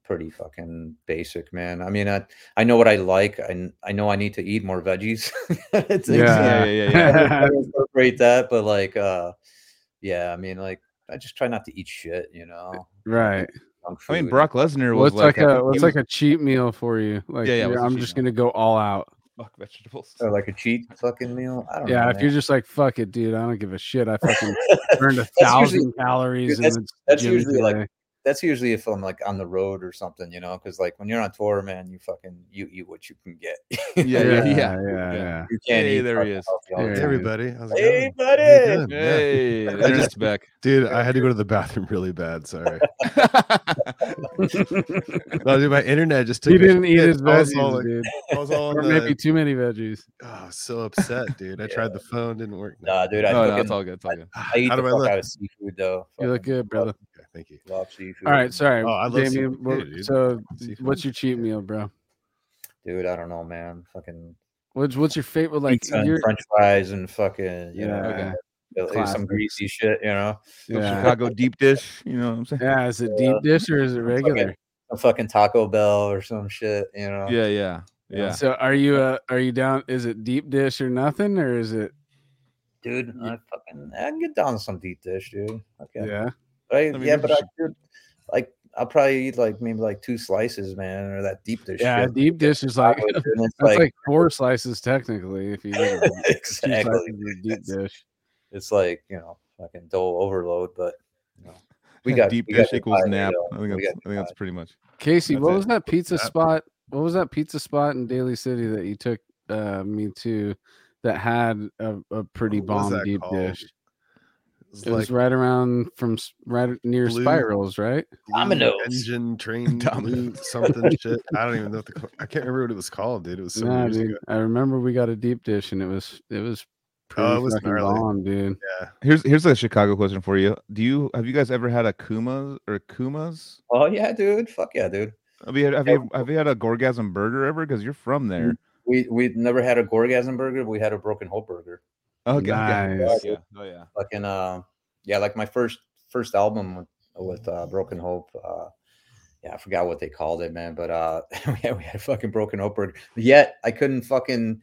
pretty fucking basic, man. I mean, I I know what I like. I I know I need to eat more veggies. it's Yeah. yeah, yeah, yeah. I incorporate that, but like, uh, yeah, I mean, like, I just try not to eat shit, you know. Right. I mean. Brock Lesnar was What's like, like, I a think what's he like a cheat meal for you? Like, Yeah, yeah, you're- what's a I'm just meal? gonna go all out. Fuck vegetables. or like a cheat fucking meal. I don't know. Yeah, if man. you're just like fuck it, dude, I don't give a shit. I fucking burned a That's usually- thousand calories dude, in the that's gym usually, like, today. That's usually if I'm like on the road or something, you know, because like when you're on tour, man, you fucking you eat what you can get. Yeah, yeah, yeah, yeah. yeah, yeah. You can't Hey, eat there he fucking is. healthy all. Hey everybody, how's Hey, going? buddy. How you doing? Yeah. Hey, the internet's back. Dude, I had to go to the bathroom really bad. Sorry. No, dude, my internet just took. he didn't eat shit. his I was veggies, all like- dude. I was all Or on maybe too many veggies. oh, so upset, dude. I tried the phone, didn't work. Nah, dude, I oh, No, no, it's all good. It's all good. I eat How the do I look? out of seafood though. You look good, brother. Love, Okay, thank you. love seafood. All right, sorry, Oh, I love Damian. seafood what- too, dude. so, Seafood what's your cheat meal, bro? dude. I don't know, man. Fucking What's what's your favorite? Like, pizza and your French fries and fucking you know, Yeah, uh, some classics. greasy shit. You know, yeah, Chicago deep dish. You know what I'm saying? yeah. Is it deep dish or is it regular? a fucking Taco Bell or some shit. You know. Yeah, yeah, yeah. So, are you uh are you down? Is it deep dish or nothing, or is it? dude. I fucking I can get down to some deep dish, dude. Okay. Yeah. But I, I mean, yeah, we but I should- dude, like I'll probably eat like maybe like two slices, man, or that deep dish. Yeah, shit. deep dish is like that's like, like, four slices technically if you get two exactly. slices deep It's, dish. it's like you know fucking dough overload, but you know, we got deep we dish to equals buy it, nap. I think We I think that's pretty much. Casey, That's what it. was that pizza That- spot? What was that pizza spot in Daly City that you took uh, me to that had a, a pretty What bomb deep called? dish? It's It was like right around from right near Blue- Spirals, right? blue Domino's. engine train blue Domino's. something shit. I don't even know what the I can't remember what it was called, dude. It was so nah, years dude. ago. I remember we got a deep dish and it was it was pretty Oh, it was fucking gnarly. bomb, dude. Yeah. Here's here's a Chicago question for you. Do you have you guys ever had a Kuma's or Kuma's? Oh yeah, dude. Fuck yeah, dude. Have you had, have you have you had a Gorgasm burger ever? Because you're from there. We we never had a Gorgasm burger. We had a Broken Hope burger. Okay. Nice. Yeah. Oh yeah. Fucking uh, yeah, like my first first album with, with uh, Broken Hope. Uh, yeah, I forgot what they called it, man. But uh, yeah, we had a fucking Broken Hope burger. Yet I couldn't fucking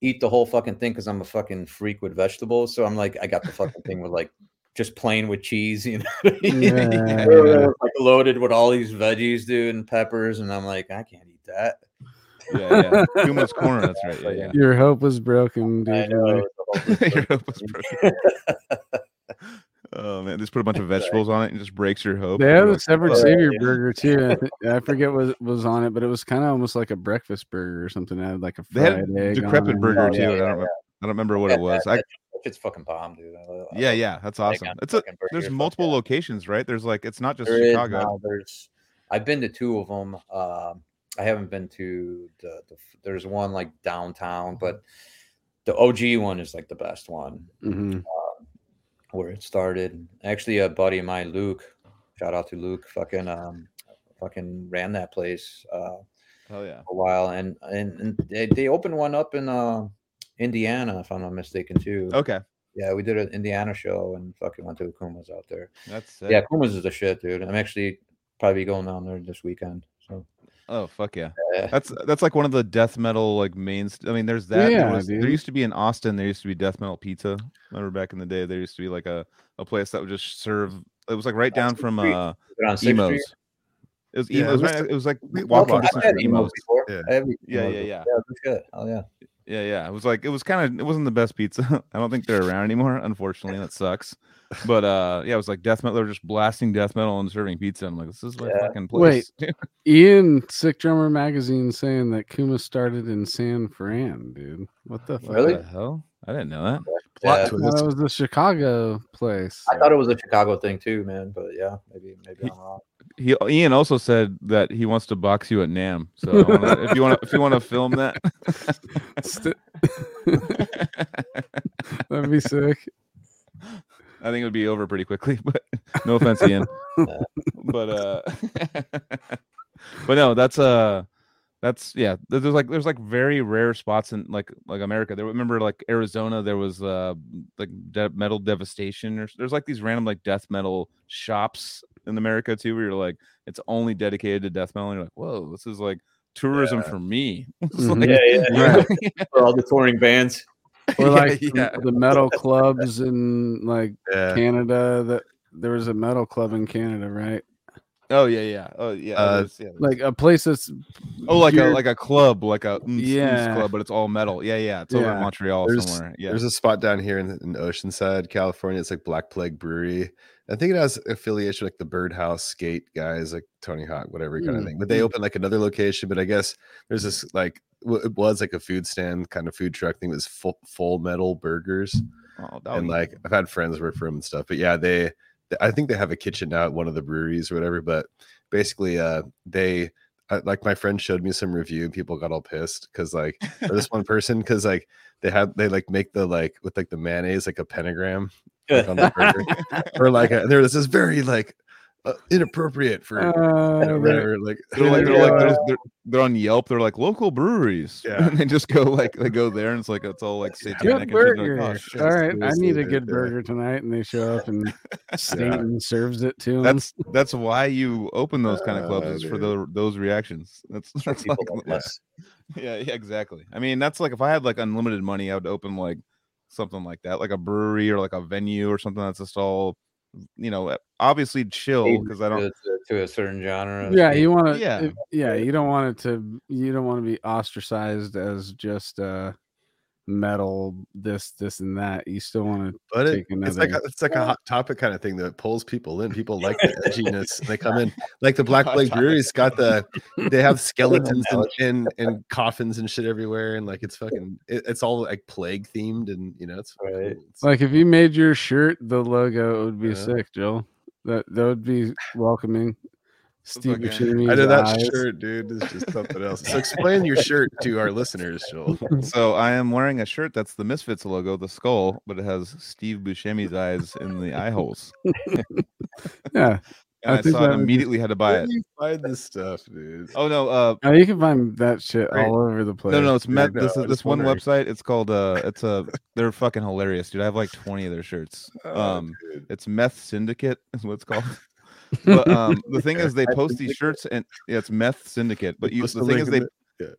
eat the whole fucking thing because I'm a fucking freak with vegetables. So I'm like, I got the fucking thing with like just plain with cheese, you know. what I mean? Yeah, yeah. like loaded with all these veggies, dude, and peppers, and I'm like, I can't eat that. Yeah, yeah. Kuma's corner. That's right. Yeah, Your hope was broken, I dude. know. Like, it's a yeah. whole your hope was broken. Oh man, just put a bunch of vegetables on it and just breaks your hope. They You're have a like, separate "Fuck." savior yeah. burger too. I, forget what was on it, but it was kind of almost like a breakfast burger or something. It had like a They had a egg. decrepit it. burger Oh, too. yeah, and I don't, remember, I don't remember what Yeah, it was. that- I, that shit's fucking bomb, dude. I yeah, yeah, that's awesome. It's a there's multiple yeah. locations, right? There's like it's not just There is Chicago. now, there's, I've been to two of them. Um, I haven't been to the, the. There's one like downtown, but the OG one is like the best one Mhm. where it started. Actually, a buddy of mine, Luke. Shout out to Luke. Fucking um, fucking ran that place uh, Hell yeah. a while, and and, and they, they opened one up in uh, Indiana, if I'm not mistaken, too. Okay, Yeah, we did an Indiana show and fucking went to Kuma's out there. that's Yeah, sick. Kuma's is the shit, dude. I'm actually probably going down there this weekend. So Oh fuck yeah. yeah. That's that's like one of the death metal like mains. I mean, there's that. Yeah, there, was- there used to be in Austin. There used to be death metal pizza. Remember back in the day, there used to be like a, a place that would just serve. It was like right down from uh Is it on Emo's. It was, Yeah, emo, it, was right, it was like walking distance from Emo's Emo's. before. Yeah. Yeah, yeah, yeah. Yeah, good. Oh yeah. Yeah, yeah. It was like it was kind of it wasn't the best pizza. I don't think they're around anymore. Unfortunately, that sucks. But uh, yeah, it was like death metal. They were just blasting death metal and serving pizza. I'm like, this is my Yeah. fucking place. Wait, Ian, Sick Drummer Magazine, saying that Kuma started in San Fran, dude. What the fuck? Really? The hell? I didn't know that. Plot Yeah. I twist. thought it was the Chicago place. I thought it was a Chicago thing too, man. But yeah, maybe maybe I'm wrong. He Ian also said that he wants to box you at NAMM. So wanna, if you want to if you want to film that, That'd be sick. I think it would be over pretty quickly. But no offense, Ian. but uh, but no, that's uh that's yeah. There's like there's like very rare spots in like like America. There remember like Arizona. There was uh like de- metal devastation. Or there's like these random like death metal shops in America too, where you're like it's only dedicated to death metal. And you're like, whoa, this is like tourism for me. Mhm. like- Yeah, yeah. Right. For all the touring bands. Or Yeah, like yeah. the metal clubs in like Yeah. Canada. That there was a metal club in Canada, right? Oh yeah, yeah. Oh yeah. Uh, there's- yeah, Like a place that's oh, like a like a club, like a mm, Yeah. yeah. club, but it's all metal. Yeah, yeah. It's over in Montreal There's- somewhere. Yeah. There's a spot down here in, in Oceanside, California. It's like Black Plague Brewery. I think it has affiliation like the Birdhouse Skate guys, like Tony Hawk, whatever kind of Mm, thing. But they mm. opened like another location. But I guess there's this like it was like a food stand kind of food truck thing. It was full, full metal burgers, Oh, that and like I've had friends work for them and stuff. But yeah, they, th- I think they have a kitchen now at one of the breweries or whatever. But basically, uh, they. Like my friend showed me some review and people got all pissed because like this one person because like they had they like make the like with like the mayonnaise like a pentagram like, on the burger or like a, there was this very like uh, inappropriate for uh, whatever like they're like, they're, like they're, they're, they're on Yelp. They're like local breweries. Yeah. and they just go like they go there, and it's like it's all like satanic. good and shit. They're burger. like, oh, shit. All right, I need a good yeah. burger tonight, and they show up and Satan serves it to them. That's that's why you open those kind of clubs Uh, is for the, those reactions. That's, that's People like, like yeah, yeah, exactly. I mean, that's like if I had like unlimited money, I would open like something like that, like a brewery or like a venue or something that's just all, you know, obviously chill because I don't. to, to, to a certain genre. yeah, you want to. Yeah. Yeah, you don't want it to. You don't want to be ostracized as just uh metal. This, this, and that. You still want to. but it, Take it's like a, it's like a hot topic kind of thing that pulls people in people like the edginess they come in like the black plague brewery's got the they have skeletons and, and and coffins and shit everywhere and like it's fucking it, it's all like plague themed and you know it's Right. cool. It's- Like if you made your shirt the logo, it would be Yeah. sick, Joel. That that would be welcoming. Steve fucking- Buscemi's I know that eyes. shirt, dude, is just something else. So explain your shirt to our listeners, Joel. So I am wearing a shirt that's the Misfits logo, the skull, but it has Steve Buscemi's eyes in the eye holes. Yeah, And I I, think saw it would be- immediately had to buy Where it. do you find this stuff, dude? Oh no, uh you can find that shit Right. all over the place. no, no, it's dude, met. no, this I is was this one wondering. website. It's called uh, it's a. They're fucking hilarious, dude. I have like twenty of their shirts. Oh, Um, dude. it's Meth Syndicate is what it's called. But um, the thing is, they post these shirts and yeah, it's Meth Syndicate. But you, the thing is, they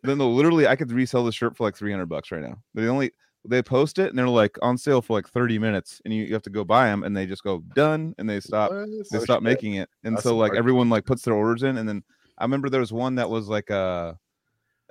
then they'll literally, I could resell the shirt for like three hundred bucks right now. They only they post it and they're like on sale for like thirty minutes, and you, you have to go buy them, and they just go done, and they stop What? they Oh, stop shit. making it and That's so like everyone like puts their orders in and then i remember there was one that was like uh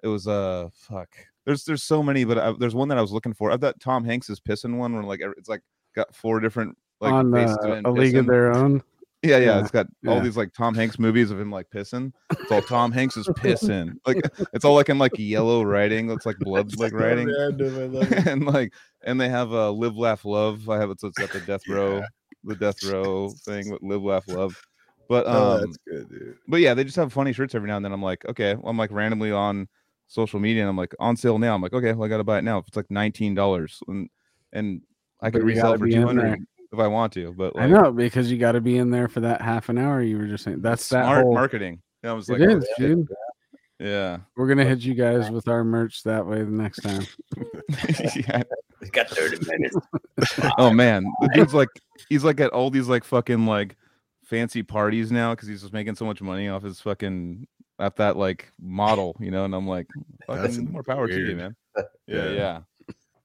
it was uh fuck there's there's so many but I, there's one that i was looking for i've got tom hanks is pissing one where like it's like got four different like on uh, a league of their own. Yeah, yeah it's got all these like tom hanks movies of him like pissing. It's all tom hanks is pissing. Like it's all like in like yellow writing it's like blood like writing. random, and like and they have uh live laugh love. I have it so it's got the death row the death row thing with live laugh love. But Oh, um that's good, dude. but yeah they just have funny shirts every now and then. I'm like okay. Well, i'm like randomly on social media and i'm like on sale now. I'm like okay well i gotta buy it now. If it's like $19 and and i could resell it for 200 there. If i want to but like I know because you got to be in there for that half an hour. You were just saying that's that smart whole. marketing Yeah, i was like is, shit. dude. yeah We're gonna hit you guys with our merch that way the next time. yeah We got 30 minutes. oh man the dude's like he's like at all these like fucking like fancy parties now because he's just making so much money off his fucking at that like model you know and i'm like fucking more power to you man yeah Yeah. yeah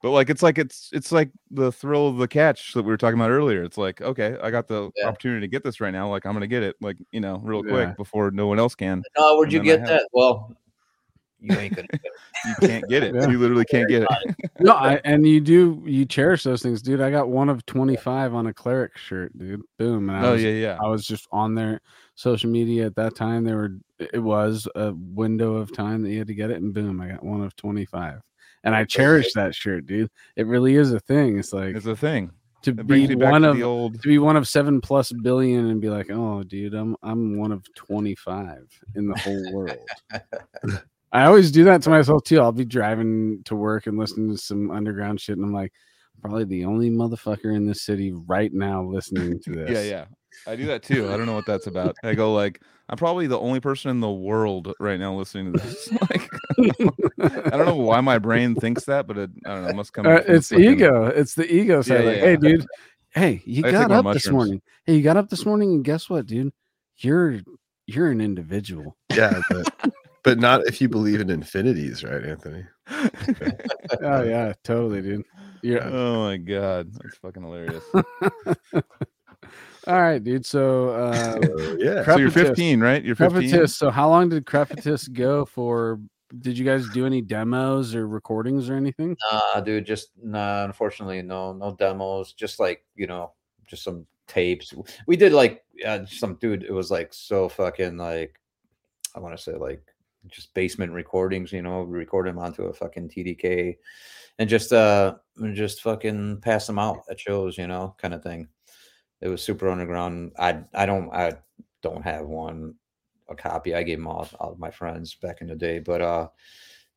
but like it's like it's it's like the thrill of the catch that we were talking about earlier it's like okay i got the Yeah. opportunity to get this right now like i'm gonna get it like you know real Yeah. quick before no one else can Oh, where'd And you get have- that? Well, you ain't gonna get it. you can't get it Yeah. you literally can't get it No, I, and you do you cherish those things, dude. I got one of twenty five on a cleric shirt, dude. Boom. And I oh was, yeah yeah I was just on their social media at that time. They were it was a window of time that you had to get it, and boom, I got one of twenty five. And I cherish that shirt, dude. It really is a thing. It's like It's a thing. to It be one to of the old. to be one of seven plus billion and be like, oh, dude, I'm I'm one of twenty five in the whole world. I always do that to myself too. I'll be driving to work and listening to some underground shit, and I'm like, probably the only motherfucker in this city right now listening to this. Yeah, yeah. I do that too. I don't know what that's about. I go like, I'm probably the only person in the world right now listening to this. like, I don't know why my brain thinks that, but it, I don't know. It must come. Uh, it's fucking- ego. It's the ego side. Yeah, like, yeah, hey, dude. Hey, you I got my up this morning. Hey, you got up this morning, and guess what, dude? You're you're an individual. Yeah, but, but not if you believe in infinities, right, Anthony? Oh yeah, totally, dude. Yeah. Oh my god, that's fucking hilarious. All right, dude. So uh So, yeah. so you're 15, right? You're 15. Crepitus. So how long did Crepitus go for? Did you guys do any demos or recordings or anything? Nah, dude, just nah. Unfortunately, no, no demos. Just like you know, just some tapes. We did like uh, some dude. It was like so fucking like I want to say like just basement recordings. You know, we record them onto a fucking TDK and just uh and just fucking pass them out at shows. You know, kind of thing. It was super underground. I I don't I don't have one a copy. I gave them all all of my friends back in the day, but uh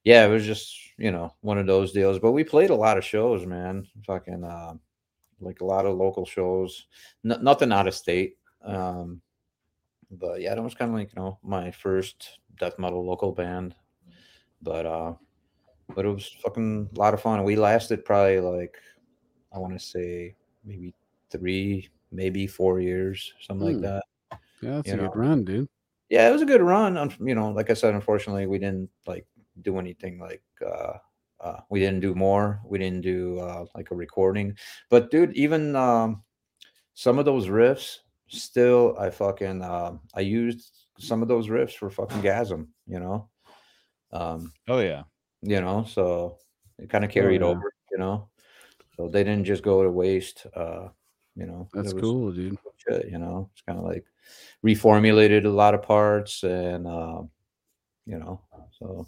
yeah, it was just you know one of those deals. But we played a lot of shows, man. Fucking uh, like a lot of local shows. N- nothing out of state. Um, but yeah, that was kind of like you know my first death metal local band. But uh, but it was fucking a lot of fun. We lasted probably like I want to say maybe three, maybe four years, something Hmm. like that Yeah, that's You a know. good run, dude. yeah, it was a good run. Un- You know, like I said, unfortunately, we didn't like do anything like uh, uh, we didn't do more. We didn't do uh, like a recording. But dude, even um, some of those riffs, still, I fucking uh, I used some of those riffs for fucking Gasm. You know, um, Oh yeah. you know, so it kind of carried yeah. over. You know, so they didn't just go to waste. Uh, you know, That's was- cool, dude. shit, you know it's kind of like reformulated a lot of parts and uh, you know so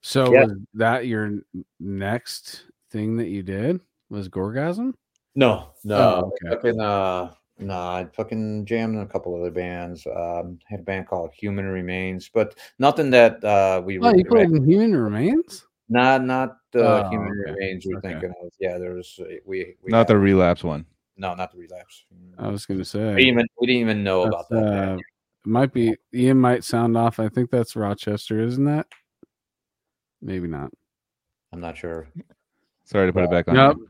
So Yeah. was that your next thing that you did? Was Gorgasm? no no Oh, okay. fucking uh no i fucking jammed in a couple other bands um had a band called human remains but nothing that uh we Oh, you really played in Human Remains? not not the Oh, human okay. remains we're Okay. thinking of yeah there's uh, we, we Not the relapse one. No not the relapse I was gonna we say didn't even we didn't even know about that uh, it might be Ian might sound off. I think that's Rochester, isn't that? Maybe not. i'm not sure Sorry to put it back on. Nope. you.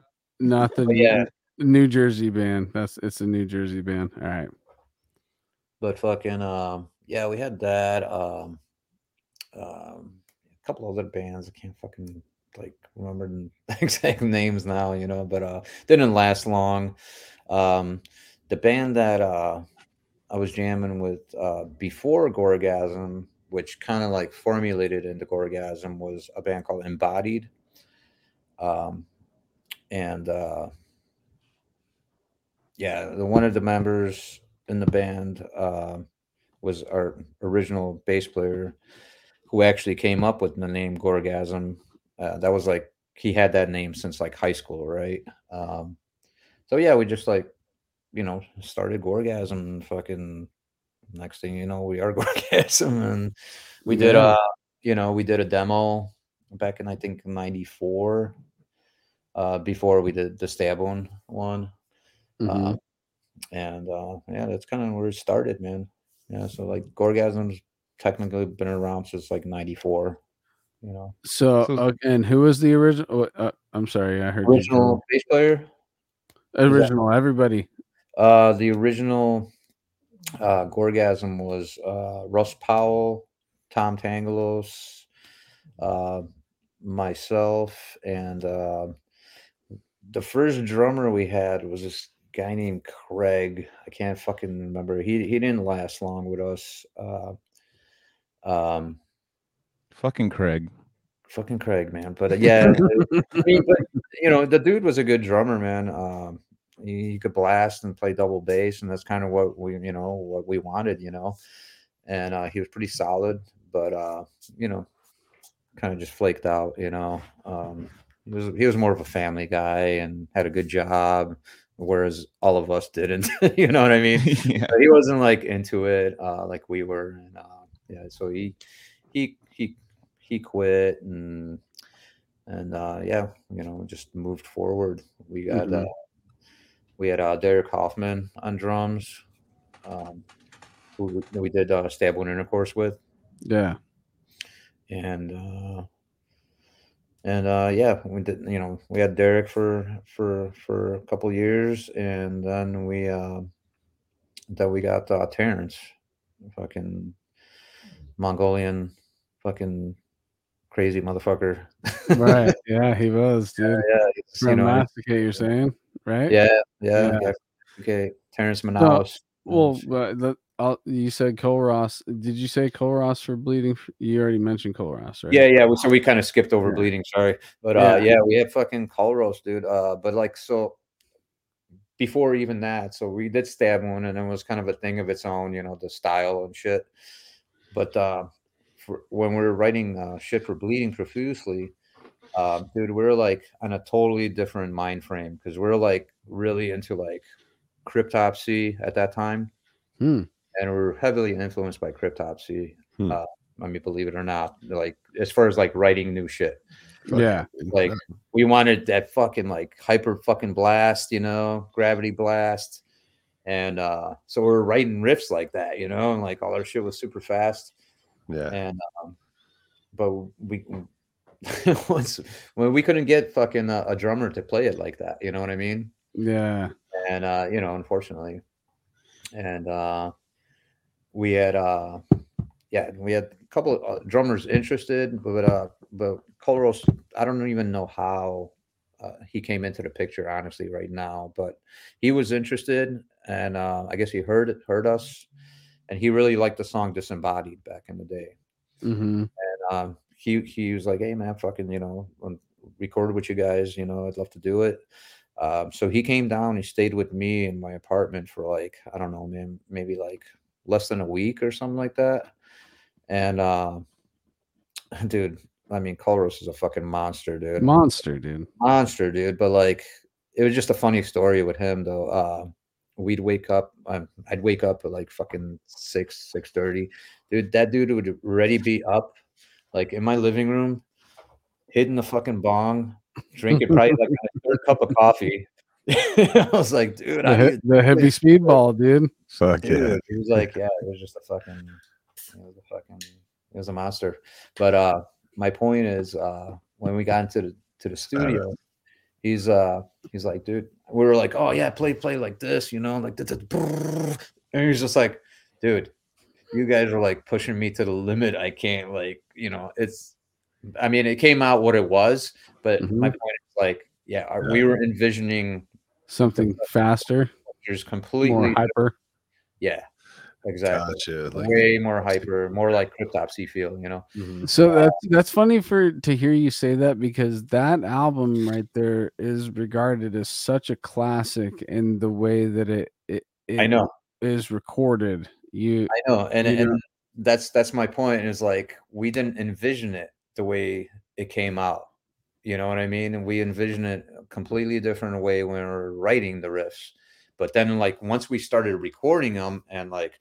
Not But yeah New Jersey band. That's it's a New Jersey band. All right. but fucking um yeah we had that um um a couple other bands i can't fucking like remember the exact names now you know but uh didn't last long. Um the band that uh i was jamming with uh before gorgasm which kind of like formulated into gorgasm was a band called embodied. Um and uh yeah the one of the members in the band uh, was our original bass player who actually came up with the name gorgasm uh, that was like he had that name since like high school right um, so yeah we just like you know started gorgasm and fucking next thing you know we are gorgasm and we did Yeah. uh you know we did a demo back in i think 94 uh before we did the Stabwound one Mhm. uh, and uh, yeah, that's kind of where it started, man. Yeah, so like Gorgasm's technically been around since like '94. You know, so, so- uh, and who was the original? Uh, I'm sorry, I heard you original bass player. say- original. Everybody. Uh, the original uh, Gorgasm was uh, Russ Powell, Tom Tangelos, uh, myself, and uh, the first drummer we had was this guy named Craig. I can't fucking remember. He he didn't last long with us. Uh, um, Fucking Craig. fucking Craig, man. But uh, yeah, I mean, but you know, the dude was a good drummer, man. Um, he, he could blast and play double bass, and that's kind of what we, you know, what we wanted, you know. And uh, he was pretty solid, but uh, you know, kind of just flaked out, you know. Um, he was he was more of a family guy and had a good job, whereas all of us didn't. you know what I mean? yeah. But he wasn't like into it uh, like we were, and uh, yeah, so he he he he quit and and uh, yeah, you know, just moved forward. We got Mhm. uh, we had uh, Derek Hoffman on drums, um, who we- we did uh, Stabwound Intercourse with, Yeah. and uh, and uh, yeah, we did. You know, we had Derek for for for a couple years, and then we uh, then we got uh, Terrence, fucking Mongolian, fucking crazy motherfucker. Right. yeah, he was, dude. yeah, he's, From you know, Masticate, you're saying, right? yeah, yeah, Yeah. yeah. Okay, Terrence Manaus. Well, but the, uh, you said Cole Ross. Did you say Cole Ross for bleeding? You already mentioned Cole Ross, right? Yeah, yeah. So we kind of skipped over Yeah. bleeding. Sorry, but uh, Yeah. yeah, we had fucking Colros, dude. Uh, but like so, before even that, so we did Stabwound, and it was kind of a thing of its own, you know, the style and shit. But uh, for, when we were writing uh, shit for bleeding profusely, uh, dude, we are like on a totally different mind frame because we are like really into like cryptopsy at that time, Hmm. and we are heavily influenced by cryptopsy. Hmm. Uh, I mean, believe it or not, like as far as like writing new shit, Yeah. like we wanted that fucking like hyper fucking blast, you know, gravity blast. And uh so we are writing riffs like that, you know, and like all our shit was super fast. Yeah. And um but we once when we couldn't get fucking a, a drummer to play it like that, you know what I mean? Yeah. and uh you know unfortunately and uh we had uh yeah we had a couple of uh, drummers interested but uh but Colros I don't even know how uh, he came into the picture honestly right now but he was interested and uh I guess he heard heard us and he really liked the song disembodied back in the day hmm um, he he was like, "Hey man, fucking, you know, recorded with you guys. You know, I'd love to do it." Um, so he came down. He stayed with me in my apartment for like I don't know, man, maybe like less than a week or something like that. And uh, dude, I mean, Colros is a fucking monster, dude Monster, dude. monster, dude. But like, it was just a funny story with him, though. Uh, we'd wake up. Um, I'd wake up at like fucking six, six thirty, dude. That dude would already be up, like in my living room, hitting the fucking bong, drinking probably like a third cup of coffee. I was like, dude, The, he- the heavy speedball, dude. Fuck yeah. Dude, he was like, yeah, it was just a fucking, it was a fucking, it was a monster. But uh, my point is, uh, when we got into the to the studio, he's uh, he's like, dude, we were like, oh yeah, play play like this, you know, like, this, and he's just like, dude, you guys are like pushing me to the limit. I can't like, you know, it's, I mean, it came out what it was, but my Mhm. point is like, yeah, our- we were envisioning Something faster, just completely, more hyper. yeah, exactly. Gotcha. Like, way more hyper, more like cryptopsy feel, you know. mhm. So that's that's funny for to hear you say that because that album right there is regarded as such a classic in the way that it it, it I know, is recorded. You I know, and you know. and that's that's my point. Is like we didn't envision it the way it came out. You know what I mean? And we envision it a completely different way when we're writing the riffs. But then, like once we started recording them, and like,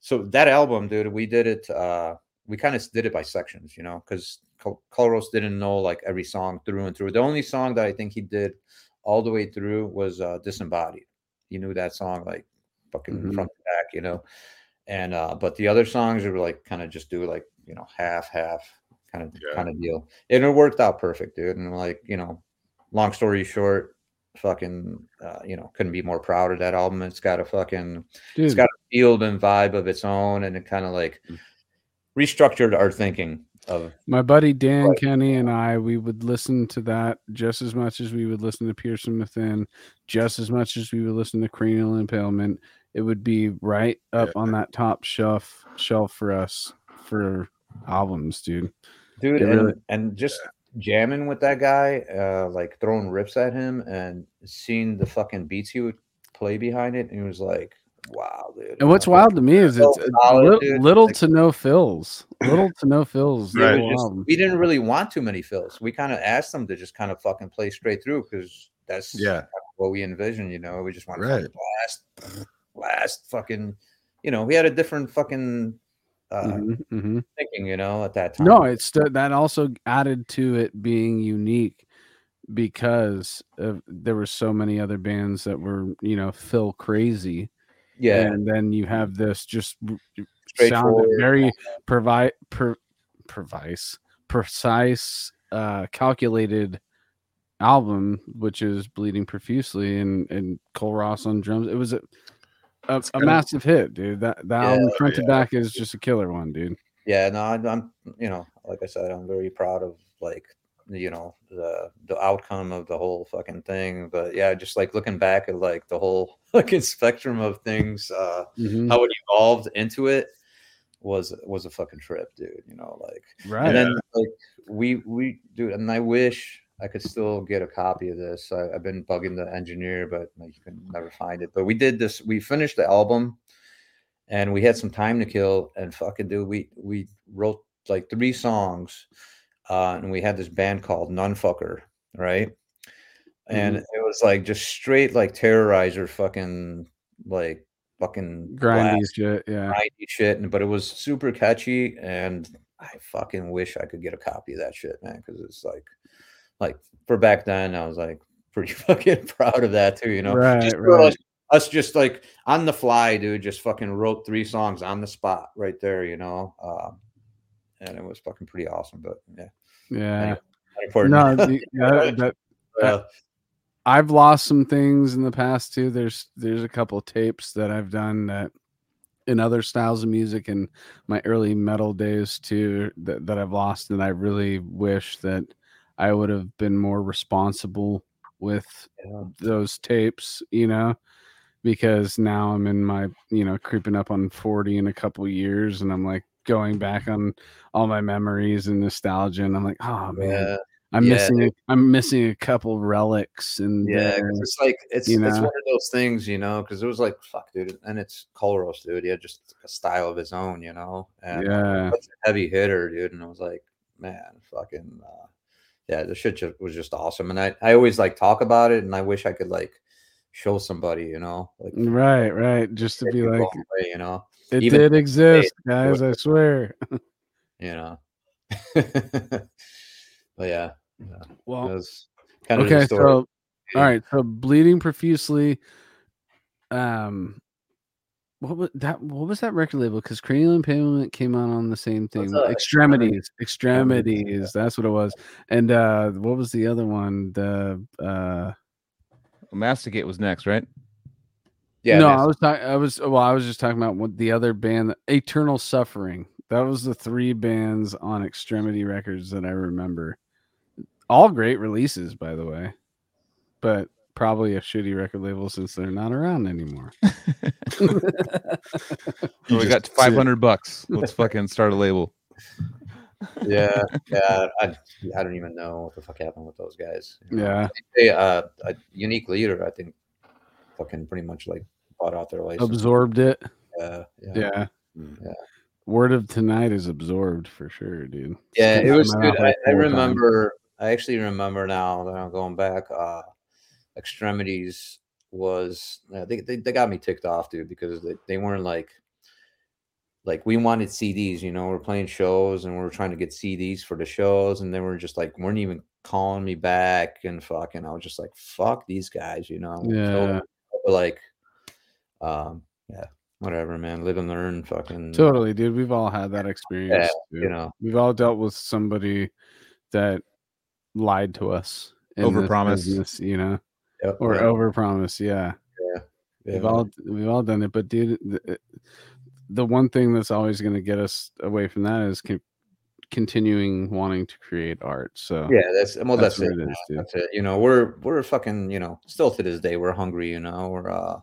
so that album, dude, we did it. uh We kind of did it by sections, you know, because Colros didn't know like every song through and through. The only song that I think he did all the way through was uh Disembodied. He knew that song like fucking Mhm. front to back, you know. And uh but the other songs were like kind of just do like, you know, half half kind of Yeah. kind of deal. And it worked out perfect, dude. And like, you know, long story short, fucking uh, you know, couldn't be more proud of that album. It's got a fucking dude, it's got a field and vibe of its own and it kind of like restructured our thinking of my buddy Dan Right. Kenny and I, we would listen to that just as much as we would listen to Pierced from Within, just as much as we would listen to Cranial Impalement. It would be right up on that top shelf shelf for us for albums, dude. dude and, really- and just jamming with that guy uh like throwing rips at him and seeing the fucking beats he would play behind it and he was like wow, dude. And what's wild to me is So it's solid, lit- little Like- to no fills, little to no fills. Yeah, Right. we, just- we didn't really want too many fills. We kind of asked them to just kind of fucking play straight through because that's Yeah. what we envisioned. You know, we just want Right. to blast, blast, fucking. You know, we had a different fucking uh, Mhm, mhm. thinking. You know, at that time. No, it's that also added to it being unique because of, there were so many other bands that were you know Phil crazy, yeah, and then you have this just sounded very provide per, precise precise uh calculated album which is bleeding profusely and and cole ross on drums it was a a, a massive hit dude. That that Yeah, album front to back is just a killer one dude. Yeah no I, i'm you know like i said i'm very proud of like you know the the outcome of the whole fucking thing. But yeah just like looking back at like the whole fucking spectrum of things uh Mhm. how it evolved into it was was a fucking trip dude you know like right. and then like we we dude and i wish i could still get a copy of this. I, i've been bugging the engineer but like, you can never find it. But we did this we finished the album and we had some time to kill and fucking dude we we wrote like three songs uh and we had this band called nunfucker right? And it was like just straight like terrorizer fucking like fucking grindy blast. shit yeah. Grindy shit, and but it was super catchy, and I fucking wish I could get a copy of that shit, man, because it's like, like for back then, I was like pretty fucking proud of that too, you know. Right, just right. us, us just like on the fly, dude, just fucking wrote three songs on the spot right there, you know. Um, and it was fucking pretty awesome, but yeah, yeah important. no the- yeah, that, Uh, I've lost some things in the past too. There's there's a couple tapes that I've done that in other styles of music in my early metal days too that, that I've lost and I really wish that I would have been more responsible with yeah. those tapes, you know, because now I'm in my, you know, creeping up on 40 in a couple years and I'm like going back on all my memories and nostalgia and I'm like, oh man, yeah. I'm Yeah, missing a, I'm missing a couple relics and Yeah, there. it's like it's you it's one of those things, you know, because it was like fuck, dude, and it's Colros, dude. He had just a style of his own, you know, and yeah. heavy hitter, dude. And I was like, man, fucking, uh, yeah, the shit ju- was just awesome. And I, I always like talk about it, and I wish I could like show somebody, you know, like Right, right. Just to be like, away, you know, it even did exist, it guys. I swear. you know. but yeah, yeah, it Well, was kind of okay. So, all right. So, bleeding profusely. Um, what was that? What was that record label? Because Cranial Impalement came out on the same thing. uh, Extremities, extremities. That's what it was. And uh, what was the other one? The uh, Masticate was next, right? yeah, no. I was talking. I was well. I was just talking about what the other band, Eternal Suffering. That was the three bands on Extremity Records that I remember. All great releases, by the way, but probably a shitty record label since they're not around anymore. You we got 500 bucks. Let's fucking start a label. yeah, yeah. I, I don't even know what the fuck happened with those guys. you know. Yeah, They, uh, a unique leader, I think, fucking pretty much like bought out their license. absorbed it. Yeah, yeah, Yeah. Mm. Yeah. Word of tonight is absorbed for sure, dude. Yeah, it was good. I, I full time. remember. I actually remember now that I'm going back. Uh, extremities was uh, they, they they got me ticked off, dude, because they, they weren't like like we wanted CDs. You know, we're playing shows and we are trying to get CDs for the shows, and they were just like weren't even calling me back and fucking. I was just like, fuck these guys, you know. So, Yeah, like, um, yeah, whatever, man. Live and learn, fucking. totally, dude. We've all had that experience. you know. We've all dealt with somebody that lied to us. in this Overpromise. you know, Yep, or yeah, overpromise. Yeah. yeah, We've all we've all done it, but dude, the, the one thing that's always going to get us away from that is con- continuing wanting to create art. So Yeah, that's well, That's that's, it. it is. That's it. You know, we're we're fucking, you know, still to this day, we're hungry. You know, we're uh,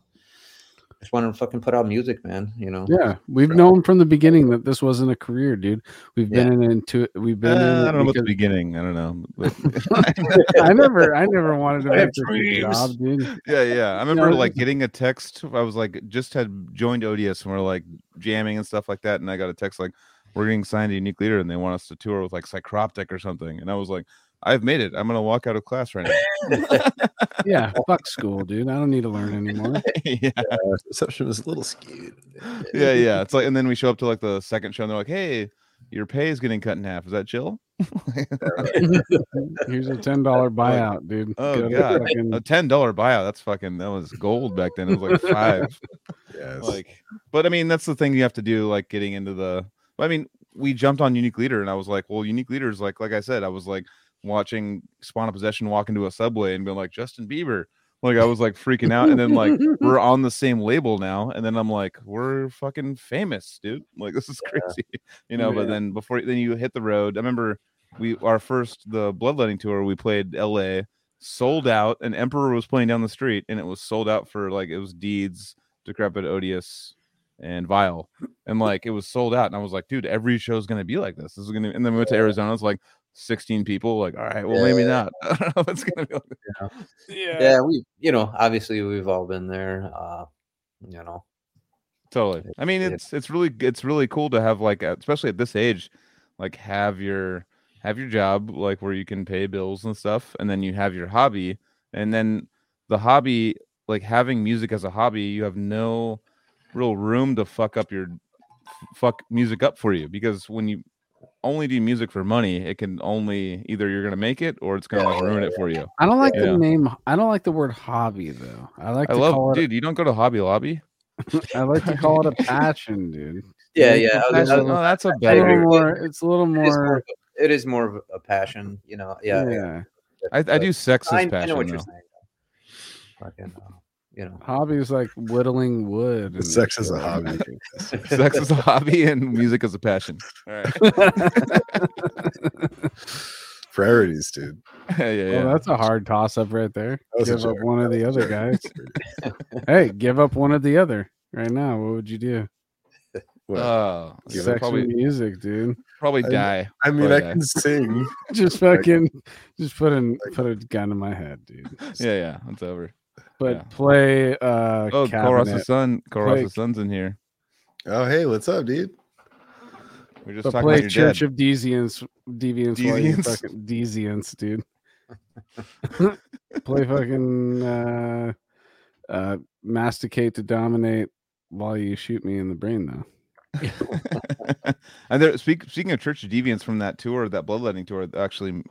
just want to fucking put out music, man. You know. Yeah, we've known from the beginning that this wasn't a career, dude. We've been in into it. We've been. in Uh, it I don't know about the beginning. I don't know. I never, I never wanted to make this a job, dude. yeah, yeah. I remember know, like getting a text. I was like just had joined ODS and we're like jamming and stuff like that. And I got a text like, "We're getting signed to Unique Leader and they want us to tour with like Psychroptic or something." And I was like, "I've made it. I'm gonna walk out of class right now." Yeah, fuck school, dude. I don't need to learn anymore. yeah, Uh, reception was a little skewed. yeah, yeah. It's like, and then we show up to like the second show and they're like, "Hey, your pay is getting cut in half. Is that chill?" Here's a ten dollar buyout, dude. Oh Go god, fucking- a ten dollar buyout. That's fucking. That was gold back then. It was like five. Yes. like but i mean that's the thing you have to do like getting into the i mean we jumped on unique leader and i was like well unique leaders like like i said i was like watching spawn of possession walk into a subway and being like justin bieber. Like i was like freaking out and then like we're on the same label now and then i'm like we're fucking famous dude. Like this is crazy you know but then before then you hit the road. I remember we our first the bloodletting tour we played la sold out and emperor was playing down the street and it was sold out for like it was deeds decrepit odious and vile and like it was sold out and i was like dude every show's gonna be like this. This is gonna and then we went to arizona it's like 16 people like all right well maybe Yeah. not i don't know if it's gonna be like yeah Yeah, we you know obviously we've all been there. Uh, you know. totally i mean Yeah. it's it's really it's really cool to have like especially at this age like have your have your job like where you can pay bills and stuff and then you have your hobby and then the hobby like having music as a hobby you have no real room to fuck up your fuck music up for you because when you only do music for money it can only either you're gonna make it or it's gonna like ruin it for you I don't like Yeah. the name. I don't like the word hobby though. I like i to love call it. dude you don't go to hobby lobby I like to call it a passion, dude. Yeah, Make yeah. the I I passion- no that's a It's a better little more. It's a little it is more more. of a- it is more of a passion. You know. Yeah. yeah. I, I do sex I, as I passion know what though. you're saying. Fucking, uh, you know. Hobby is like whittling wood. and Sex is a hobby. sex is a hobby and music is a passion. All right. Priorities, dude. yeah, yeah, Well, yeah. that's a hard toss up right there. That was a Give up one of the other guys. hey, give up one of the other right now. What would you do? What? Oh, Give Sex probably and music, dude. probably die. I mean, Oh, I yeah. can sing. Just fucking, just put in, put a gun in my head, dude. Yeah, yeah, it's over. But Yeah. play. uh Oh, Koros's cabinet. son, Koros's Play- son's in here. Oh, hey, what's up, dude? We're just But talking play about your Church dad. of Deviants, Deviants, while you Deviants? fucking Deviants, dude. play fucking uh, uh, masticate to dominate while you shoot me in the brain, though. and there, speak, speaking of Church of Deviants from that tour, that bloodletting tour, actually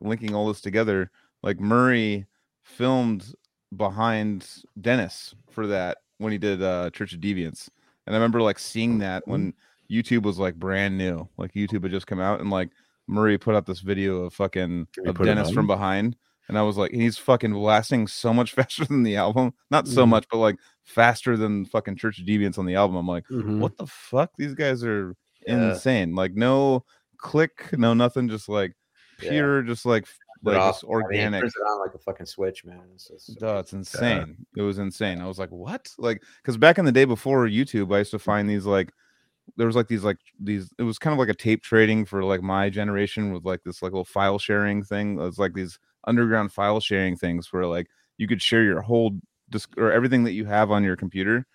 linking all this together, like Murray filmed behind Dennis for that when he did uh, Church of Deviants, and I remember like seeing that when YouTube was like brand new, like YouTube had just come out, and like Murray put out this video of fucking of Dennis from behind. And I was like, he's fucking blasting so much faster than the album. Not so Mhm. much, but like faster than fucking Church of Deviants on the album. I'm like, Mhm. what the fuck? These guys are Yeah. insane. Like no click, no nothing, just like Yeah. pure, just like like off- just I mean, it organic. turns it on like a fucking switch, man. It's just, Duh, it's insane. It was insane. I was like, what? Like, because back in the day before YouTube, I used to find these like there was like these like these it was kind of like a tape trading for like my generation with like this like little file sharing thing. It was like these underground file sharing things where like you could share your whole disc or everything that you have on your computer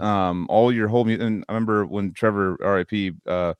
uh, um all your whole and i remember when trevor rip uh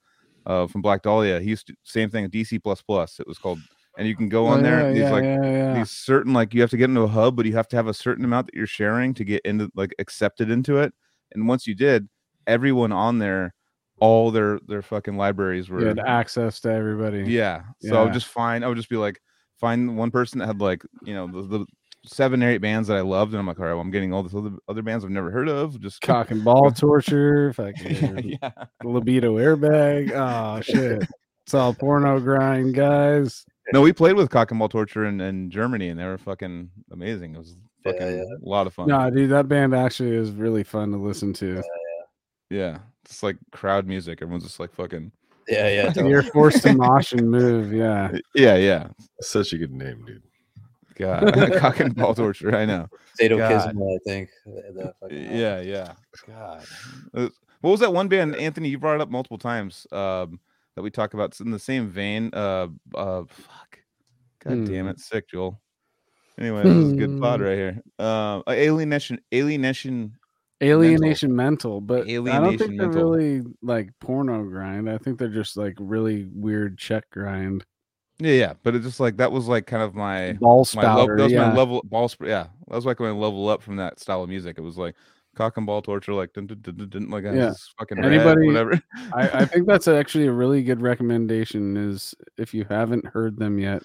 uh from black dahlia he used to same thing dc plus plus it was called and you can go Oh, on there yeah, and these yeah, like yeah, yeah. these certain like you have to get into a hub but you have to have a certain amount that you're sharing to get into like accepted into it and once you did everyone on there all their their fucking libraries were you had access to everybody. yeah. So I Yeah. would just find I would just be like find one person that had like, you know, the, the seven or eight bands that I loved, and I'm like, all right, well, I'm getting all these other other bands I've never heard of. Just Cock and ball torture, fucking yeah. libido airbag. Oh shit. It's all porno grind, guys. No, we played with Cock and Ball Torture in, in Germany and they were fucking amazing. It was fucking yeah. a lot of fun. No, dude, that band actually is really fun to listen to. Yeah. yeah. It's like crowd music. Everyone's just like fucking Yeah, yeah. totally. You're forced to mosh and move. Yeah. Yeah, yeah. Such a good name, dude. God, cock and ball torture. I know. Sadokismo, I think. the- the fucking album. Yeah, yeah. God. Uh, What was that one band, Anthony? You brought it up multiple times. Um, that we talk about. It's in the same vein. Uh, uh, fuck. God damn Hmm. it, sick Joel. Anyway, this is a good pod right here. Um, uh, alienation, alienation. Alienation mental, but I don't Alienation think they're mental. really like porno grind. I think they're just like really weird Czech grind. Yeah, yeah. But it's just like that was like kind of my Ball my level. That was yeah. my level ball. Sp- yeah, that was like my level up from that style of music. It was like cock and ball torture, like dun, dun, dun, dun, like Yeah. fucking Anybody- whatever. I, I think that's actually a really good recommendation. Is if you haven't heard them yet,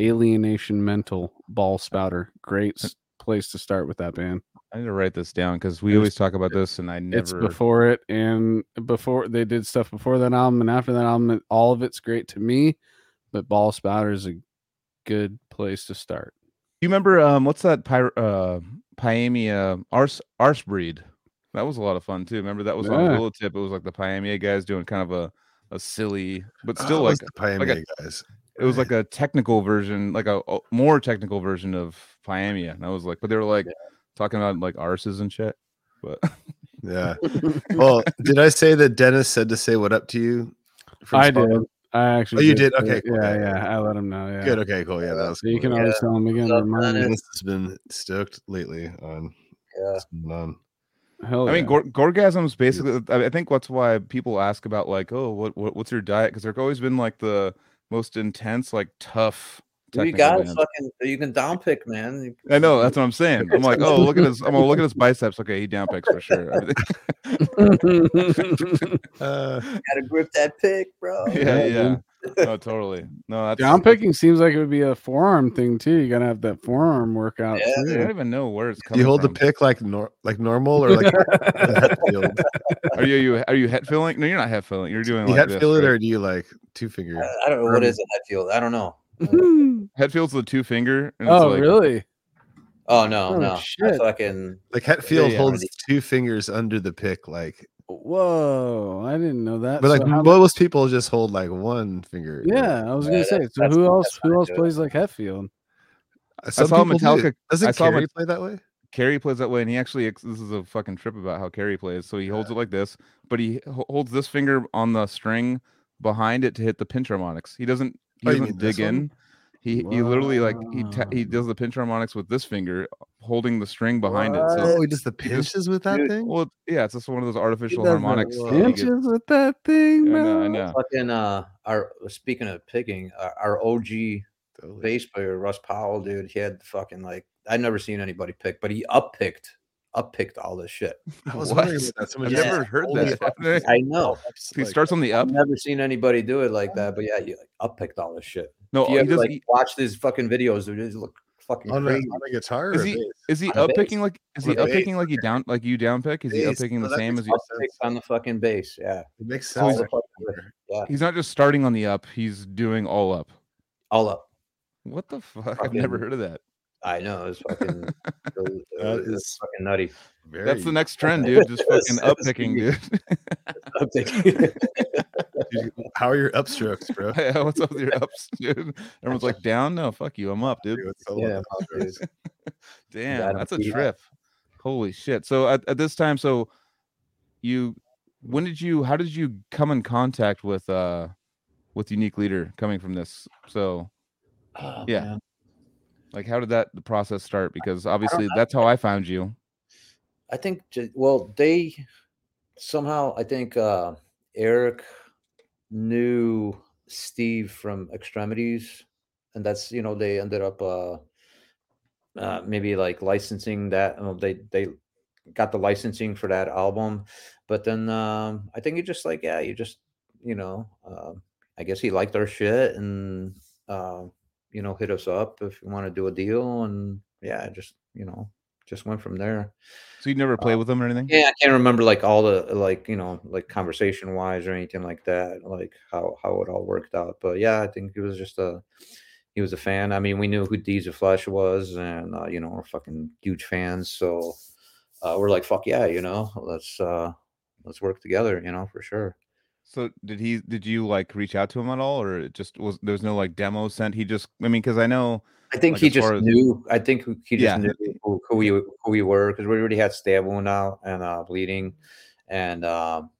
Alienation Mental Ball Spouter. Great place to start with that band. I need to write this down because we It's- always talk about this, and I never. It's before it and before they did stuff before that album and after that album. All of it's great to me, but Ball Spouter is a good place to start. You remember um what's that pyr- uh Pyaemia arse arse breed? That was a lot of fun too. Remember that was on Yeah. Willowtip. It was like the Pyaemia guys doing kind of a a silly, but Oh, still it like was the Pioneer guys. it was like a technical version, like a, a more technical version of Pyaemia. And I was like, but they were like talking about like arses and shit. But Yeah. Well, did I say that Dennis said to say what up to you? I did. I actually. Oh, you say did? Okay, it. cool. Yeah, yeah. I let him know. Yeah. Good. Okay. Cool. Yeah, that was. So you can always tell him again. What's up, remind him. Dennis? Dennis has been stoked lately on. Yeah. what's going on. Hell I mean, yeah. gor- gorgasms basically. I I think that's why people ask about like, oh, what, what what's your diet? Because they've always been like the most intense, like tough. You got bands. fucking. You can down pick, man. I know that's what I'm saying. I'm like, oh, look at his. I'm gonna look at his biceps. Okay, he down picks for sure. Uh, gotta grip that pick, bro. yeah, Yeah, yeah. No, totally. No, that's. Down picking seems like it would be a forearm thing too. You gotta have that forearm workout. Yeah, I don't even know where it's coming. you hold the pick like nor- like normal or like the head? Are you, you are you head filling? No, you're not head filling. You're doing you like head this, feel it right? or do you like two finger? I, I don't know what is it. I feel. I don't know. head feels the two finger. And it's oh, like, really? Oh no, Oh, no. I shit. fucking. Like Hetfield yeah. holds two fingers under the pick, like. Whoa! I didn't know that. But like So how- most people just hold like one finger. yeah, I was Yeah, gonna say. that's- So that's- who else? Who else do it. plays like Hetfield? Uh, some saw people do. Metallica- Doesn't I saw Carrie Met- play that way? Carrie plays that way, and he actually this is a fucking trip about how Carrie plays. So he holds it like this, but he holds this finger on the string behind it to hit the pinch harmonics. He doesn't. He Oh, doesn't mean this dig one? in. He he literally like he ta- he does the pinch harmonics with this finger, holding the string behind it. So Oh, he does the he just- pinches with that Dude, thing. well, yeah, it's just one of those artificial does harmonics. that he gets- Pinches with that thing, I man. know, I know. Fucking uh, our speaking of picking, our, our OG Totally. bass player Russ Powell, dude, he had fucking like I'd never seen anybody pick, but he up picked, up picked all this shit. I was What? wondering about that. Someone I've just- never heard holy that. fucking I know. He like- starts on the up. I've never seen anybody do it like that, but yeah, he like up picked all this shit. No, if you he ever does. like he- watch these fucking videos, dude, they look fucking on a, crazy. on a guitar. Is he- bass? Is he on a up bass. picking like? Is On he a up bass. picking like you down like you down pick? Is he uppicking Bass. picking Oh, the same as you? On the fucking bass, yeah. It makes sense. the fucking- yeah, He's not just starting on the up. He's doing all up. all up. What the fuck? I've never heard of that. I know it's fucking. was- it That is- fucking nutty. Very, That's the next trend, dude. Just fucking up picking, dude. Up picking. How are your upstrokes, bro? Yeah, What's up with your ups, dude? Everyone's like down. No, fuck you. I'm up, dude. What's up yeah, dude. Damn, that's a trip. Holy shit. So at, at this time, so you when did you how did you come in contact with uh with unique leader coming from this? So Oh, Yeah. man. Like how did that the process start? Because obviously that's how I found you. I think well they somehow I think uh Erik knew Steve from Extremities and that's you know they ended up uh uh maybe like licensing that uh, they they got the licensing for that album but then um I think he just like yeah you just you know um I guess he liked our shit and uh you know hit us up if you want to do a deal and yeah just you know just went from there So you never played with them or anything? yeah, I can't remember like all the like you know like conversation wise or anything like that, like how how it all worked out. But yeah, I think he was just a he was a fan. I mean, we knew who Deeds of Flesh was, and uh, you know we're fucking huge fans. So uh, we're like, fuck yeah, you know, let's uh let's work together, you know, for sure. So did he? Did you like reach out to him at all, or it just was there was no like demo sent? He just, I mean, because I know I think Like, he just as- knew. I think he just Yeah. knew who, who we who we were because we already had Stabwound out and uh, bleeding, and um,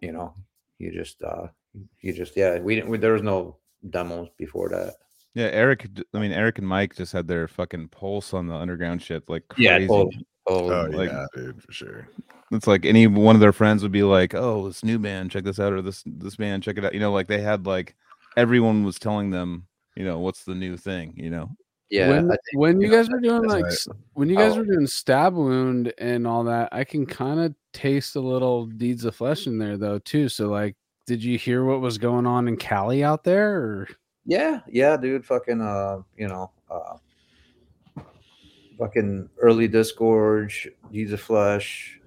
you know, he just uh, he just yeah. We didn't. We, there was no demos before that. Yeah, Erik. I mean, Erik and Mike just had their fucking pulse on the underground shit, like crazy. Yeah, totally. Totally. Oh like- yeah, dude, for sure. It's like any one of their friends would be like, "Oh, this new band, check this out," or this this band, check it out. You know, like they had like everyone was telling them, you know, what's the new thing. You know, yeah. when, think, when you know, guys were doing like right. when you guys Oh. were doing Stabwound and all that, I can kind of taste a little deeds of flesh in there though too. So like, did you hear what was going on in Cali out there? Or yeah, yeah, dude. Fucking uh, you know, uh, fucking early disgorge, of Flesh.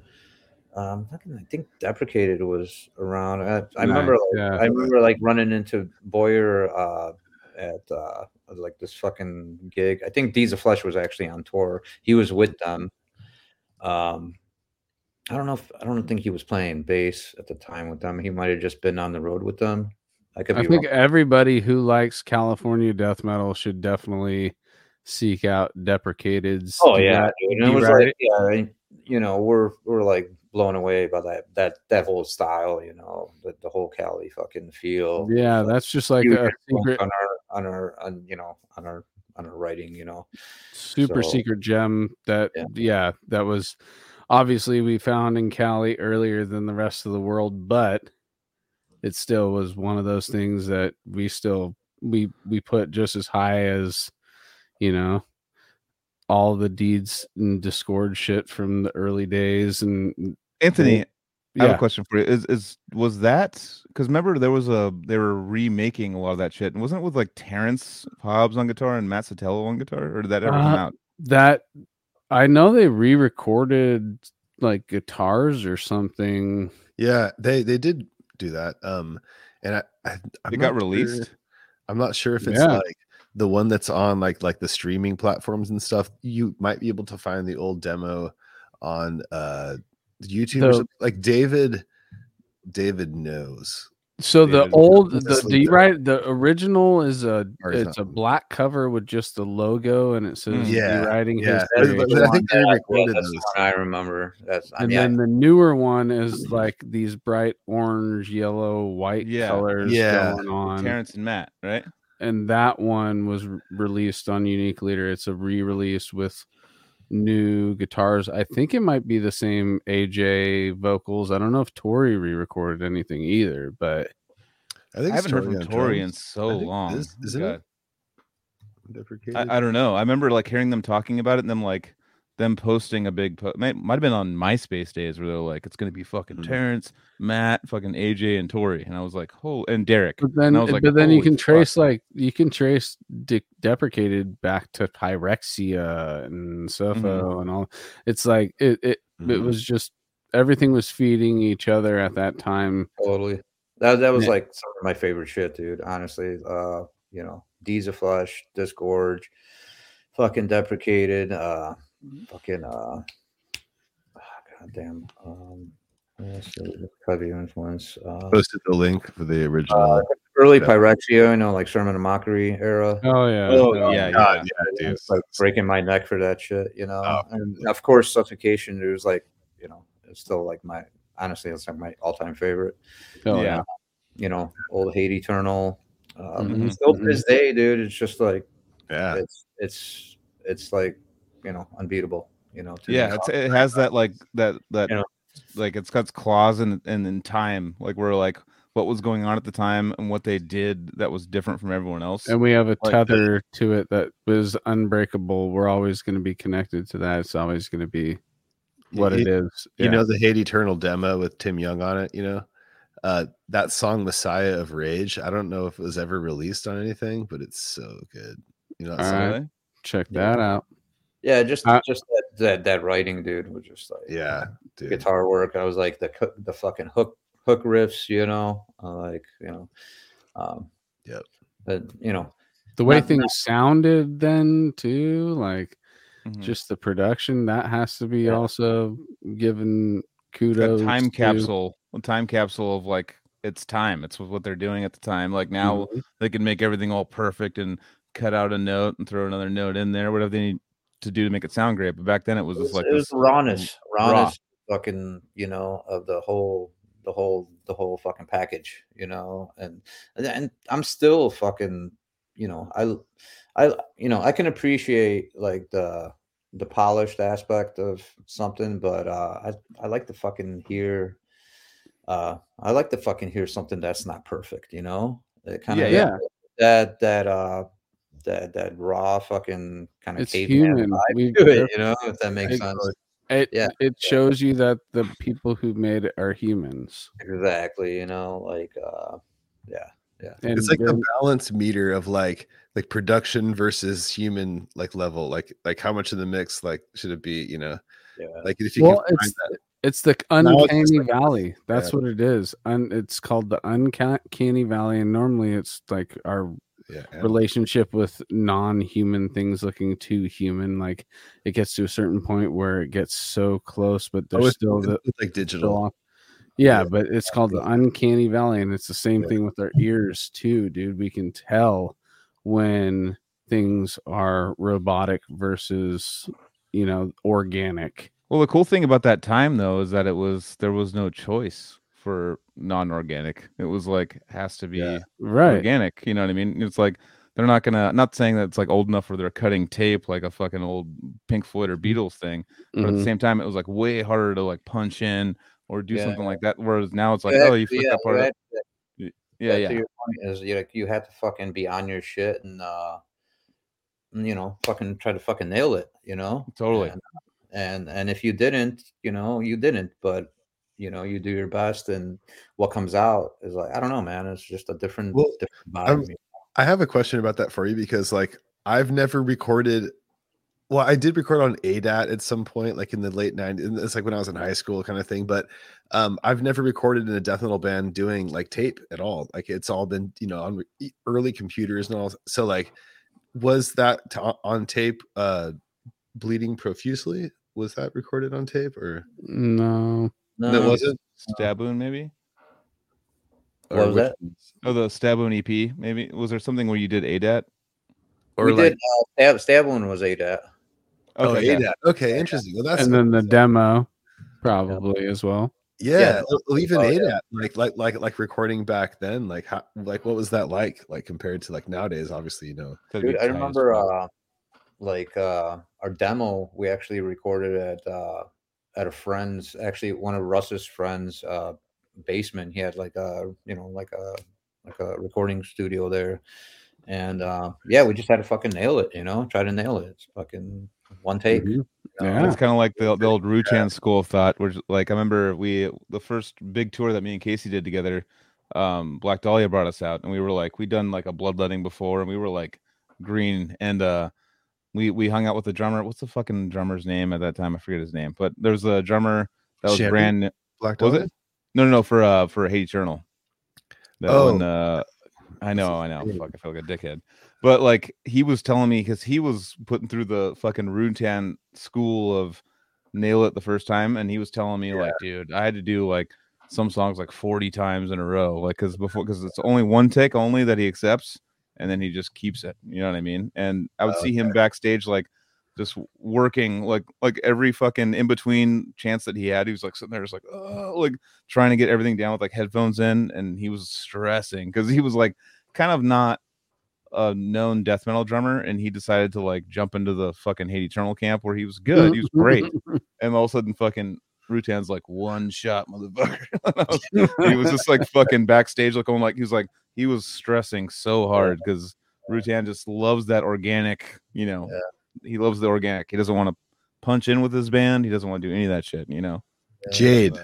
Um, fucking, I think deprecated was around. I, I remember, like, yeah. I remember like running into Boyer uh, at uh, like this fucking gig. I think Deeds of Flesh was actually on tour. He was with them. Um, I don't know if I don't think he was playing bass at the time with them. He might have just been on the road with them. I could I think wrong. everybody who likes California death metal should definitely seek out deprecated. Oh yeah. It was right. like yeah, you know, we're we're like blown away by that that that whole style, you know, the, the whole Cali fucking feel. yeah, Like, that's just like a secret, on our on our on you know on our on our writing, you know. super so- secret gem that Yeah. yeah. that was obviously we found in Cali earlier than the rest of the world, but it still was one of those things that we still we we put just as high as you know all the deeds and Disgorge shit from the early days and Anthony. I have yeah a question for you. Is is was that because remember there was a they were remaking a lot of that shit, and wasn't it with like Terrance Hobbs on guitar and Matt Sotelo on guitar, or did that ever come Uh, out? that I know they re-recorded like guitars or something. Yeah, they they did do that. Um, and I, I I'm It got not sure- released. I'm not sure if it's Yeah. like the one that's on like like the streaming platforms and stuff. You might be able to find the old demo on uh YouTube. or something. Like David, David knows. So the old let's the just do you write the original is a it's a black cover with just the logo and it says Mm. Yeah, writing yeah. his But- grave. but the I think they that I- yeah, recorded that's those. I remember. That's I and mean, I- then the newer one is like these bright orange, yellow, white Yeah. colors Yeah. going on. Terrance and Matt, right? And that one was re- released on Unique Leader. It's a re-release with new guitars. I think it might be the same AJ vocals. I don't know if Tori re-recorded anything either, but I think I haven't heard from Tori in so I long. is- isn't it? I, I don't know. I remember like hearing them talking about it and them like them posting a big po- might might have been on MySpace days where they're like, it's gonna be fucking Mhm. Terrance, Matt, fucking AJ, and Tori, and I was like, oh, and Derek. but then I was like, but then you "Holy can fuck." trace like you can trace de- deprecated back to Pyrexia and Sopho Mm-hmm. and all. It's like it it, it Mhm. was just everything was feeding each other at that time. Totally. That that was Yeah. like some of my favorite shit, dude. Honestly, uh, you know, Deeds of Flesh, Disgorge, fucking deprecated, uh, fucking uh, ah, goddamn, um, what's the heavy influence? Uh, posted the link for the original. early yeah. Pyrexia, you know, like Sermon of Mockery era. Oh yeah. Oh, yeah. yeah, God, yeah. yeah, dude. It's like breaking my neck for that shit, you know. Oh. And of course, Suffocation. It was like, you know, it's still like my honestly, it's like my all-time favorite. Oh, Yeah. You know, old Hate Eternal. Um, Mhm, Still to mhm. this day, dude. It's just like Yeah, it's it's it's like you know unbeatable. You know. to. Yeah, it's, it has that like that that You know. like it's got claws in in, in time, like we're like what was going on at the time and what they did that was different from everyone else. and we have a Like- tether to it that was unbreakable. We're always going to be connected to that. It's always going to be what You- it is. you Yeah. know the Hate Eternal demo with Tim Yeung on it. You know, uh, that song "Messiah of Rage." I don't know if it was ever released on anything, but it's so good. You know, that song? right. Really? check Yeah. that out. Yeah, just Uh, just that, that that writing, dude, was just like yeah, dude. guitar work. I was like the the fucking hook hook riffs, you know, uh, like you know, um, Yep. But you know, The way Not- things sounded then too, like Mhm. just the production, that has to be Yeah. also given a kudos. time to. capsule, a time capsule of like it's time. It's what they're doing at the time. Like now Mhm. they can make everything all perfect and cut out a note and throw another note in there, whatever they need to do to make it sound great. But back then it was It just like it was the rawness, raw. rawness, fucking, you know, of the whole, the whole, the whole fucking package, you know, and and, and I'm still fucking, you know, I, I, you know, I can appreciate like the the polished aspect of something, but uh, I I like to fucking hear, uh, I like to fucking hear something that's not perfect, you know, it kind Yeah, of yeah. that that uh that that raw fucking kind of It's caveman human. vibe We- to it, you know, if that makes It- sense. It Yeah. it shows you that the people who made it are humans. Exactly, you know, like uh yeah, yeah. And it's like the balance meter of like like production versus human like level like like how much of the mix like should it be you know Yeah. like if you well, can find it's that it's the Now it's uncanny valley. That's yeah. what it is. Un, it's called the uncanny valley, and normally it's like our yeah relationship with non-human things looking too human. Like it gets to a certain point where it gets so close, but oh, there's it's, still it's the like still digital off. Yeah, Yeah. but it's called the uncanny valley, and it's the same Yeah. thing with our ears too, dude. We can tell when things are robotic versus you know organic. Well, the cool thing about that time though is that it was there was no choice for non-organic. It was like has to be Yeah. Right. organic. You know what I mean? It's like they're not gonna. Not saying that it's like old enough where they're cutting tape like a fucking old Pink Floyd or Beatles thing, but at the Mhm. same time, it was like way harder to like punch in or do Yeah. something like that. Whereas now it's like, Yeah, oh, you flick yeah, that part you up. had- Yeah, yeah. To your point is you like you had to fucking be on your shit and uh you know, fucking try to fucking nail it, you know? Totally. And and, and if you didn't, you know, you didn't, but you know, you do your best and what comes out is like, I don't know, man. It's just a different Well, different I'm- vibe. i have a question about that for you because like i've never recorded well i did record on adat at some point like in the late 90s it's like when i was in high school kind of thing but um i've never recorded in a death metal band doing like tape at all like it's all been you know on re- early computers and all so like was that t- on tape uh bleeding profusely was that recorded on tape or No. No, it wasn't Stabwound maybe. What Or was which that? ones? Oh, the Stabwound EP maybe. Was there something where you did ADAT? or we like did uh, stab stab was ADAT. oh Okay. ADAT. okay interesting well that's and then the demo probably as well. Yeah, Yeah. well, well, even Oh, yeah. Like like like like recording back then, like how like what was that like? Like compared to like nowadays, obviously, you know. Dude, I tight remember fuck. uh like uh our demo we actually recorded at uh at a friend's actually one of Russ's friends uh basement. He had like a you know like a like a recording studio there. And uh yeah, we just had to fucking nail it, you know, try to nail it. It's fucking one take. Mhm. you know? Yeah. It's kind of like the, the old Rutan school of thought, which like I remember we the first big tour that me and Casey did together, um, Black Dahlia brought us out and we were like we'd done like a bloodletting before and we were like green and uh we we hung out with the drummer. What's the fucking drummer's name at that time? I forget his name, but there's a drummer that was brand new. Black Was it? No, no, no, for uh for Hate Eternal. That Oh. one, uh I know, I know. Fuck, I feel like a dickhead. But like he was telling me because he was putting through the fucking Rutan school of nail it the first time, and he was telling me like, dude, I had to do like some songs like 40 times in a row, like because before because it's only one take only that he accepts, and then he just keeps it. You know what I mean? And I would see him backstage like just working like like every fucking in between chance that he had, he was like sitting there just like oh like trying to get everything down with like headphones in, and he was stressing because he was like kind of not a known death metal drummer, and he decided to like jump into the fucking Hate Eternal camp where he was good, he was great, and all of a sudden fucking Rutan's like one shot, motherfucker. he was just like fucking backstage, like going like he was like he was stressing so hard because Rutan just loves that organic, you know. He loves the organic. He doesn't want to punch in with his band. He doesn't want to do any of that shit, you know. Jade.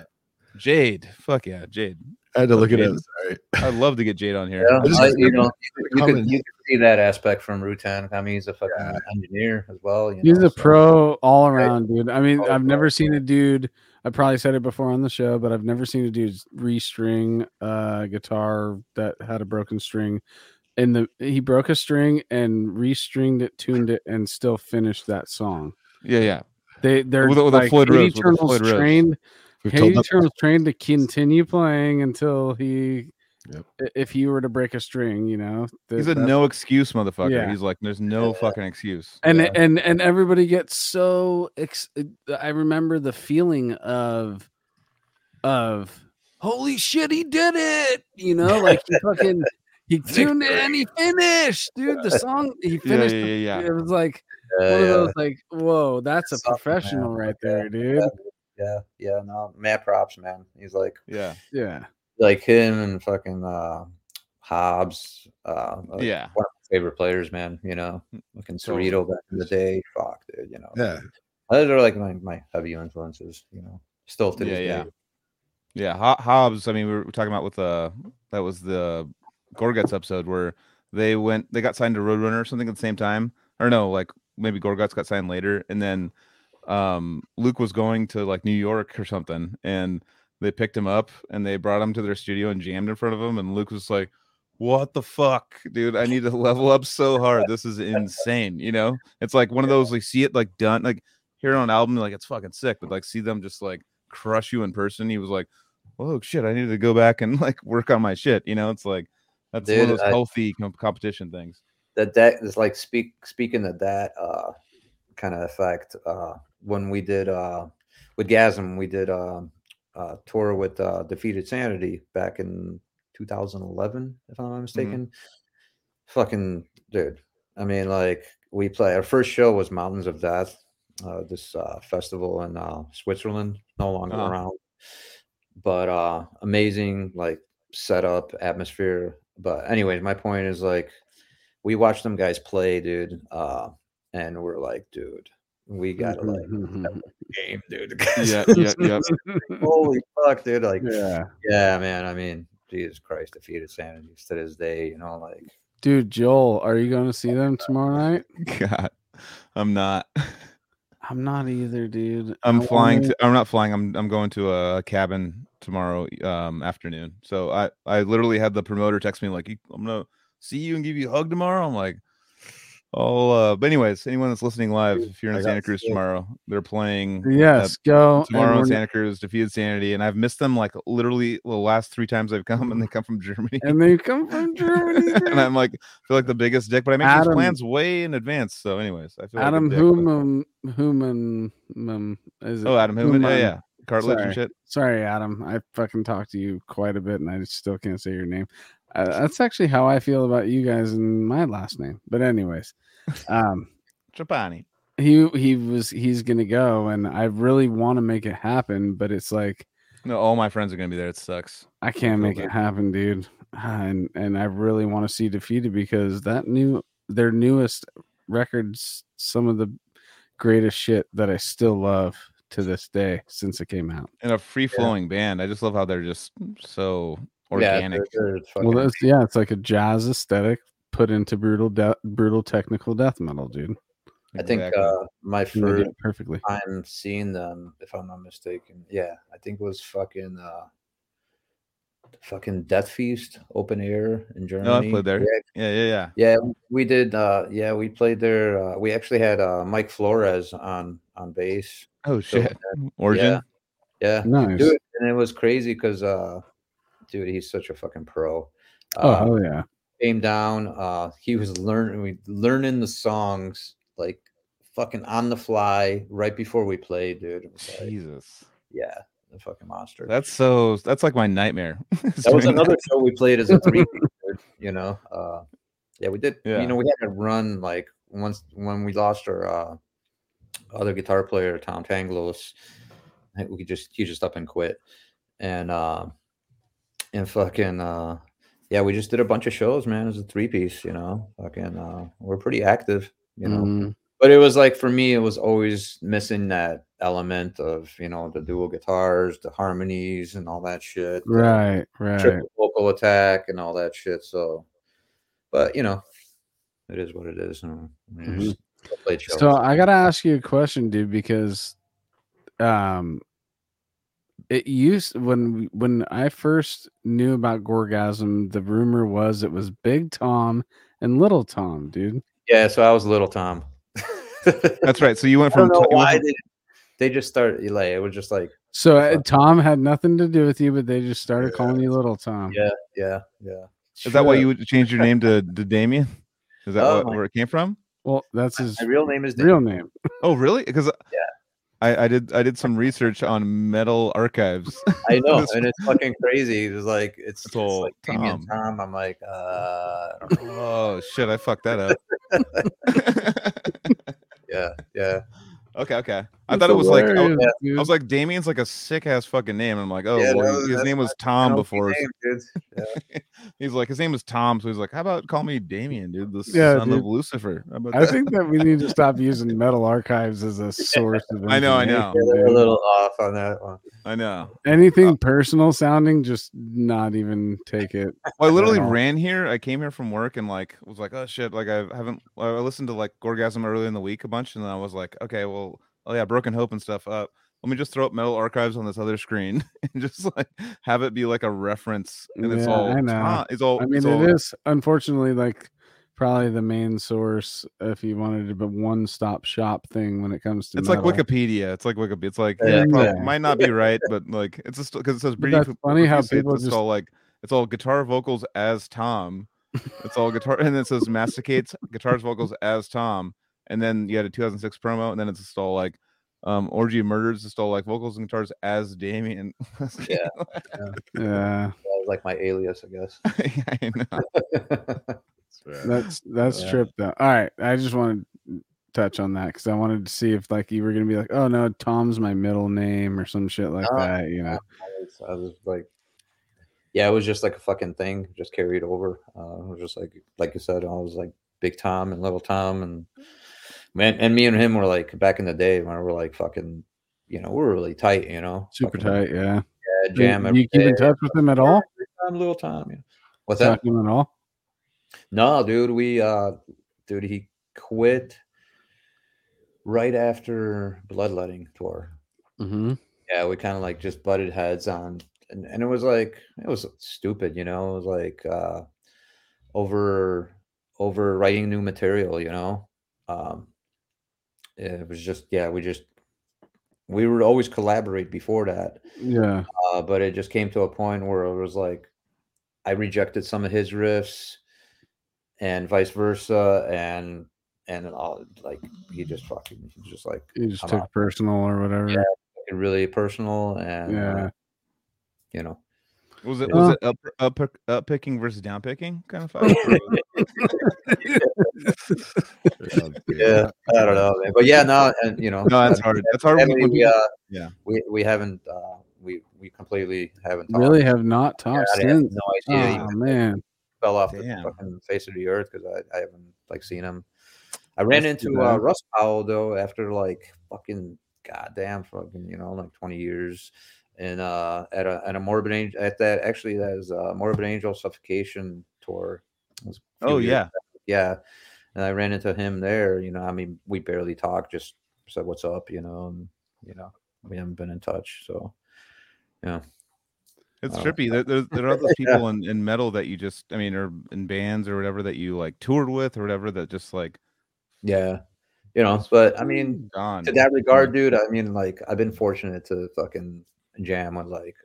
Jade, fuck yeah, Jade. I had to look at it Sorry. I'd love to get Jade on here. Yeah, I just I- remember you know, you, you common- could you could see that aspect from Rutan. I mean, he's a fucking engineer as well. You He's know, a so- pro all around, dude. I mean, Oh, I've never seen a dude. I probably said it before on the show, but I've never seen a dude restring a guitar that had a broken string. And the he broke a string and restringed it, tuned it, and still finished that song. Yeah, yeah. They they're With with like Floyd Rose, with Floyd Rose. trained. Katie was trained to continue playing until he, Yep. if you were to break a string, you know. th- He's a that's- no excuse motherfucker. Yeah. He's like, there's no Yeah. fucking excuse. and Yeah. and and everybody gets so ex- uh, i remember the feeling of of holy shit he did it you know like he fucking he tuned it and he finished dude the song he finished yeah, the- yeah, yeah. it was like Yeah, one of those like whoa that's a Something, man. professional right there dude yeah, yeah. No, mad props, man. He's like, Yeah, yeah like him and fucking uh, Hobbs. Uh, like, yeah. one of my favorite players, man. You know, fucking Totally. Cerrito back in the day. Fuck, dude. You know, Yeah. those are like my, my heavy influences. You know, still to Yeah, this yeah. day. Yeah, Ho- Hobbs. I mean, we were talking about with uh that was the Gorguts episode where they went, they got signed to Roadrunner or something at the same time, or no, like maybe Gorguts got signed later, and then um Luc was going to like New York or something, and they picked him up and they brought him to their studio and jammed in front of him, and Luc was like, "What the fuck, dude? I need to level up so hard. This is insane." You know, it's like one of those like see it like done, like hear on album, like it's fucking sick, but like see them just like crush you in person. He was like oh shit, I need to go back and like work on my shit. You know, it's like that's one Dude, of those I- healthy com- competition things. that that is like speak speaking of that uh kind of effect uh when we did uh with gasm we did uh, uh tour with uh defeated sanity back in 2011 if i'm not mistaken. Fucking dude. I mean like we play our first show was mountains of death uh this uh festival in uh switzerland no longer Uh-huh. around. But uh amazing like setup atmosphere. But anyways my point is like we watched them guys play dude uh and we're like dude we gotta like game dude Yeah, yeah, yeah. holy fuck dude like yeah yeah man i mean jesus christ defeated sanities to this day you know like dude joel are you going to see them tomorrow night God, I'm not. i'm not either dude I'm I flying wanna- to. I'm not flying. I'm I'm going to a cabin tomorrow um afternoon. So I I literally had the promoter text me like I'm gonna see you and give you a hug tomorrow. I'm like. Oh, uh, but anyways, anyone that's listening live, if you're in Santa Cruz sick. tomorrow, they're playing yes go tomorrow in Santa Cruz, defeated Sanity, and I've missed them like literally the last three times I've come, and they come from Germany. and they come from germany and I'm like, feel like the biggest dick, but I make these plans way in advance. So, anyways, I feel Adam like Human Human um, is it? Oh, Adam Human, yeah, yeah, cartilage Sorry. and shit. Sorry, Adam. I fucking talked to you quite a bit, and I still can't say your name. Uh, that's actually how I feel about you guys and my last name. But anyways, um, Trapani. he he was he's gonna go, and I really want to make it happen, but it's like No, all my friends are gonna be there. It sucks. I can't make it happen, dude. And and I really want to see defeated because that new their newest records, some of the greatest shit that I still love to this day since it came out. And a free flowing band. I just love how they're just so yeah, organic. they're- they're Well, fucking- that's, yeah, it's like a jazz aesthetic put into brutal, de- brutal technical death metal, dude. i think uh my And they do first perfectly. time seeing them, if I'm not mistaken. Yeah, I think it was fucking uh fucking Death Feast open air in Germany. no, I played there. Yeah, Yeah, yeah, yeah. yeah, we did uh yeah, we played there. Uh, we actually had uh Mike Flores on on bass. Oh So, shit. Origin. Yeah. Nice. Dude, and it was crazy because uh dude, he's such a fucking pro. oh, Uh, hell yeah. came down. Uh, he was learning, we learning the songs like fucking on the fly right before we played, dude. Like, Jesus. yeah, the fucking monster. That's so. That's like my nightmare. that was doing another show we played as a three. you know, uh, yeah, we did. Yeah. You know, we had to run like once when we lost our uh, other guitar player, Tom Tanglos. I think We just he just up and quit, and uh, and fucking uh, yeah, we just did a bunch of shows, man. As a three piece, you know, fucking uh, we're pretty active, you know. Mhm. But it was like for me, it was always missing that element of you know the dual guitars, the harmonies, and all that shit. Right, right. triple vocal attack and all that shit. So, but you know, it is what it is. And we Mhm. just played shows. So I gotta ask you a question, dude, because um it used when when I first knew about Gorgasm, the rumor was it was Big Tom and Little Tom, dude. yeah, so I was little Tom. That's right. So you went I don't from know you went why from- they, they just started like it was just like So uh, Tom had nothing to do with you, but they just started calling you Little Tom. Yeah, yeah, yeah. Is that why you would change your name to, to Damian? Is that Oh what, where it came from? Well, that's his My real name is real name. Oh, really? Because Yeah. I, I did I did some research on metal archives. I know, and it's fucking crazy. It's like it's, it's like Tom. Tom. I'm like, uh, I don't know. oh shit! I fucked that up. yeah, yeah. okay, okay. I thought it was like I, Hilarious, I was like Damian's like a sick ass fucking name. I'm like, oh, Yeah, well, no, his name was Tom before. name, dude. He's like his name was Tom, so he's like, how about call me Damian, dude, the Yeah, son dude. of Lucifer. How about I that? think that we need to stop using metal archives as a source of I know, I know. information, Yeah, a little off on that one. I know. Anything uh personal sounding, just not even take it. Well, I literally ran here. I came here from work and like was like, oh shit, like I haven't. I listened to like Gorgasm early in the week a bunch, and then I was like, okay, well, oh yeah, Broken Hope and stuff up. Let me just throw up Metal Archives on this other screen and just like have it be like a reference, and it's Yeah, all. I know. Tom- It's all. I mean, it's all, is unfortunately like probably the main source if you wanted to be one stop shop thing when it comes to It's like. Wikipedia. It's like Wikipedia. It's like Yeah, yeah, it might not be right, but like it's just because it says that's funny how people it's just- all like it's all guitar vocals as Tom. It's all guitar, and then it says masticates guitars vocals as Tom, and then you had a 2006 promo, and then it's just all like um orgy of murders, just all like vocals and guitars as Damian. Yeah. Yeah, That was like my alias, I guess. I know. that's that's Yeah. trip though. All right, I just wanted to touch on that because I wanted to see if like you were gonna be like, oh no, Tom's my middle name or some shit like No, that. You know, I was, I was like, yeah, it was just like a fucking thing, just carried over. Uh, it was just like, like you said, I was like Big Tom and Little Tom, and man, and me and him were like back in the day when we were like fucking, you know, we were really tight, you know, super fucking, tight. Yeah, yeah, jam. Every you keep in touch with him at all? Tom, Little time. yeah. What's that? Talk him at all? No, dude, we uh dude, he quit right after Bloodletting tour. Mm-hmm. Yeah, we kind of like just butted heads on and, and it was like it was stupid, you know, it was like uh over over writing new material, you know. Um it was just yeah, we just we would always collaborate before that. Yeah, Uh, but it just came to a point where it was like I rejected some of his riffs and vice versa and and all like he just fucking he just like he just took out. personal or whatever. Yeah. really personal and Yeah. uh, you know Was it Well- was it up up up picking versus down picking kind of fight? Or was it- yeah I don't know man. but yeah no and you know No, that's hard. That's hard when evidently, people- uh, yeah. we we haven't uh we we completely haven't talked. Really have not talked I have since. no idea he Oh man, fell off the fucking face of the earth because I, I haven't like seen him. I ran That's into uh. Russ Powell though after like fucking goddamn fucking you know like twenty years, and uh at a at a Morbid Angel at that actually that is a Morbid Angel Suffocation tour. It was a few Oh yeah. back. yeah, and I ran into him there. You know, I mean, we barely talked, just said what's up, you know, and you know we haven't been in touch, so yeah. It's Oh. trippy. There, there, there are those people in, in metal that you just, I mean, or in bands or whatever that you like toured with or whatever that just like Yeah, you know, but I mean, gone. to that regard, dude, I mean, like, I've been fortunate to fucking jam with like,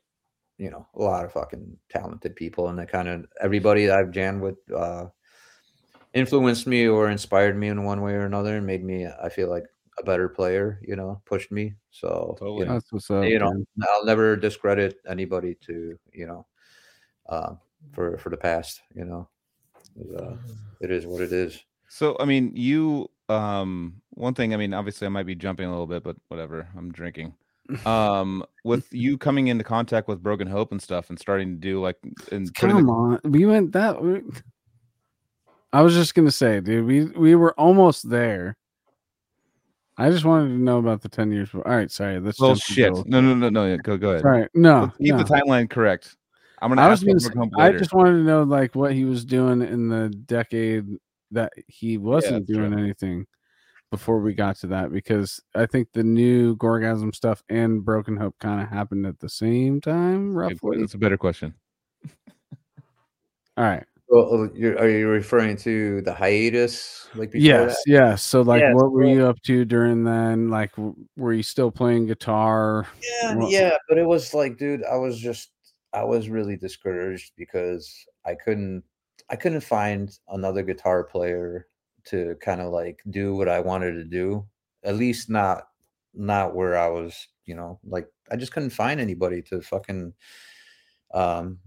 you know, a lot of fucking talented people, and that kind of everybody that I've jammed with uh, influenced me or inspired me in one way or another, and made me, I feel like, a better player. You know, pushed me. So Totally. you know, that's what's up. you know. I'll never discredit anybody to you know, uh, for for the past. You know, uh, it is what it is. So I mean, you um one thing, I mean, obviously I might be jumping a little bit, but whatever. I'm drinking. Um with you coming into contact with Broken Hope and stuff and starting to do like and putting the- Come on, we went that. we- I was just gonna say, dude, we we were almost there. I just wanted to know about the ten years. All right, sorry. Let's. well shit. No, no, no, no. Yeah, go go ahead. all right no. Let's keep no. the timeline correct. I'm gonna I was gonna say, I just wanted to know like what he was doing in the decade that he wasn't that's true. doing anything before we got to that because I think the new Gorgasm stuff and Broken Hope kind of happened at the same time, roughly. That's a better question. All right. Well, uh, you're, are you referring to the hiatus? Like before Yes, that? yes. So, like, Yeah, what were so- you up to during then? Like, w- were you still playing guitar? Yeah, Well- yeah, but it was like, dude, I was just, I was really discouraged because I couldn't, I couldn't find another guitar player to kind of like do what I wanted to do. At least not, not where I was, you know, like I just couldn't find anybody to fucking, um,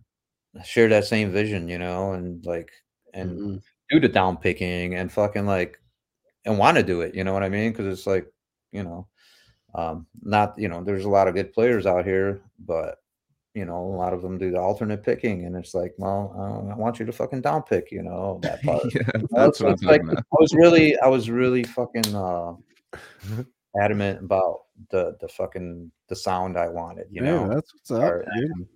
share that same vision, you know, and like, and Mhm. do the down picking and fucking like and want to do it you know what i mean because it's like you know um not you know there's a lot of good players out here but you know a lot of them do the alternate picking and it's like well uh, i want you to fucking down pick you know that part yeah, that's so what I'm like about. i was really i was really fucking uh adamant about the the fucking the sound i wanted you yeah, know that's what's up, or- and,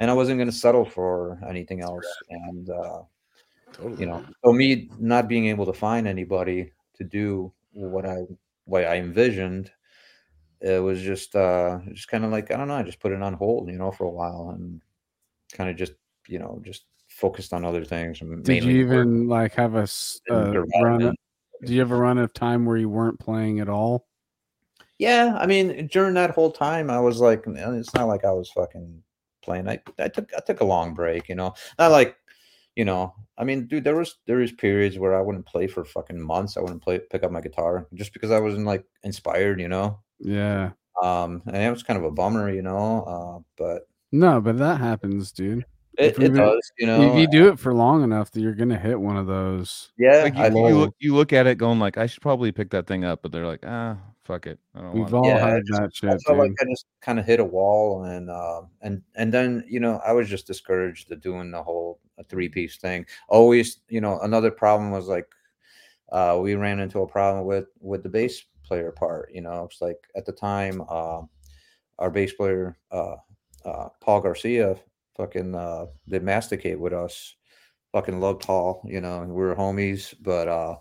and i wasn't going to settle for anything else and uh Totally. you know so me not being able to find anybody to do what i what i envisioned it was just uh just kind of like i don't know i just put it on hold you know for a while and kind of just you know just focused on other things Did you work even like have a uh, run? Do you ever run a time where you weren't playing at all? yeah i mean during that whole time i was like it's not like i was fucking playing i, I took i took a long break you know not like you know i mean dude there was there was periods where i wouldn't play for fucking months i wouldn't play pick up my guitar just because i wasn't like inspired you know Yeah. um and it was kind of a bummer you know uh but No, but that happens, dude. it, it does you know if you do it for long enough, that you're gonna hit one of those. yeah Like you, you look, you look at it going like, I should probably pick that thing up, but they're like, ah, fuck it, I don't We've want. all Yeah, had I just- that shit, I felt like. I just kind of hit a wall, and uh, and and then you know I was just discouraged to doing the whole three piece thing. Always, you know, another problem was like uh, we ran into a problem with with the bass player part. You know, it's like at the time uh, our bass player uh, uh, Paul Garcia fucking uh, did masticate with us. Fucking loved Paul, you know, we were homies, but uh,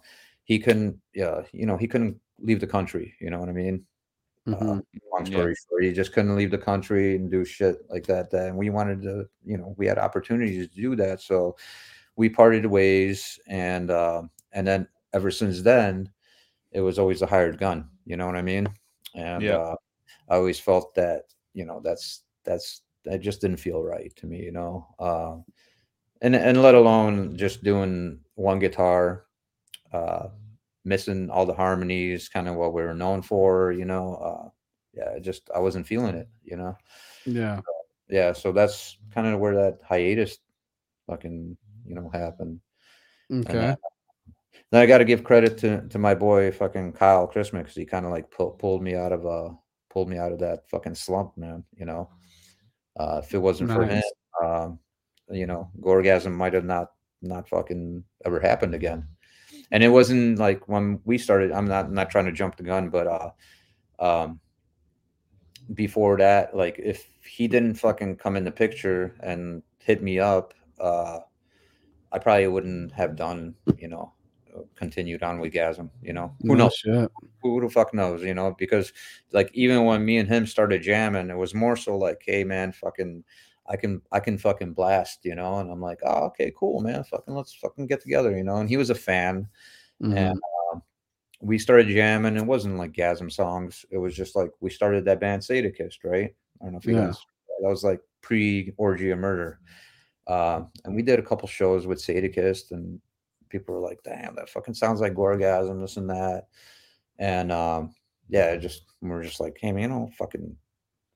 he couldn't, yeah, you know, he couldn't leave the country. You know what I mean? Mhm. Uh, long Yeah. story short, he just couldn't leave the country and do shit like that. that- And we wanted to, you know, we had opportunities to do that. So we parted ways. And, uh, and then ever since then, it was always a hired gun. You know what I mean? And Yeah. uh, I always felt that, you know, that's, that's, that just didn't feel right to me, you know? Uh, and, and let alone just doing one guitar, uh, missing all the harmonies, kind of what we were known for, you know. Uh, yeah, just I wasn't feeling it, you know. Yeah. Yeah, so that's kind of where that hiatus fucking, you know, happened. Okay. Then I got to give credit to to my boy fucking Kyle Chrisman because he kind of like pull, pulled me out of uh pulled me out of that fucking slump, man. You know, uh, if it wasn't for him, um, you know, Gorgasm might have not not fucking ever happened again. And it wasn't like when we started. I'm not not trying to jump the gun, but uh, um, before that, like if he didn't fucking come in the picture and hit me up, uh, I probably wouldn't have done, you know, continued on with Gasm. You know, who No knows? shit. Who the fuck knows? You know, because like even when me and him started jamming, it was more so like, hey man, fucking. I can I can fucking blast, you know, and I'm like, oh, okay, cool, man, fucking let's fucking get together, you know. And he was a fan, Mhm. and um, we started jamming. It wasn't like Gasm songs. It was just like we started that band Sadakist, right? I don't know if you Yeah. guys. That was like pre Orgy of Murder, uh, and we did a couple shows with Sadakist, and people were like, "Damn, that fucking sounds like Gorgasm, this and that." And um, yeah, just we we're just like, "Hey, man, you know, fucking."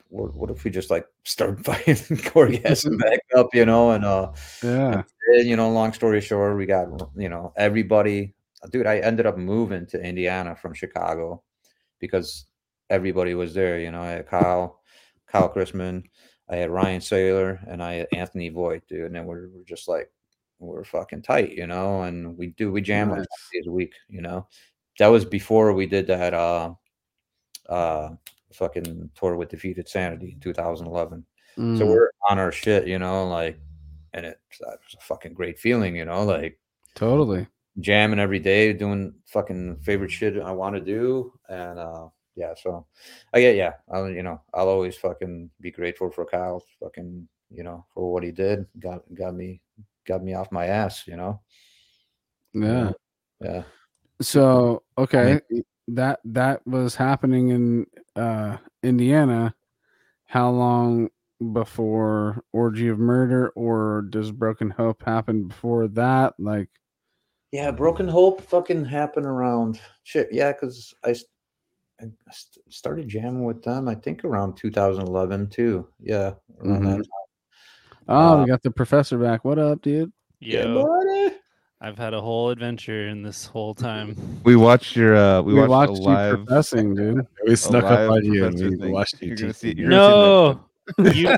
What, what if we just like start fighting Gorgasm back up, you know? And uh, Yeah. and, you know, long story short, we got you know everybody. Dude, I ended up moving to Indiana from Chicago because everybody was there. You know, I had Kyle, Kyle Chrisman, I had Ryan Saylor, and I had Anthony Voigt, dude. And then we're, we're just like we're fucking tight, you know. And we do we jam like Nice. five days a week, you know. That was before we did that uh uh fucking tour with Defeated Sanity in 2011. So Mm. we're on our shit, you know, like, and it, that was a fucking great feeling, you know, like totally. jamming every day, doing fucking favorite shit I want to do, and uh, yeah, so I get, yeah, I'll, you know, I'll always fucking be grateful for Kyle, fucking, you know, for what he did, got got me got me off my ass, you know. Yeah. Yeah. So okay, that that was happening in uh Indiana. How long before Orgy of Murder or does Broken Hope happen before that? Like Yeah, Broken Hope fucking happened around shit. Yeah, because I, st- started jamming with them. I think around 2011 too. Yeah, around that Mhm. Oh, Uh, we got the professor back. What up, dude? Yeah, Yo, buddy. I've had a whole adventure in this whole time. We watched your uh we, We, watched, watched a you live professing, dude. We snuck up on you and we thing. watched you. You're gonna see- you're gonna see No, you,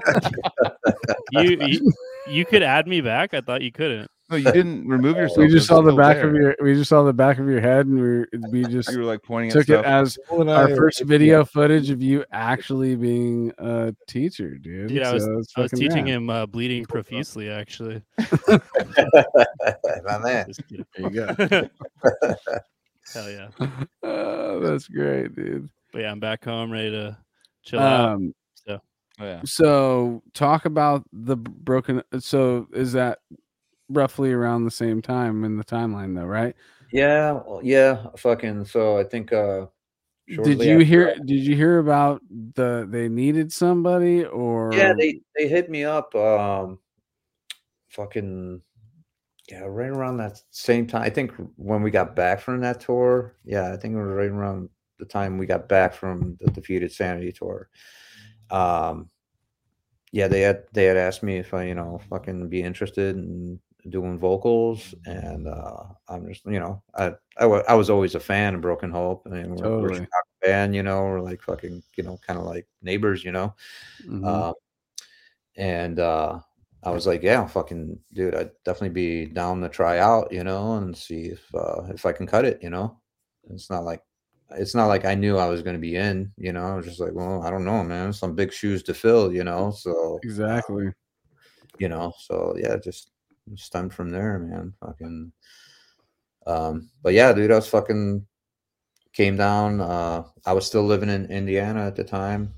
you you you could add me back. I thought you couldn't. No, you didn't remove yourself. We just saw the back there. of your we just saw the back of your head and we we just You were like pointing at took it as Joel and I our are- first video footage of you actually being a teacher, dude. Dude, I was- I was teaching rad. him uh, bleeding profusely. Actually, My man. There you go. Hell yeah! Oh, that's great, dude. But yeah, I'm back home, ready to chill out. Um, Oh, yeah. so talk about the broken. So is that roughly around the same time in the timeline, though, right? Yeah, well, yeah, fucking. So I think. uh Did you hear? that- Did you hear about the they needed somebody or? Yeah, they they hit me up. Um, fucking. Yeah, right around that same time. I think when we got back from that tour. Yeah, I think it was right around the time we got back from the defeated sanity tour. Um, yeah, they had they had asked me if I, you know, fucking be interested in doing vocals, and uh, I'm just, you know, I I, was always a fan of Broken Hope, and we're, we're a Totally. Band, you know, we're like fucking, you know, kind of like neighbors, you know. Mhm. Um, and uh, I was like, yeah, fucking dude, I'd definitely be down to try out, you know, and see if uh, if I can cut it, you know. It's not like it's not like I knew I was going to be in, you know. I was just like, well, I don't know, man. Some big shoes to fill, you know. So exactly. you know, so yeah, just stemmed from there, man. Fucking. Um, but yeah, dude, I was fucking came down. Uh, I was still living in Indiana at the time,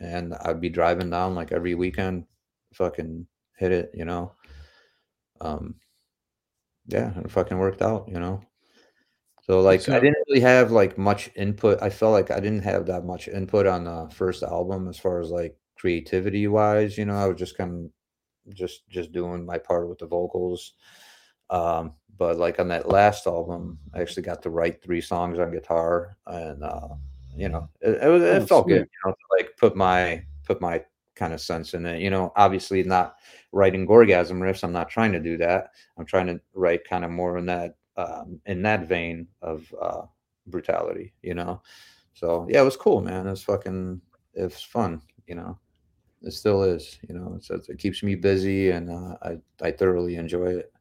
and I'd be driving down like every weekend, fucking hit it, you know. Um, yeah, it fucking worked out, you know. So like, I didn't really have like much input. I felt like I didn't have that much input on the first album as far as like creativity wise. You know, I was just kind of just just doing my part with the vocals. Um, but like on that last album, I actually got to write three songs on guitar, and uh, you know, it, it, was, it Oh, felt sweet. good. You know, to like put my put my kind of sense in it. You know, obviously not writing gorgasm riffs. I'm not trying to do that. I'm trying to write kind of more in that um, in that vein of uh, brutality. You know, so yeah, it was cool, man. It was fucking. It was fun. You know, it still is. You know, it's, it's- it keeps me busy, and uh, I I thoroughly enjoy it.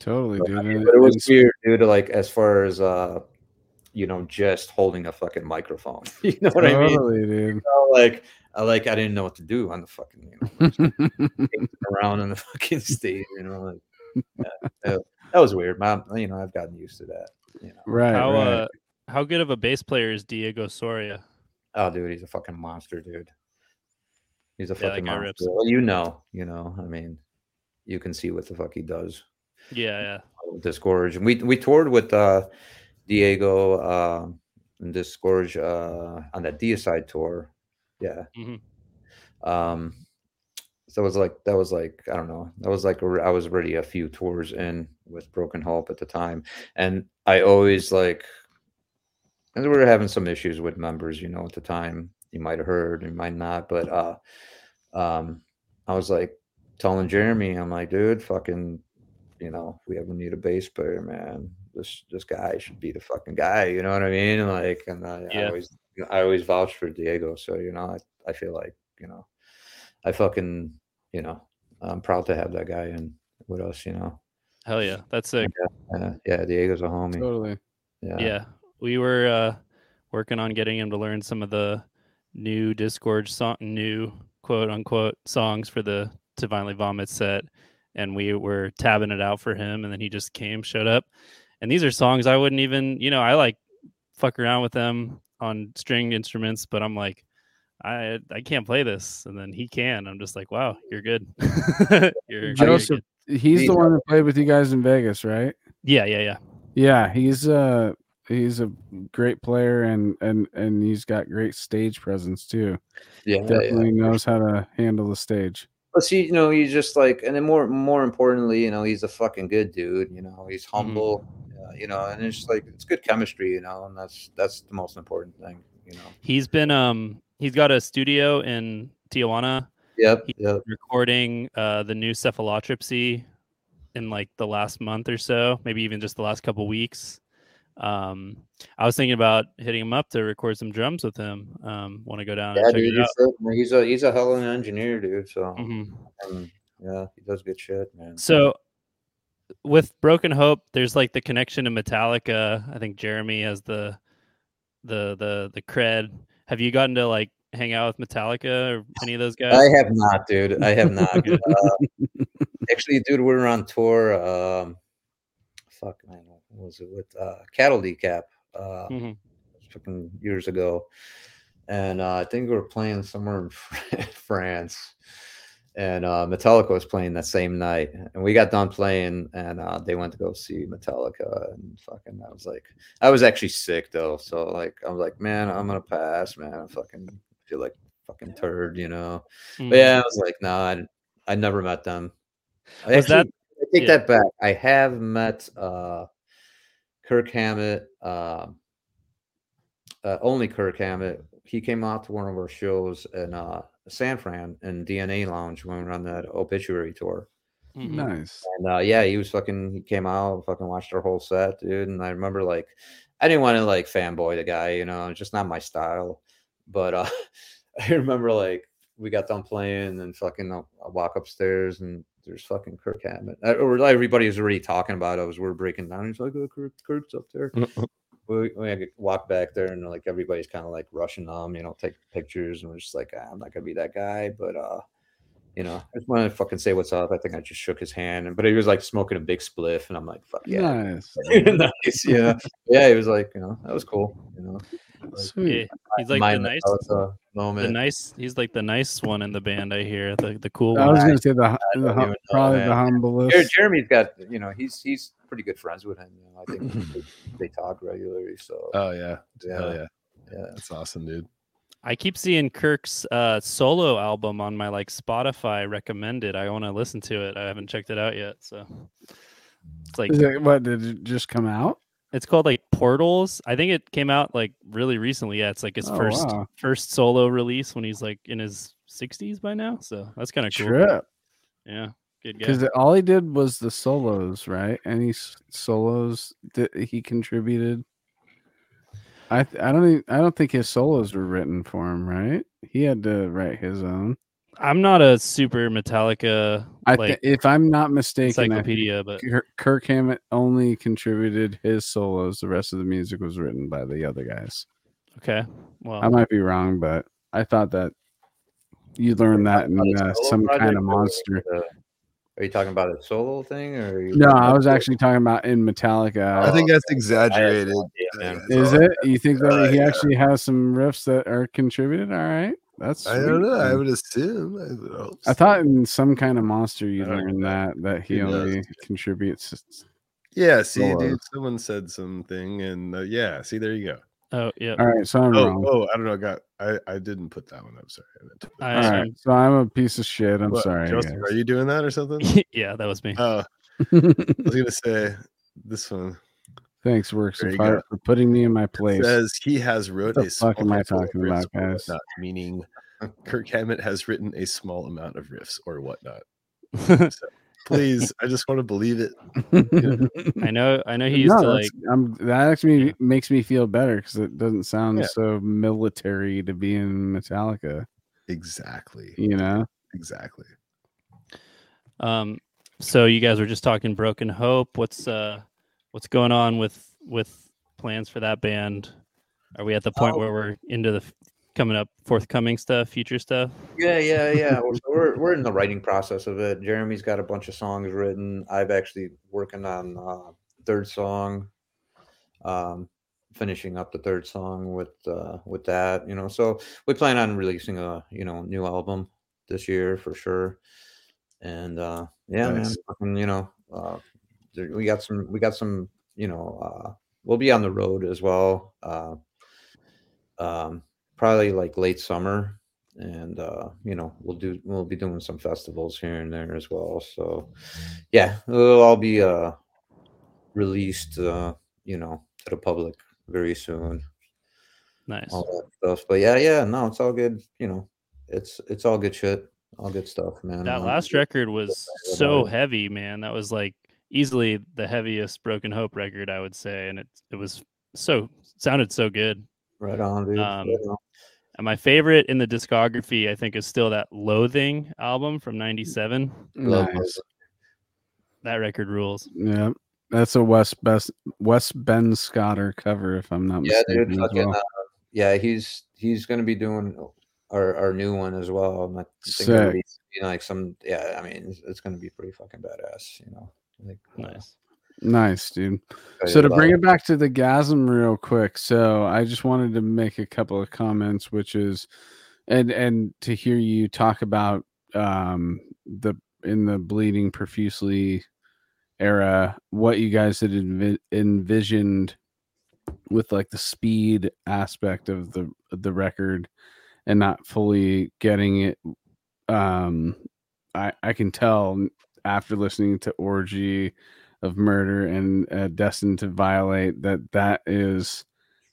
Totally, But, dude. I mean, but it was and s- weird, dude. Like as far as uh, you know, just holding a fucking microphone. you know what I mean? Totally, dude. You know, like I like I didn't know what to do on the fucking you know pacing around on the fucking stage. You know, like yeah, that, that was weird. Man, you know, I've gotten used to that. You know, right, How right. uh, how good of a bass player is Diego Soria? oh, dude, he's a fucking monster, dude. He's a Yeah, fucking monster. rips. Well, you know, you know. I mean, you can see what the fuck he does. Yeah, yeah. Disgorge. And we we toured with uh Diego uh and Disgorge uh on that Deicide tour. Yeah. Mhm. Um so it was like that was like I don't know. That was like I was already a few tours in with Broken Hope at the time. And I always like and we were having some issues with members, you know, at the time. You might have heard, you might not, but uh um I was like telling Jeremy, I'm like, dude, fucking you know, if we ever need a bass player, man, this this guy should be the fucking guy. You know what I mean? Like, and I, I Yeah. always I always vouch for Diego. So you know, I I feel like you know, I fucking you know, I'm proud to have that guy in with us. You know, Hell yeah. That's sick. uh, yeah, Diego's a homie. totally. Yeah, Yeah. We were uh working on getting him to learn some of the new Disgorge song new quote unquote songs for the Divinely Vomit set. And we were tabbing it out for him and then he just came, showed up. And these are songs I wouldn't even, you know, I like fuck around with them on stringed instruments, but I'm like, I I can't play this. And then he can. I'm just like, wow, you're good. you're, you're Joseph- good. he's He's- the one that played with you guys in Vegas, right? Yeah, yeah, yeah. Yeah, he's uh he's a great player and and and he's got great stage presence too. Yeah, yeah. Definitely knows how to handle the stage. But see, you know, he's just like, and then more, more importantly, you know, he's a fucking good dude. You know, he's humble. uh, you know, and it's like it's good chemistry. You know, and that's that's the most important thing. You know. He's been um he's got a studio in Tijuana Yep. He- Yep. recording uh the new Cephalotripsy in like the last month or so, maybe even just the last couple weeks. Um I was thinking about hitting him up to record some drums with him. Um want to go down Yeah, and check dude. He's a, he's a hell of an engineer, dude. So, Mhm. um, yeah, he does good shit, man. So with Broken Hope, there's like the connection to Metallica. I think Jeremy has the the the the cred. Have you gotten to like hang out with Metallica or any of those guys? I have not, dude. I have not. uh, actually, dude, we were on tour. Um, fuck, man, was it with uh, Cattle Decap? Uh, Mhm. fucking years ago, and uh, I think we were playing somewhere in France, and uh, Metallica was playing that same night, and we got done playing, and uh, they went to go see Metallica, and fucking, I was like, I was actually sick though, so like, I was like, man, I'm gonna pass, man, I fucking feel like fucking turd, you know. Mhm. But yeah, I was like, no, I, I never met them. I Was that- I take yeah. that back. I have met uh, Kirk Hammett, uh, uh, only Kirk Hammett. He came out to one of our shows in uh, San Fran in DNA Lounge when we were on that obituary tour. Mhm. Nice. And uh, yeah, he was fucking. He came out, fucking watched our whole set, dude. And I remember like, I didn't want to like fanboy the guy, you know, it's just not my style. But uh, I remember like we got done playing, and fucking uh, I walk upstairs, and there's fucking Kirk Hammett. Uh, everybody was already talking about it as we are breaking down. He's like, "Oh, Kirk, Kirk's up there." we, we walk back there, and like everybody's kind of like rushing them, you know, take pictures, and we're just like, ah, I'm not gonna be that guy, but uh you know, I just wanted to fucking say what's up. I think I just shook his hand, and but he was like smoking a big spliff, and I'm like, "Fuck yeah, Nice. nice, yeah, yeah." He was like, you know, that was cool, you know. Like, Sweet. Yeah, he's like my the nice, Metallica the nice. He's like the nice one in the band. I hear the the cool one. I one. was gonna say the, don't the hum- even know, probably man. the humblest. Jeremy's got, you know, he's he's pretty good friends with him. You know, I think they, they talk regularly. So Oh yeah, hell Yeah. yeah, yeah, that's awesome, dude. I keep seeing Kirk's uh, solo album on my like Spotify recommended. I want to listen to it. I haven't checked it out yet, so it's like Is it, what did it just come out? It's called like Portals. I think it came out like really recently. Yeah, it's like his Oh, first wow. first solo release when he's like in his 60s by now. So that's kind of cool. Trip. Yeah, good guy. Because all he did was the solos, right? Any solos that he contributed. I th- I don't even, I don't think his solos were written for him, right? He had to write his own. I'm not a super Metallica I like thi- if I'm not mistaken, I encyclopedia, but Kirk, Kirk Hammett only contributed his solos. The rest of the music was written by the other guys. okay. Well, I might be wrong, but I thought that you learned that in uh, some kind of monster. the- are you talking about a solo thing or? Are you No, I was the- actually talking about in Metallica. I think that's exaggerated. no idea, man. Is it? You think that Uh, he yeah. actually has some riffs that are contributed? All right, that's. I don't sweet, know. I would assume. I, would hope I thought in some kind of monster you I don't learned know. that that he Who knows, only dude? contributes. Yeah. See, dude. solos. Someone said something, and uh, yeah. See, there you go. oh yeah. All right, so I'm Oh, wrong. oh, I don't know. I got I. I didn't put that one up. Sorry. I meant to put I- that All up. right, so I'm a piece of shit. I'm What, sorry. Joseph, are you doing that or something? yeah, that was me. Oh, I was gonna say this one Thanks, works of you art, for putting me in my place. says he has wrote What the a small fuck am I of talking riffs about, guys? whatnot, meaning Kirk Hammett has written a small amount of riffs or whatnot. So please, I just want to believe it. I know. I know he used no, to like. I'm, that actually Yeah. makes me feel better because it doesn't sound Yeah. so military to be in Metallica. Exactly. You know, Exactly. Um, so you guys were just talking Broken Hope. What's uh, what's going on with with plans for that band? Are we at the point Oh. where we're into the coming up forthcoming stuff, future stuff? Yeah, yeah, yeah. We're we're in the writing process of it. Jeremy's got a bunch of songs written. I've actually working on uh, third song, um, finishing up the third song with uh, with that. You know, so we plan on releasing a you know new album this year for sure. and uh, yeah, Nice. man, you know, uh, we got some, we got some, you know, uh, we'll be on the road as well. Uh, um, probably like late summer, and uh, you know, we'll do, we'll be doing some festivals here and there as well. So, yeah, it'll all be uh released, uh, you know, to the public very soon Nice. all that stuff. But yeah, yeah, no, it's all good. You know, it's it's all good shit, all good stuff, man. That I'm last record was so heavy, man. That was like easily the heaviest Broken Hope record, I would say, and it it was so sounded so good. right on, dude. Um, right on. And my favorite in the discography, I think, is still that Loathing album from '97. Nice. That record rules. Yeah, that's a West Best Wes Benscoter cover, if I'm not Yeah, mistaken. dude. Fucking, well. uh, yeah, he's he's gonna be doing our our new one as well. I think it'll Sick. be, you know, like some. Yeah, I mean, it's, it's gonna be pretty fucking badass. You know, like Nice. Nice, dude. So to bring it back to the gasm real quick. So I just wanted to make a couple of comments, which is, and and to hear you talk about um the in the bleeding profusely era, what you guys had envi- envisioned with like the speed aspect of the the record, and not fully getting it. Um, I I can tell after listening to Orgy of murder and uh, destined to violate that that is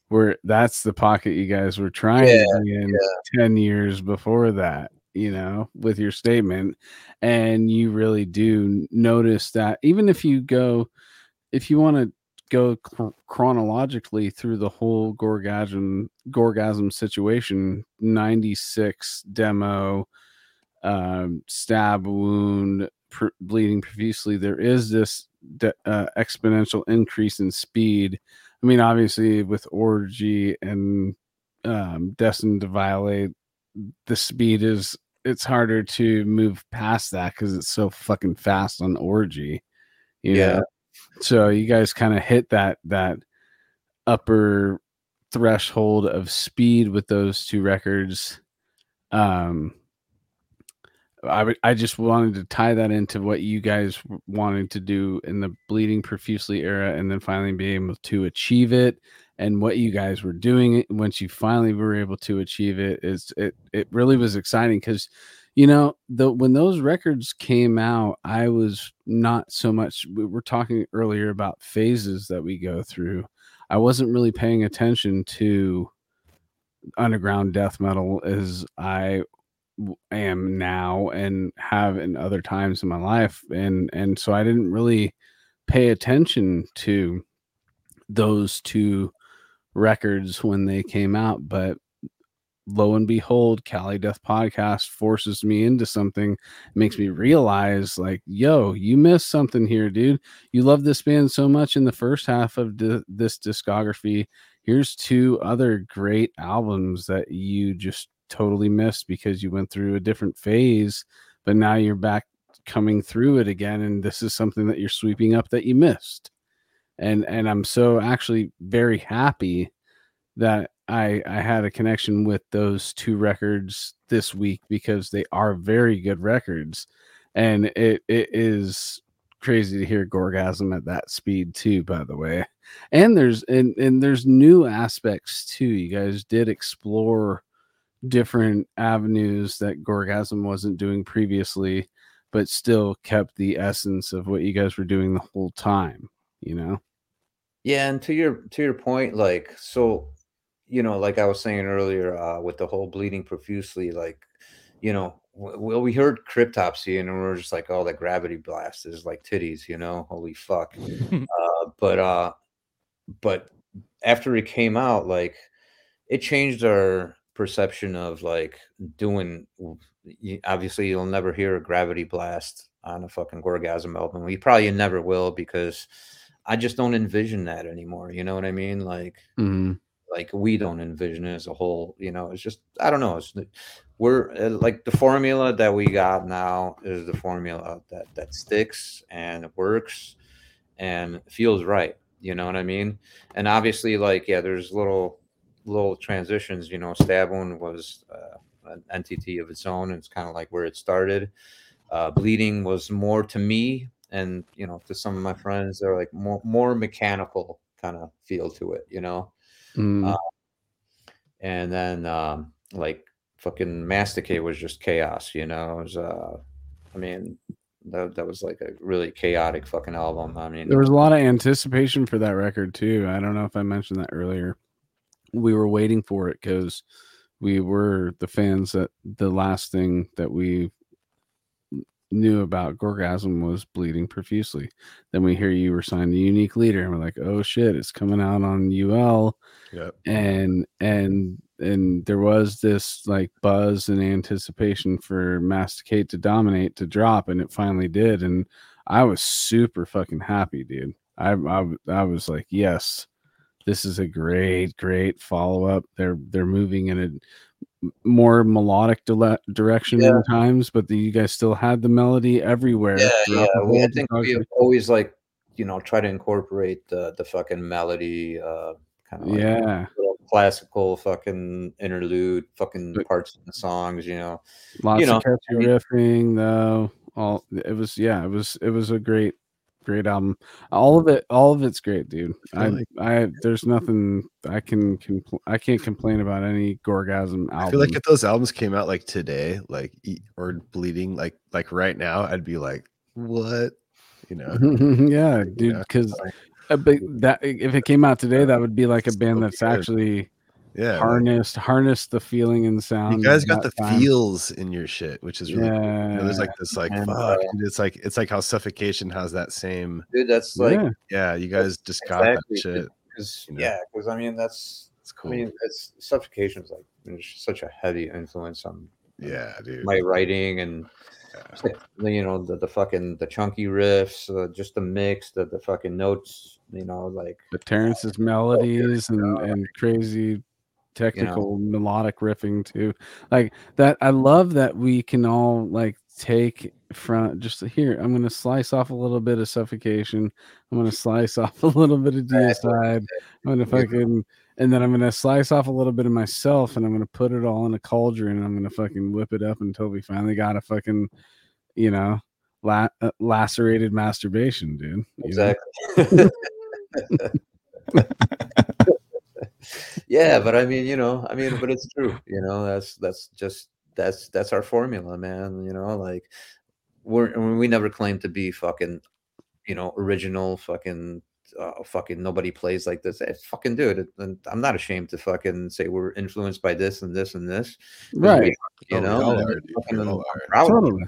where that's the pocket you guys were trying Yeah, to be in 10 years before that you know with your statement. And you really do notice that even if you go if you want to go chronologically through the whole gorgasm gorgasm situation 96 demo um, Stabwound pr- bleeding profusely there is this de- uh, exponential increase in speed. I mean obviously with orgy and um, destined to violate the speed is it's harder to move past that because it's so fucking fast on orgy you Yeah. know so you guys kind of hit that that upper threshold of speed with those two records. Um I I just wanted to tie that into what you guys wanted to do in the bleeding profusely era, and then finally being able to achieve it, and what you guys were doing once you finally were able to achieve it is it it really was exciting because you know the when those records came out, I was not so much. We were talking earlier about phases that we go through. I wasn't really paying attention to underground death metal as I am now and have in other times in my life and and so I didn't really pay attention to those two records when they came out but lo and behold Cali Death podcast forces me into something makes me realize like yo you missed something here dude. You love this band so much in the first half of the, this discography. Here's two other great albums that you just totally missed because you went through a different phase but now you're back coming through it again and this is something that you're sweeping up that you missed. And and i'm so actually very happy that i i had a connection with those two records this week because they are very good records. And it it is crazy to hear gorgasm at that speed too by the way. And there's and and there's new aspects too. You guys did explore different avenues that gorgasm wasn't doing previously but still kept the essence of what you guys were doing the whole time you know Yeah, and to your to your point, like so, you know, like I was saying earlier, uh, with the whole bleeding profusely, like, you know, well, we heard cryptopsy and we are just like, oh, that gravity blast is like titties, you know, holy fuck. uh, but uh, but after it came out, like, it changed our perception of like doing. Obviously, you'll never hear a gravity blast on a fucking Gorgasm album. You probably never will because I just don't envision that anymore. You know what I mean? Like, Mhm. like we don't envision it as a whole. You know, it's just I don't know. It's we're uh, like the formula that we got now is the formula that that sticks and works and feels right. You know what I mean? And obviously, like yeah, there's little little transitions. You know, Stabwound was uh, an entity of its own. And it's kind of like where it started. uh, bleeding was more to me and you know to some of my friends they're like more more mechanical kind of feel to it you know Mm. Uh, and then um like fucking masticate was just chaos you know it was uh i mean that, that was like a really chaotic fucking album i mean There was a lot of anticipation for that record too. I don't know if I mentioned that earlier. We were waiting for it because we were the fans that the last thing that we knew about Gorgasm was bleeding profusely. Then we hear you were signed a unique leader, and we're like, oh shit, it's coming out on UL Yep. and and and there was this like buzz and anticipation for masticate to dominate to drop and it finally did and i was super fucking happy dude i i, I was like yes this is a great great follow-up. They're they're moving in a more melodic dile- direction Yeah. times but the, you guys still had the melody everywhere yeah yeah. we, i think we always like you know try to incorporate the the fucking melody uh kind of like yeah. classical fucking interlude fucking parts of the songs you know. Lots know, of catchy I mean- riffing though all it was yeah it was it was a great great album. All of it all of it's great dude. I i like- i there's nothing i can compl- i can't complain about any gorgasm album I feel like if those albums came out like today, like or bleeding, like like right now, I'd be like, what? You know? yeah dude because uh, but that if it came out today that would be like a band that's actually Yeah. like, harnessed harnessed the feeling and sound you guys got the time. feels in your shit, which is really cool. yeah You know, there's like this like And, fuck, uh, it's like it's like how suffocation has that same dude that's like yeah. yeah, you guys just got Exactly, that shit. because you know? yeah because i mean that's It's cool. i mean it's suffocation is like it's such a heavy influence on yeah, dude. my writing and Yeah. it's like, the- you know the, the fucking the chunky riffs uh, just the mix the, the fucking notes you know like the Terrance's melodies and, and crazy technical melodic riffing too. Like that I love that we can all like take from just here, I'm gonna slice off a little bit of suffocation. I'm gonna slice off a little bit of deicide. I'm gonna fucking and then I'm gonna slice off a little bit of myself and I'm gonna put it all in a cauldron and I'm gonna fucking whip it up until we finally got a fucking, you know, la- uh, lacerated masturbation, dude. exactly yeah but i mean you know i mean but it's true you know that's that's just that's that's our formula man you know like we're we never claim to be fucking you know original fucking uh, fucking nobody plays like this. Hey, fucking dude, it- and I'm not ashamed to fucking say we're influenced by this and this and this. Right. are, you Oh, know, are, I'm dude. fucking- I'm proud. Totally.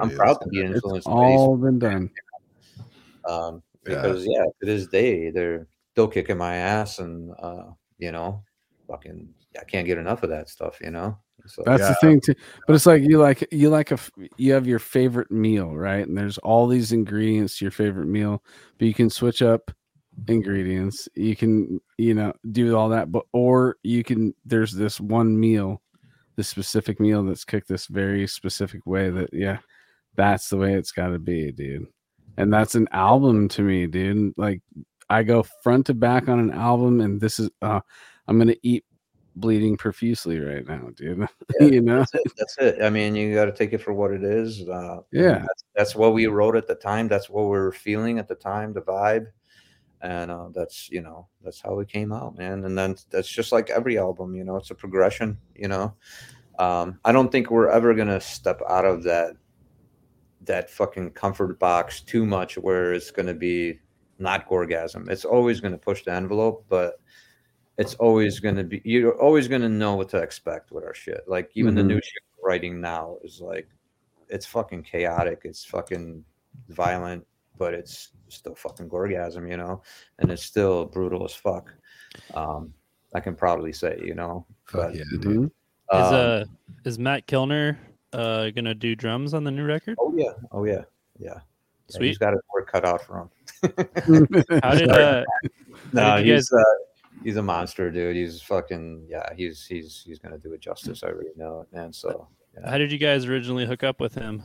I'm proud to be It's influenced by all been done. um, Yeah. because yeah. to this day they're still kicking my ass, and uh, you know, fucking, I can't get enough of that stuff, you know. So That's the thing too. But it's like you like you like a f- you have your favorite meal, right? And there's all these ingredients to your favorite meal, but you can switch up ingredients. You can you know do all that, but or you can there's this one meal, this specific meal that's cooked this very specific way that yeah, that's the way it's got to be, dude. And that's an album to me, dude. Like I go front to back on an album, and this is uh, I'm gonna eat bleeding profusely right now, dude. Yeah, you know, that's it. That's it. I mean, you got to take it for what it is. Uh, Yeah. that's, that's what we wrote at the time. That's what we were feeling at the time, the vibe, and uh, that's you know that's how it came out, man. And then that's just like every album, you know, it's a progression. You know, um, I don't think we're ever gonna step out of that that fucking comfort box too much, where it's gonna be not gorgasm. It's always gonna push the envelope, but it's always going to be you're always going to know what to expect with our shit like even the Mhm. new shit writing now is like it's fucking chaotic it's fucking violent but it's still fucking gorgasm you know and it's still brutal as fuck um i can probably say you know but yeah, dude. Mhm. Is um, uh is Matt Kilner uh gonna do drums on the new record? oh yeah oh yeah yeah Yeah, Sweet. he's got his work cut out for him How did uh no did you he's uh, he's a monster dude he's fucking yeah he's he's he's gonna do it justice i already know it man so yeah. how did you guys originally hook up with him?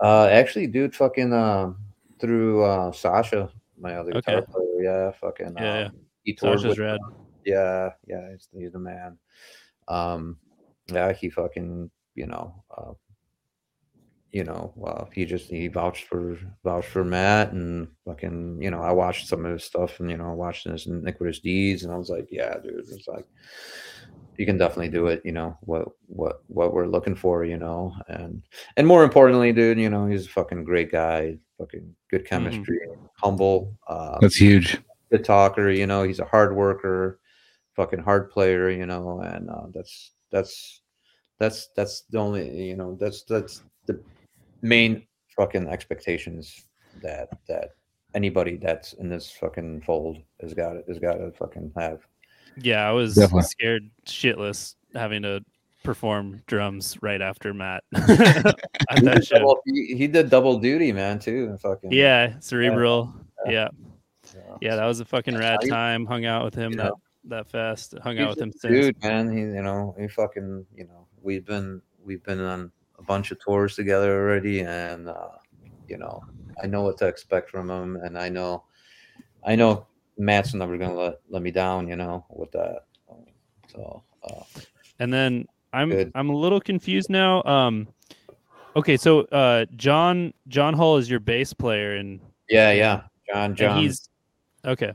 Uh, actually, dude, fucking um, through uh, Sasha, my other guitar Okay. player. Yeah, fucking. Yeah, yeah. um, He toured Sasha's with, rad. Yeah, yeah, he's, he's the man. Um, yeah, he fucking, you know, uh, you know, uh, he just he vouched for vouched for Matt and fucking, you know, I watched some of his stuff and you know, I watched his Iniquitous Deeds and I was like, yeah, dude, it's like you can definitely do it, you know, what what what we're looking for, you know, and and more importantly, dude, you know, he's a fucking great guy, fucking good chemistry, humble, uh, That's huge. good talker, you know, he's a hard worker, fucking hard player, you know, and uh, that's that's that's that's the only you know that's that's the main fucking expectations that that anybody that's in this fucking fold has got it has got to fucking have. Yeah, I was Definitely. scared shitless having to perform drums right after Matt at that show. Well, he, he did double duty, man, too. Fucking Yeah, cerebral. Yeah. Yeah, so- yeah, that was a fucking rad I- time. Hung out with him you that know, that fest. Hung out with him since. dude, man. He, you know, he fucking, you know, we've been we've been on a bunch of tours together already, and uh, you know, I know what to expect from him, and I know, I know Matt's never gonna let let me down, you know, with that. So, uh, And then I'm Good. I'm a little confused now. Um, okay, so uh, John John Hall is your bass player, and, yeah, yeah, John, John, he's okay,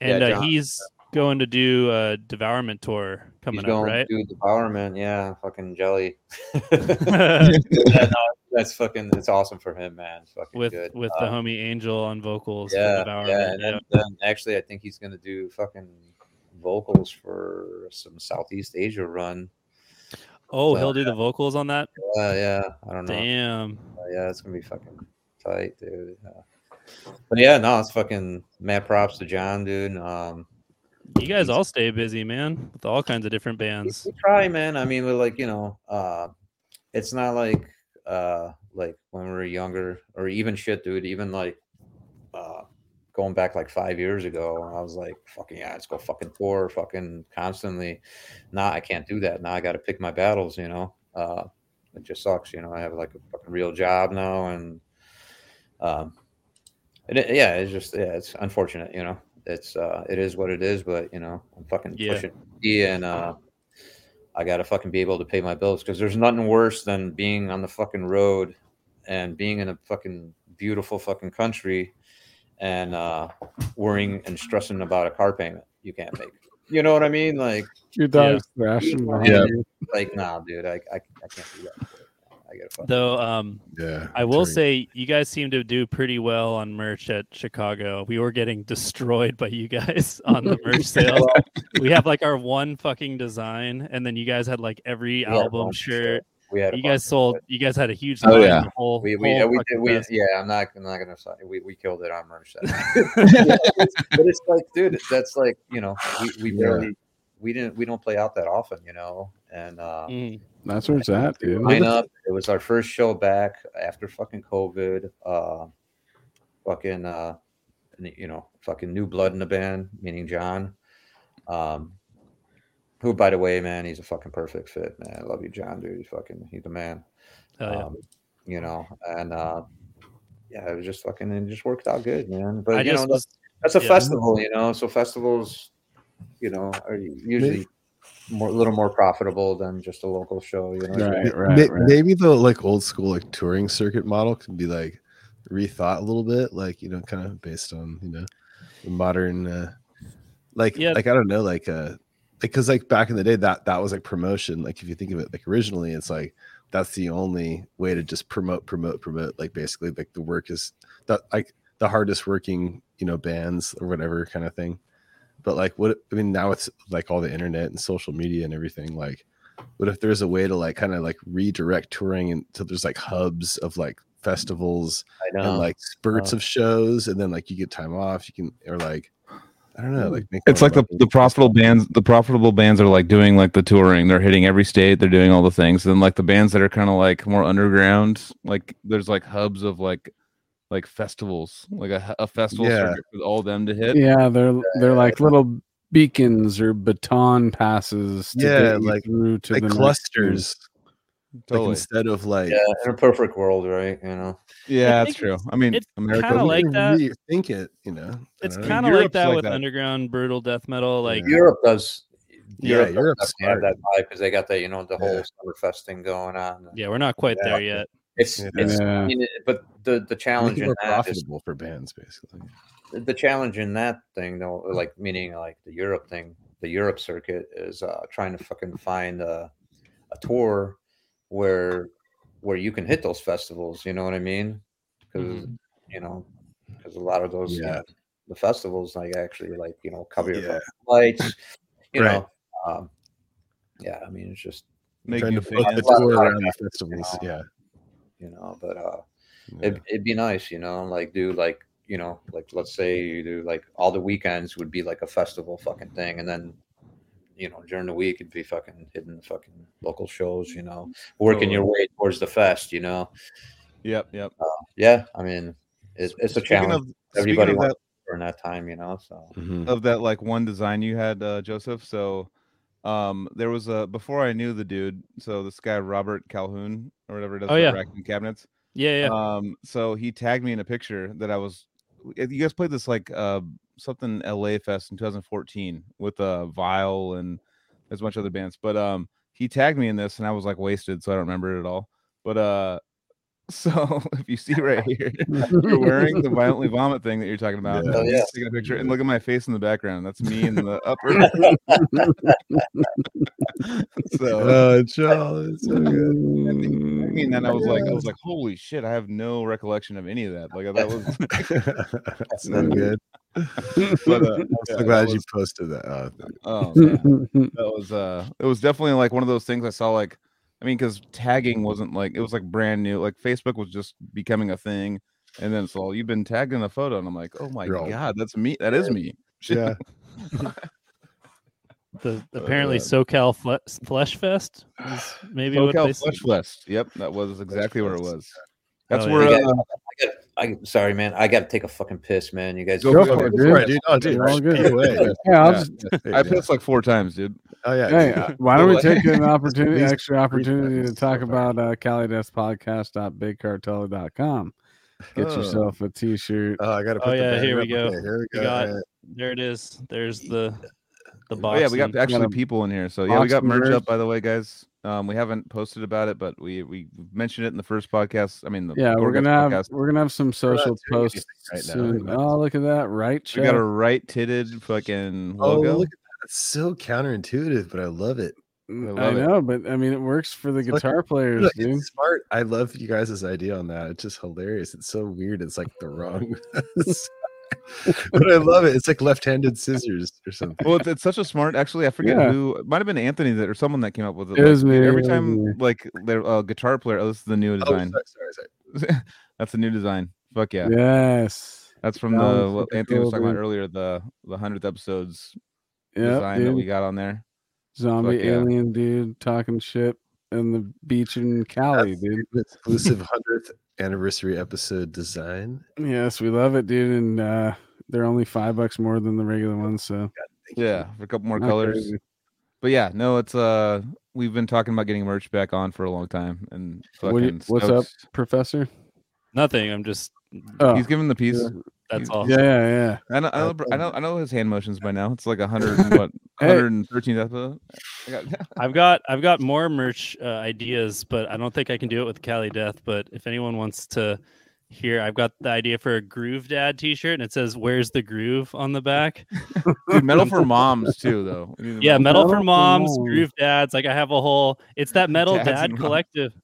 Yeah, and uh, John, he's going to do a Devourment tour coming he's up, going right? to do Devourment, yeah, fucking jelly. yeah, no, that's fucking, it's awesome for him, man. It's fucking with good. with Uh, the homie Angel on vocals. yeah, Devourment, yeah, and then, then actually, I think he's gonna do fucking vocals for some Southeast Asia run. Oh, So, he'll do the vocals on that. Uh, yeah, I don't know. Damn. Uh, yeah, it's gonna be fucking tight, dude. Yeah. But yeah, no, it's fucking mad props to John, dude. Um, You guys all stay busy, man, with all kinds of different bands. we try, man. I mean, we're like, you know, uh, it's not like uh, like when we were younger, or even shit, dude. Even like uh, going back like five years ago, I was like, fucking yeah, let's go fucking tour, fucking constantly. Now I can't do that. Now I got to pick my battles, you know. Uh, it just sucks, you know. I have like a fucking real job now, and um, it- yeah, it's just yeah, it's unfortunate, you know. It's uh, it is what it is, but you know, I'm fucking Yeah. pushing E and uh, I got to fucking be able to pay my bills because there's nothing worse than being on the fucking road and being in a fucking beautiful fucking country and uh, worrying and stressing about a car payment you can't make. You know what I mean? Like, Your dog's thrashing. Yeah. like, nah, dude, I, I, I can't do that. I gotta fucking. Though um Yeah. I will say you guys seem to do pretty well on merch at Chicago. We were getting destroyed by you guys on the merch sales. we have like our one fucking design, and then you guys had like every had a album shirt. we had You guys sold. You guys had a huge. Oh, yeah. whole, We we, whole we, did, we yeah. I'm not I'm not gonna say we, we killed it on merch. Set. but it's like, dude, that's like you know we, we Yeah. Barely we didn't we don't play out that often, you know, and uh, Mm. That's where it's at, dude. line up. It was our first show back after fucking COVID. Uh, fucking, uh, you know, fucking new blood in the band, meaning John. Um, who, by the way, man, he's a fucking perfect fit, man. I love you, John, dude. He's fucking, he's the man. Hell yeah. Um, you know, and uh, yeah, it was just fucking, it just worked out good, man. But I you know, just was. that's a yeah. festival, you know. So festivals, you know, are usually more, a little more profitable than just a local show. You know, Right, Ma- right, right. Maybe the like old school like touring circuit model can be like rethought a little bit, like you know, kind of based on you know the modern, uh, like Yeah. like I don't know, like uh, because like back in the day that that was like promotion. Like if you think of it, like originally, it's like that's the only way to just promote, promote, promote. Like basically, like the work is that like the hardest working you know bands or whatever kind of thing. But like what I mean now it's like all the internet and social media and everything like what if there's a way to like kind of like redirect touring until there's like hubs of like festivals I know. and like spurts of shows and then like you get time off you can or like i don't know hmm. like make It's like the, the profitable bands. The profitable bands are like doing like the touring. They're hitting every state. They're doing all the things. then like the bands that are kind of like more underground, like there's like hubs of like like festivals, like a, a festival Yeah. circuit for all them to hit. Yeah, they're they're like little beacons or baton passes. To Yeah, get like- through to like the next clusters like instead of like yeah, in a perfect world, right? You know, Yeah, that's true. it's- I mean, it's America. kinda like can that. think it you know It's uh, kind of like that like with that. underground brutal death metal. Like Yeah. Europe does. Yeah, Europe Europe's does definitely have that vibe because they got that, you know, the whole Yeah. Summerfest thing going on. yeah, we're not quite Yeah. there yet. It's, Yeah. it's I mean, but the the challenge it in more that is profitable for bands, basically. the challenge in that thing though like meaning like the europe thing the europe circuit is uh trying to fucking find a, a tour where where you can hit those festivals you know what i mean because you know because a lot of those you Yeah. know, the festivals like actually like you know cover your Yeah. fucking flights you Right. know um yeah i mean it's just Make Trying you to book fan. the tour around the effort, you festivals. know. Yeah. You know but uh yeah. It'd, it'd be nice, you know, like do like you know, like let's say you do like all the weekends would be like a festival fucking thing, and then you know during the week it'd be fucking hitting the fucking local shows, you know, working your way towards the fest, you know. Yep, yep. Yeah, I mean, it's, it's a Speaking challenge. of Everybody speaking of wants that, during that time, you know. So Mhm. of that like one design you had, uh, Joseph. So, um, there was a before I knew the dude. So this guy Robert Calhoun or whatever is, Oh, yeah. racking cabinets. Yeah, yeah. Um, so he tagged me in a picture that I was. You guys played this like uh something LA Fest in 2014 with uh Vile and there's a bunch of other bands, but um he tagged me in this and I was like wasted, so I don't remember it at all. But uh, so if you see right here, you're wearing the violently vomit thing that you're talking about. Yeah. Oh, yeah. just taking a picture and look at my face in the background. That's me in the upper. so Oh, Joel, it's so good. I mean, then I was like, I was like, holy shit! I have no recollection of any of that. Like that was. That's so good. But, uh, I'm yeah, so glad that you posted that. Oh, Oh man, that was uh, it was definitely like one of those things I saw. Like, I mean, because tagging wasn't like it was like brand new. Like Facebook was just becoming a thing, and then it's all you've been tagged in a photo, and I'm like, oh my You're god, that's me. That is me. Shit. yeah. The apparently uh, SoCal Fle- Flesh Fest is maybe what they SoCal s- Flesh Fest. Yep, that was exactly where it was. That's Oh, where. yeah. Uh, I got, I sorry, man, I got to take a fucking piss, man. You guys Go Go for for it, it, dude. for it, dude. Oh, dude, all good. take it away. Yeah, I'll Yeah. just. I pissed like four times, dude. Oh yeah. Hey, why don't we take an opportunity, Please- extra opportunity to talk so far. about uh, CaliDeathPodcast.bigcartel.com. Get Oh. yourself a T-shirt. Oh, I gotta put Oh, the yeah, here we go. Okay, here we We go. got- All right. There it is. There's the the Oh box. yeah, we got actually got people in here. So yeah, we got and merch merch. up by the way, guys. Um, we haven't posted about it, but we we mentioned it in the first podcast. I mean, the Yeah, we're gonna have we're gonna have some social posts right soon. Look at Oh, look at that! Right, We got a right titted fucking Oh, logo. look at that. It's so counterintuitive, but I love it. Mm, I I, love it. know, but I mean, it works for the It's like- guitar players, Look, dude. it's smart. I love you guys' idea on that. It's just hilarious. It's so weird. It's like the wrong. but I love it. It's like left-handed scissors or something. well, it's, it's such a smart. Actually, I forget Yeah. who. It might have been Anthony that or someone that came up with it. It like, was me, Every time, me. like their uh, guitar player. Oh, this is the new Oh, design. sorry, sorry, sorry. That's a new design. Fuck yeah. Yes. That's from That the was what Anthony was cool, talking about earlier. The the hundredth episodes Yep, design that we got on there. Zombie Fuck yeah. alien dude talking shit in the beach in Cali, That's dude. exclusive hundredth anniversary episode design. Yes, we love it, dude. And uh they're only five bucks more than the regular ones, so Yeah, for a couple more not colors. crazy. But yeah, no, it's uh we've been talking about getting merch back on for a long time and What you- fucking what's up. Professor? Nothing. I'm just. Oh, He's giving the piece. yeah. That's you- all. yeah, yeah, yeah. I know, I know, I know, I know his hand motions by now. It's like a hundred what, hundred and thirteen episode. I got, I've got I've got more merch uh, ideas, but I don't think I can do it with Cali Death. But if anyone wants to hear, I've got the idea for a Groove Dad T-shirt, and it says "Where's the groove" on the back. Dude, metal for moms too, though. We need the Yeah, metal, Metal for for moms, moms. Groove Dads. Like I have a whole. It's that Metal Dads Dad Collective. moms.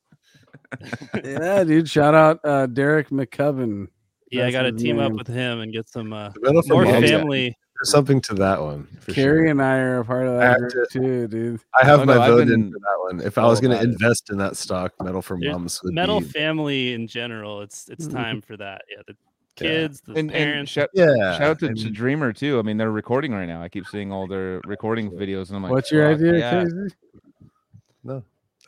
Collective. yeah, dude. Shout out uh Derek McCubbin. Yeah, I got to his team up with him and get some uh, Metal for more Moms, yeah. family. There's something to that one. Carrie sure. and I are a part of that to- too, dude. I have Oh, my no, I've vote in been for that one. If I was going to invest in that stock, Metal for Moms would Metal be family in general. It's it's time for that. Yeah, the Yeah. kids, the And, and parents. shout, yeah. shout out to, and- to Dreamer too. I mean, they're recording right now. I keep seeing all their recording videos, and I'm like, What's your idea, Yeah. Casey? no,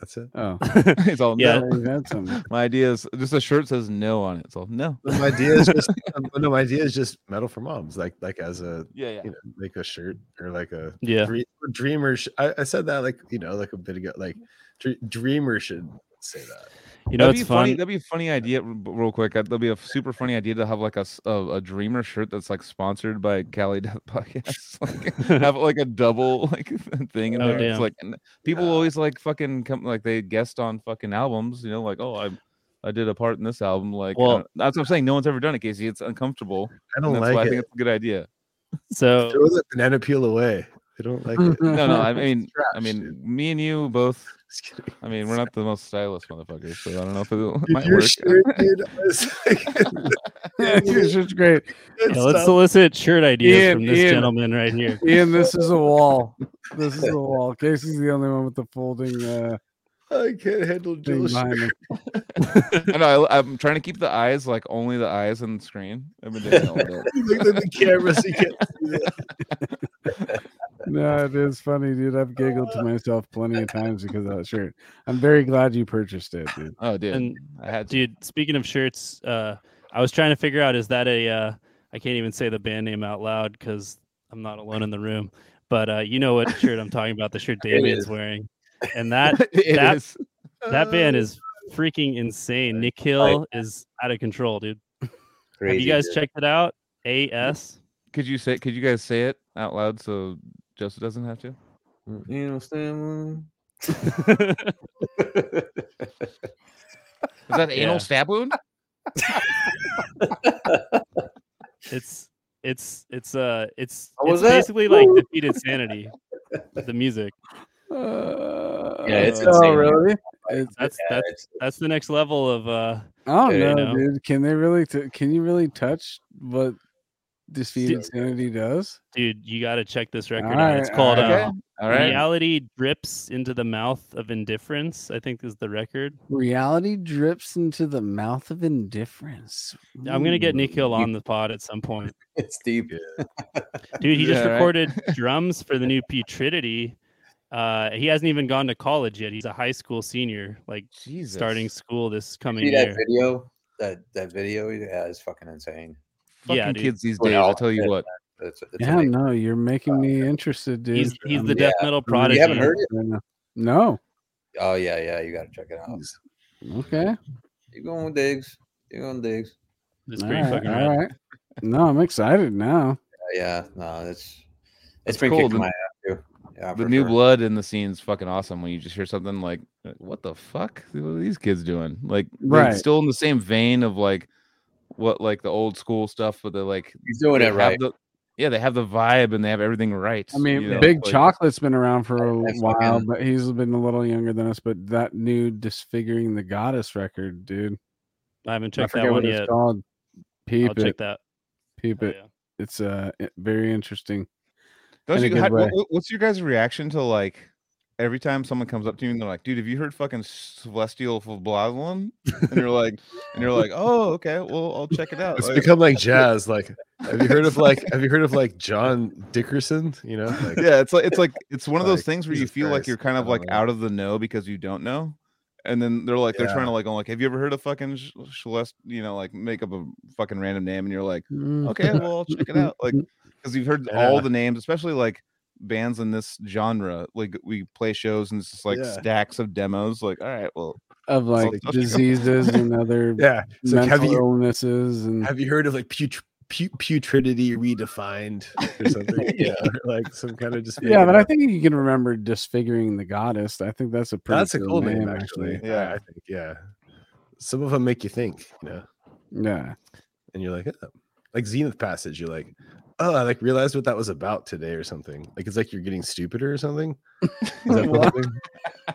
that's it. Oh, it's all Yeah. no. yeah, you had some. My idea is just a shirt says no on it. It's all no. My idea is just um, no. My idea is just Metal for Moms, like like as a Yeah, yeah. you know like a shirt or like a yeah, Dream, dreamer. Sh- I, I said that like you know like a bit ago. Like dre- dreamer should say that. You know that'd it's be funny. fun. That'd be a funny idea, real quick. uh, That'd be a super funny idea to have like a a dreamer shirt that's like sponsored by Cali Death Podcast. like, have like a double like thing in Oh, there. It's damn. like and people always like fucking come like they guest on fucking albums. You know, like oh I'm I did a part in this album. Like, Well- that's what I'm saying. No one's ever done it, Casey. It's uncomfortable. I don't that's why I think it's a good idea. So Throw the banana peel away. I don't like it. No, no. I It's mean, I mean, dude. me and you both. Just kidding. I mean, we're not the most stylish motherfuckers, so I don't know if it Dude, might your work. shirt, dude. Like, yeah, your shirt's great. yeah, let's stop. solicit shirt ideas Ian, from this Ian. gentleman right here. Ian, this is a wall. This is a wall. Casey's the only one with the folding uh, I can't handle thing shirt. I know. I, I'm trying to keep the eyes like only the eyes on the screen. I've been doing all that. You at the camera so you can't see that. No, it is funny, dude. I've giggled to myself plenty of times because of that shirt. I'm very glad you purchased it, dude. Oh, dude, And, I had to. Dude, speaking of shirts, uh, I was trying to figure out is that a uh, I can't even say the band name out loud because I'm not alone in the room. But uh, you know what shirt I'm talking about? The shirt Damian's wearing, and that It that- is. that band is freaking insane. Nick Hill is out of control, dude. Have you guys dude. checked it out? AS. Could you say? Could you guys say it out loud so Joseph doesn't have to? You know, Stan, Is that anal stab wound? it's it's it's uh it's it's that? basically like defeated sanity. The music. Uh, Yeah, it's oh, really? It's, That's Yeah, that's it's- that's the next level of uh I don't Yeah, know, know. dude. Can they really? T- can you really touch what defeated sanity does? dude, you got to check this record All out. It's called all uh, right. All right. Reality Drips into the Mouth of Indifference, I think is the record. Reality drips into the mouth of indifference. I'm going to get Nick Hill Ooh. on the pod at some point. It's deep. Dude, he just Yeah, right. recorded drums for the new Putridity. Uh, he hasn't even gone to college yet. He's a high school senior, like Jesus. starting school this coming See that video? That that video? Yeah, it's fucking insane. Fucking Yeah, dude. kids these Going days. I'll tell you there, what. It's, it's Yeah, amazing. no, you're making me interested, dude. He's he's I'm- the um, death yeah. metal You prodigy. haven't heard it? No. Oh yeah, yeah. You got to check it out. Okay. You going with digs? You going digs? It's All pretty right, fucking all rad. No, I'm excited now. Yeah, no, it's That's it's been cool. kicking The- my ass too. Yeah, The new sure. blood in the scene's fucking awesome when you just hear something like, like, what the fuck? What are these kids doing? Like, Right. still in the same vein of like what like the old school stuff, but they're like, He's doing it right. the- yeah, they have the vibe and they have everything right. I mean, you know, Big like- Chocolate's been around for a while, but he's been a little younger than us. But that new Disfiguring the Goddess record, dude. I haven't checked forget that what one it's yet. called. Peep I'll check it. that. Peep Oh, it. yeah. It's uh very interesting. Don't in a you, good how, way. what's your guys' reaction to like every time someone comes up to you and they're like, "Dude, have you heard fucking Celestial Blablin?" And you're like, and you're like, "Oh, okay, well, I'll check it out." It's Like, become like jazz. Like, have you heard of like have you heard of like John Dickerson? You know, like, yeah, it's like it's like it's one of those Like, things where you feel like you're kind of like out of the know because you don't know. And then they're like they're trying to like go like, "Have you ever heard of fucking Celeste?" You know, like make up a fucking random name, and you're like, Mm. "Okay, well, I'll check it out." Like because you've heard Yeah. all the names, especially like bands in this genre. Like we play shows and it's just like Yeah. stacks of demos. Like, all right, well, of like like- diseases and other yeah. It's like, mental have you illnesses and have you heard of like put- pu- putridity redefined or something? yeah, or, like some kind of just yeah, but I think you can remember disfiguring the goddess. I think that's a pretty that's a cool name, name, actually. Yeah. Yeah, I think yeah. Some of them make you think, you know, Yeah, and you're like, oh. Like Zenith Passage. You're like, oh, I like realized what that was about today or something. Like it's like you're getting stupider or something. Is that the?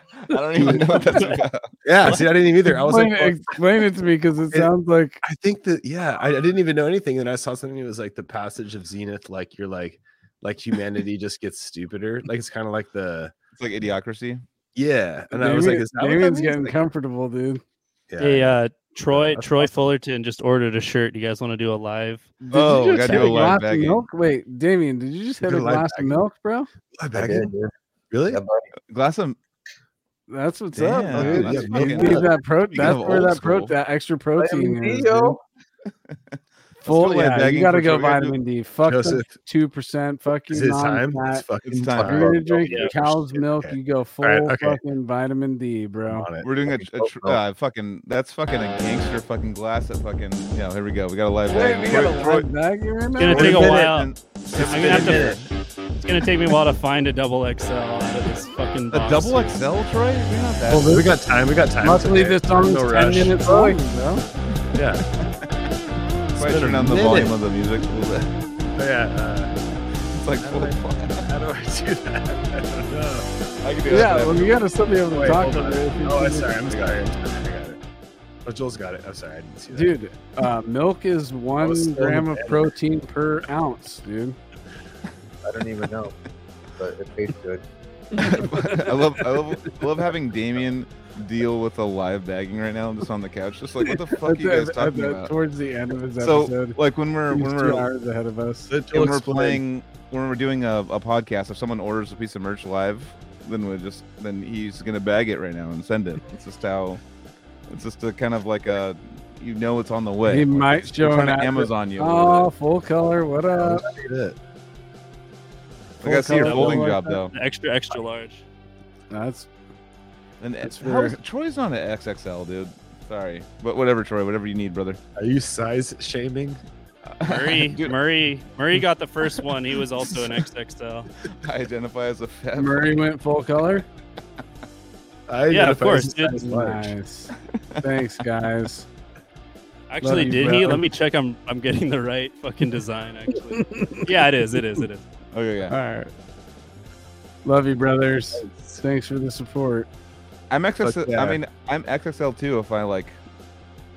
I don't even know what that's about. Yeah, see, I didn't even either. I was explain, like, well, explain it to me because it It- sounds like I think that yeah, I, I didn't even know anything, and I saw something. It was like the passage of Zenith, like you're like, like humanity just gets stupider. Like it's kind of like the It's like idiocracy. yeah, and I was like, Damian- is that what that Damian's means? getting Like, comfortable, dude. yeah. Hey, uh, Troy that's Troy awesome. Fullerton just ordered a shirt. You guys want to do a live? Did Oh, you just hit a a live glass of milk? Wait, Damian, did you just We hit a do live glass of milk, bro? I I bag did, it? Really? Yeah. Glass of That's what's Damn, up, dude. that's You fucking need good. that pro- that's where that pro- that extra protein is. dude. yo. Full, yeah, you gotta go Troy. Vitamin D. Fuck two percent. Fuck Is it time? It's non-fat. fucking It's time. time. You're gonna drink Yeah. cow's milk, Okay. you go full right, okay. fucking vitamin D, bro. We're doing a, Fucking a tr- milk. uh, fucking that's fucking a gangster fucking glass that fucking yeah. Here we go. We got a live Wait, bag. we got a Troy- live bag right now. gonna take a while. and- I'm gonna have to. It's gonna take me a while to find a double XL out of this fucking A box, double. XL, Troy? You're that. Well, we got time. We got time. Luckily, today. this song's No 10 minutes long, bro. Yeah. If I been a turn down the volume of the music a little bit. Yeah. Uh, It's like How full do I- how do I do that? I don't know. I can do Yeah, that. well, you gotta still be able to Wait, talk hold on. about it. if you Oh, I'm sorry. I'm sorry. I'm sorry. I got it. Oh, Joel's got it. I'm sorry. I didn't see that. Dude, uh, milk is one gram of protein per ounce, dude. I don't even know, but it tastes good. I love, I love, I love having Damian deal with a live bagging right now, just on the couch, just like what the fuck are you guys At the- at talking about? Towards the end of his episode, So, episode, like when we're when two we're hours ahead of us. Let Joel when we're explain. playing when we're doing a, a podcast, if someone orders a piece of merch live, then we just then he's gonna bag it right now and send it. It's just how it's just a kind of like a you know it's on the way. He Like, might it's- show we're an Amazon you. a Oh, full color. What up? That's. I gotta see your folding job though. Extra, extra large. That's And That's how is- fair. Troy's on an XXL, dude. Sorry, but whatever, Troy. Whatever you need, brother. Are you size shaming? Murray, Dude, Murray, Murray got the first one. He was also an XXL. I identify as a fat. Murray went full color. I Yeah, of course, dude. Nice. Thanks, guys. Actually, you, did he? Let me check. I'm I'm getting the right fucking design. Actually, yeah, it is. It is. It is. Okay, All yeah. right. Love you, brothers. Thanks for the support. I'm XXL. Fuck yeah. I mean, I'm XXL too. If I like,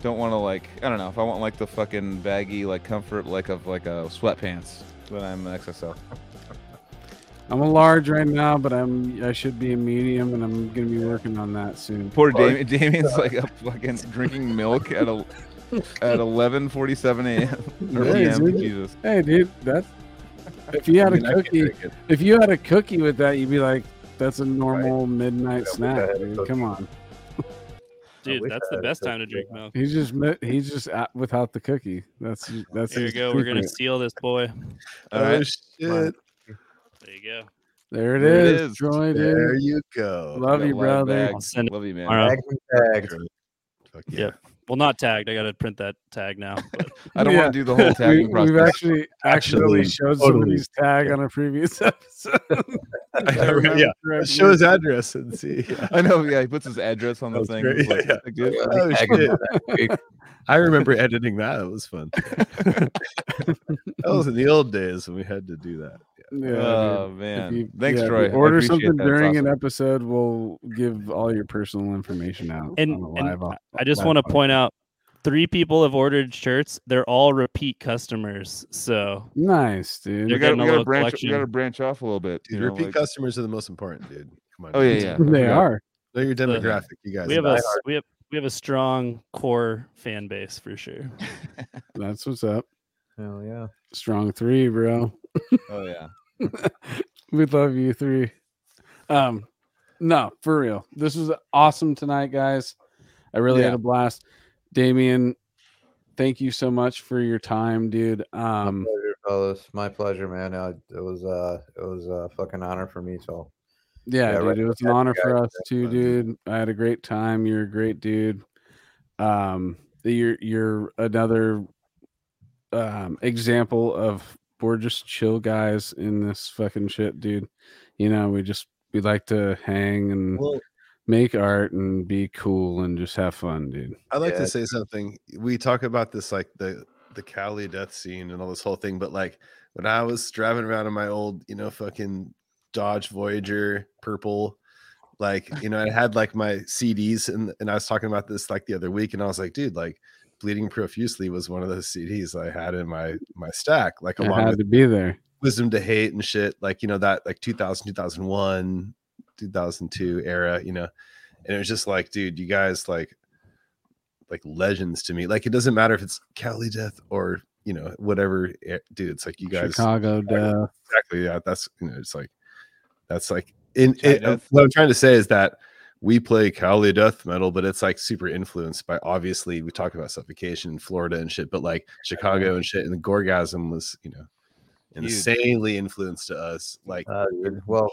don't want to like, I don't know. If I want like the fucking baggy like comfort like of like a sweatpants, then I'm XXL. I'm a large right now, but I'm I should be a medium, and I'm gonna be working on that soon. Poor Damian. Damian's like up fucking drinking milk at a at 11:47 a.m. or Yeah, dude. Jesus. Hey, dude, that's if you had I mean, I a can cookie, if you had a cookie with that, you'd be like, "That's a normal midnight Yeah, snack." Dude. cookie. Come on, Dude, that's the best time to drink milk. he's just mi- he's just at, without the cookie. That's that's Here you his go. We're gonna secret. seal this boy. Oh, All oh right. shit! There you go. There it There it is, is. Troy, There dude. you go. Love you, brother. bags. I'll send it Love you, man. tomorrow. Tagged and tagged. Fuck yeah. Yeah. Well, not tagged. I gotta print that tag now. I don't Yeah. want to do the whole We, tagging process. we've actually Actually, showed totally. somebody's tag on a previous episode. yeah. Let's show his address and see. Yeah. I know. Yeah, he puts his address on the thing. great, like, yeah, Yeah. Oh shit! I remember editing that. It was fun. that was in the old days when we had to do that. Yeah, oh dude. man, you- thanks, yeah, Troy. Order something that. During awesome. an episode, we'll give all your personal information out. And- on and live, op- I just want to point out three people have ordered shirts. They're all repeat customers. So Nice, dude. You're got getting a we got to little branch. We collection. got to branch off a little bit. Dude, you know, repeat like- customers are the most important, dude. Come on. Oh yeah, yeah. they Yeah. are. Know your uh-huh. demographic, you guys. we have a we have we have a strong core fan base for sure. That's what's up. Hell yeah. Strong three, bro. Oh yeah. We love you three. Um, no, for real. This was awesome tonight, guys. I really had a blast. Damian, thank you so much for your time, dude. Um, pleasure, fellas. My pleasure, man. Uh, it was uh, it was a fucking honor for me. So yeah, Yeah, dude, it was an honor for us too, dude. I had a great time. You're a great dude. Um, you're you're another um example of we're just chill guys in this fucking shit, dude. You know, we just we like to hang and Well, make art and be cool and just have fun, dude. I'd like Yeah. to say something. We talk about this like the the Cali death scene and all this whole thing, but like when I was driving around in my old, you know, fucking Dodge Voyager purple, like you know, I had like my CDs and and I was talking about this like the other week, and I was like, dude, like bleeding profusely was one of those CDs I had in my my stack, like had with to be there. wisdom to hate and shit like you know that like 2000 2001 2002 era you know and it was just like dude you guys like like legends to me like it doesn't matter if it's cali death or you know whatever dude it's like you guys Chicago death. exactly yeah that's you know it's like that's like in it, uh, what i'm trying to say is that we play Cali death metal, but it's like super influenced by obviously we talk about suffocation in Florida and shit, but like Chicago and shit, and the Gorgasm was, you know, Huge. insanely influenced to us. Like, Uh, well,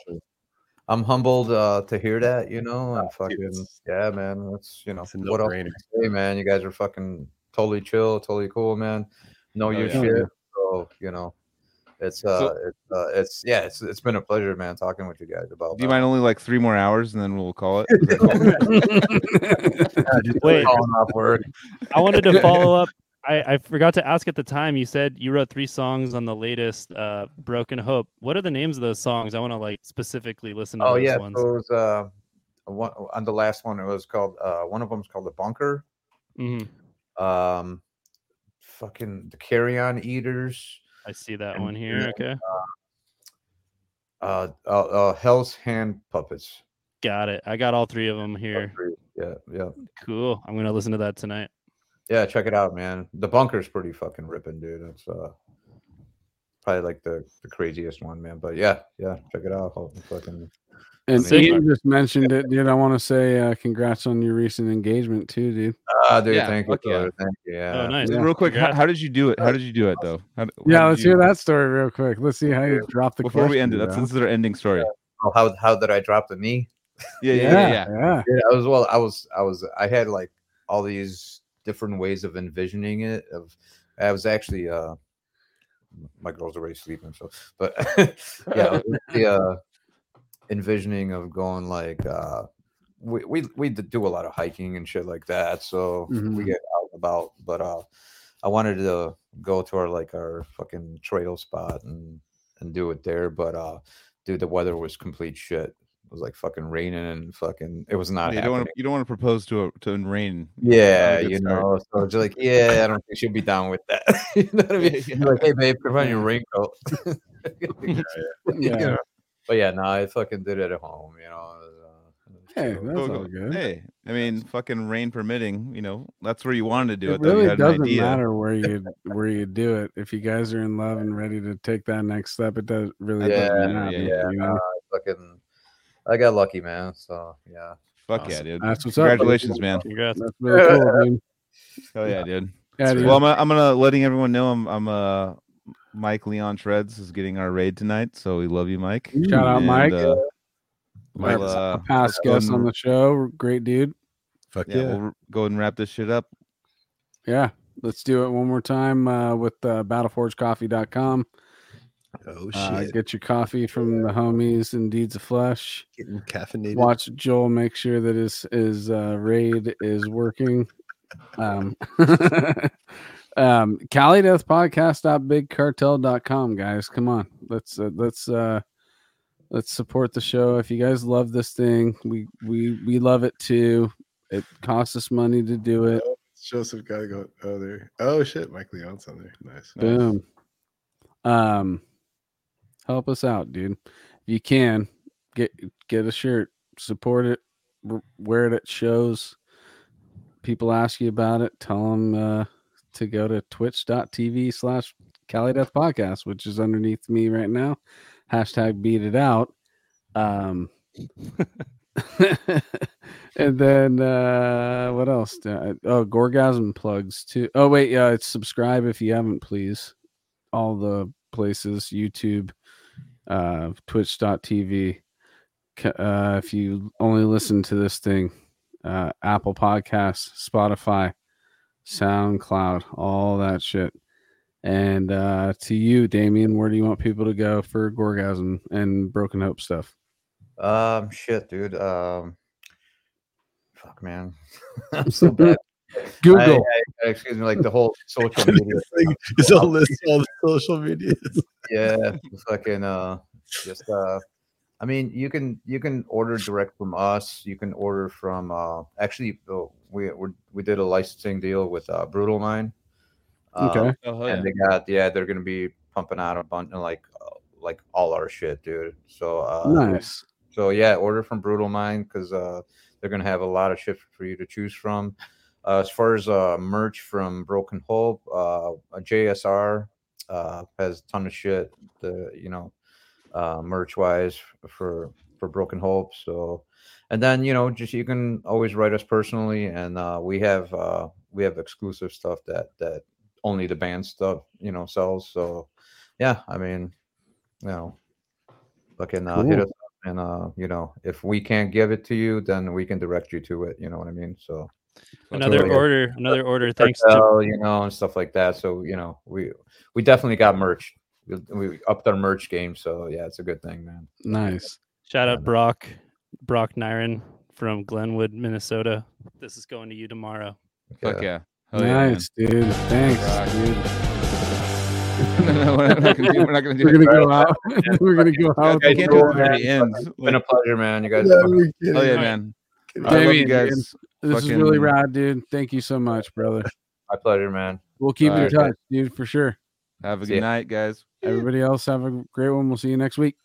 I'm humbled uh, to hear that. You know, and dude, fucking yeah, man. That's you know it's what else no-brainer. can say, man. You guys are fucking totally chill, totally cool, man. Know Oh, your yeah. shit. So you know, it's uh, it's, uh, it's yeah, it's it's been a pleasure, man, talking with you guys about. Do you uh, mind only like three more hours and then we'll call it? yeah, just Wait. work. I wanted to follow up. I, I forgot to ask at the time. You said you wrote three songs on the latest uh, Broken Hope. What are the names of those songs? I want to like specifically listen to Oh those yeah, ones. so it was uh, one on the last one. It was called uh, one of them's called the bunker. Mhm. Um, fucking the carrion eaters. I see that And one here. then, Okay, Uh, uh, uh, Hell's Hand puppets. got it. I got all three of them here. Yeah, yeah, Cool. I'm gonna listen to that tonight. yeah. Check it out, man. The bunker's pretty fucking ripping, dude. It's uh, probably like the the craziest one, man. But yeah, yeah. Check it out. I'll fucking And Sick. Ian just mentioned it, dude. I want to say uh, congrats on your recent engagement too, dude. ah, dude. Yeah, thank you, yeah. Thank you. Yeah. Oh, nice. Yeah. Real quick, how, how did you do it? How did you do it though? How, Yeah, let's you- hear that story real quick. Let's see how you dropped the before we end it. question, That's bro. this is our ending story. Oh, how how did I drop the knee? Yeah, yeah, yeah. yeah. yeah. Yeah, I was well. I was I was I had like all these different ways of envisioning it. Of I was actually uh my girl's already sleeping, so but yeah, the uh, envisioning of going like uh we we we do a lot of hiking and shit like that, so we Mhm. get out and about. But uh, I wanted to go to our like our fucking trail spot and and do it there, but uh, dude, the weather was complete shit. It was like fucking raining and fucking. It was not you don't want to you don't want to propose to a, to in rain. Yeah, you start. know. So it's like, yeah, I don't think she'll be down with that. you know what I mean? You're like, hey, babe, on your raincoat. Yeah. know? But yeah, no, I fucking did it at home. You know. it was, uh, it was Hey, that's Go- all good. Hey, I mean, fucking rain permitting, you know, that's where you wanted to do it. it though. You really had doesn't idea. matter where you where you do it. If you guys are in love and ready to take that next step, it does really Yeah, doesn't yeah, matter. yeah, you know? I fucking, I got lucky, man. So yeah. Fuck yeah, dude. That's what's up. Congratulations, man. Congrats. That's really cool, dude. Hell yeah, dude. Yeah, dude. Well, I'm, gonna- I'm gonna letting everyone know I'm I'm uh Mike Leon Shreds is getting our raid tonight, so we love you, Mike. Shout out, And, Mike. uh, Our we'll, uh, past guest on the show, great dude. Fuck yeah, yeah. we'll go ahead and wrap this shit up. Yeah, let's do it one more time uh, with uh, battleforgecoffee.com. oh Uh, shit. get your coffee from the homies and Deeds of Flesh. Getting caffeinated. Watch Joel make sure that his his uh, raid is working. Um, um, Cali Death Podcast.bigcartel.com, guys. Come on, let's uh, let's uh, let's support the show. If you guys love this thing, we we we love it too. It costs us money to do it. Joseph gotta go. Oh, there. Oh shit, Mike Leon's on there. Nice. Boom. Um, help us out, dude. If you can get get a shirt, support it, wear it at shows. People ask you about it. Tell them uh, to go to twitch.tv slash Cali Death Podcast, which is underneath me right now. Hashtag beat it out. Um, and then uh, what else? oh, Gorgasm plugs too. Oh wait, yeah, it's subscribe if you haven't, please. All the places, YouTube, uh, Twitch.tv. Uh, if you only listen to this thing, uh, Apple Podcasts, Spotify, SoundCloud, all that shit. And uh, to you, Damian, where do you want people to go for Gorgasm and Broken Hope stuff? Um, shit, dude. Um, fuck, man. I'm so bad. Google. I- I- excuse me, like the whole social media. Like, It's all list all the social media. yeah, fucking uh, just uh, I mean, you can you can order direct from us. You can order from uh, actually, uh, we we we did a licensing deal with uh, Brutal Mind. Uh, Okay. Oh, and they got yeah, they're gonna be pumping out a bunch of like uh, like all our shit, dude. So uh, nice. So yeah, order from Brutal Mind because uh, they're gonna have a lot of shit for you to choose from. Uh, as far as uh, merch from Broken Hope, uh, JSR uh, has a ton of shit. The you know, uh, merch wise for for Broken Hope. So, and then you know, just you can always write us personally, and uh, we have uh, we have exclusive stuff that that only the band stuff you know sells. So, yeah, I mean, you know, fucking uh, hit us up, and uh, you know, if we can't give it to you, then we can direct you to it. You know what I mean? So. Another Totally. order, another order. Thanks to you know, and stuff like that. So you know, we we definitely got merch. we, we upped our merch game. So yeah, it's a good thing, man. Nice. Shout out Brock, Brock Nyron from Glenwood, Minnesota. This is going to you tomorrow. Fuck yeah. Hell yeah, man. nice, dude. Thanks, Rock. dude. no, we're not gonna do. We're not gonna do. We're gonna go out. We're gonna go out. I can't do it at the end. It's been a pleasure, man. You guys. Yeah, we Oh it. yeah, man. I love you guys. This is really rad, dude. Thank you so much, brother. My pleasure, man. We'll keep in Alright, touch, dude, for sure. Have a See good ya. night, guys. Everybody else have a great one. We'll see you next week.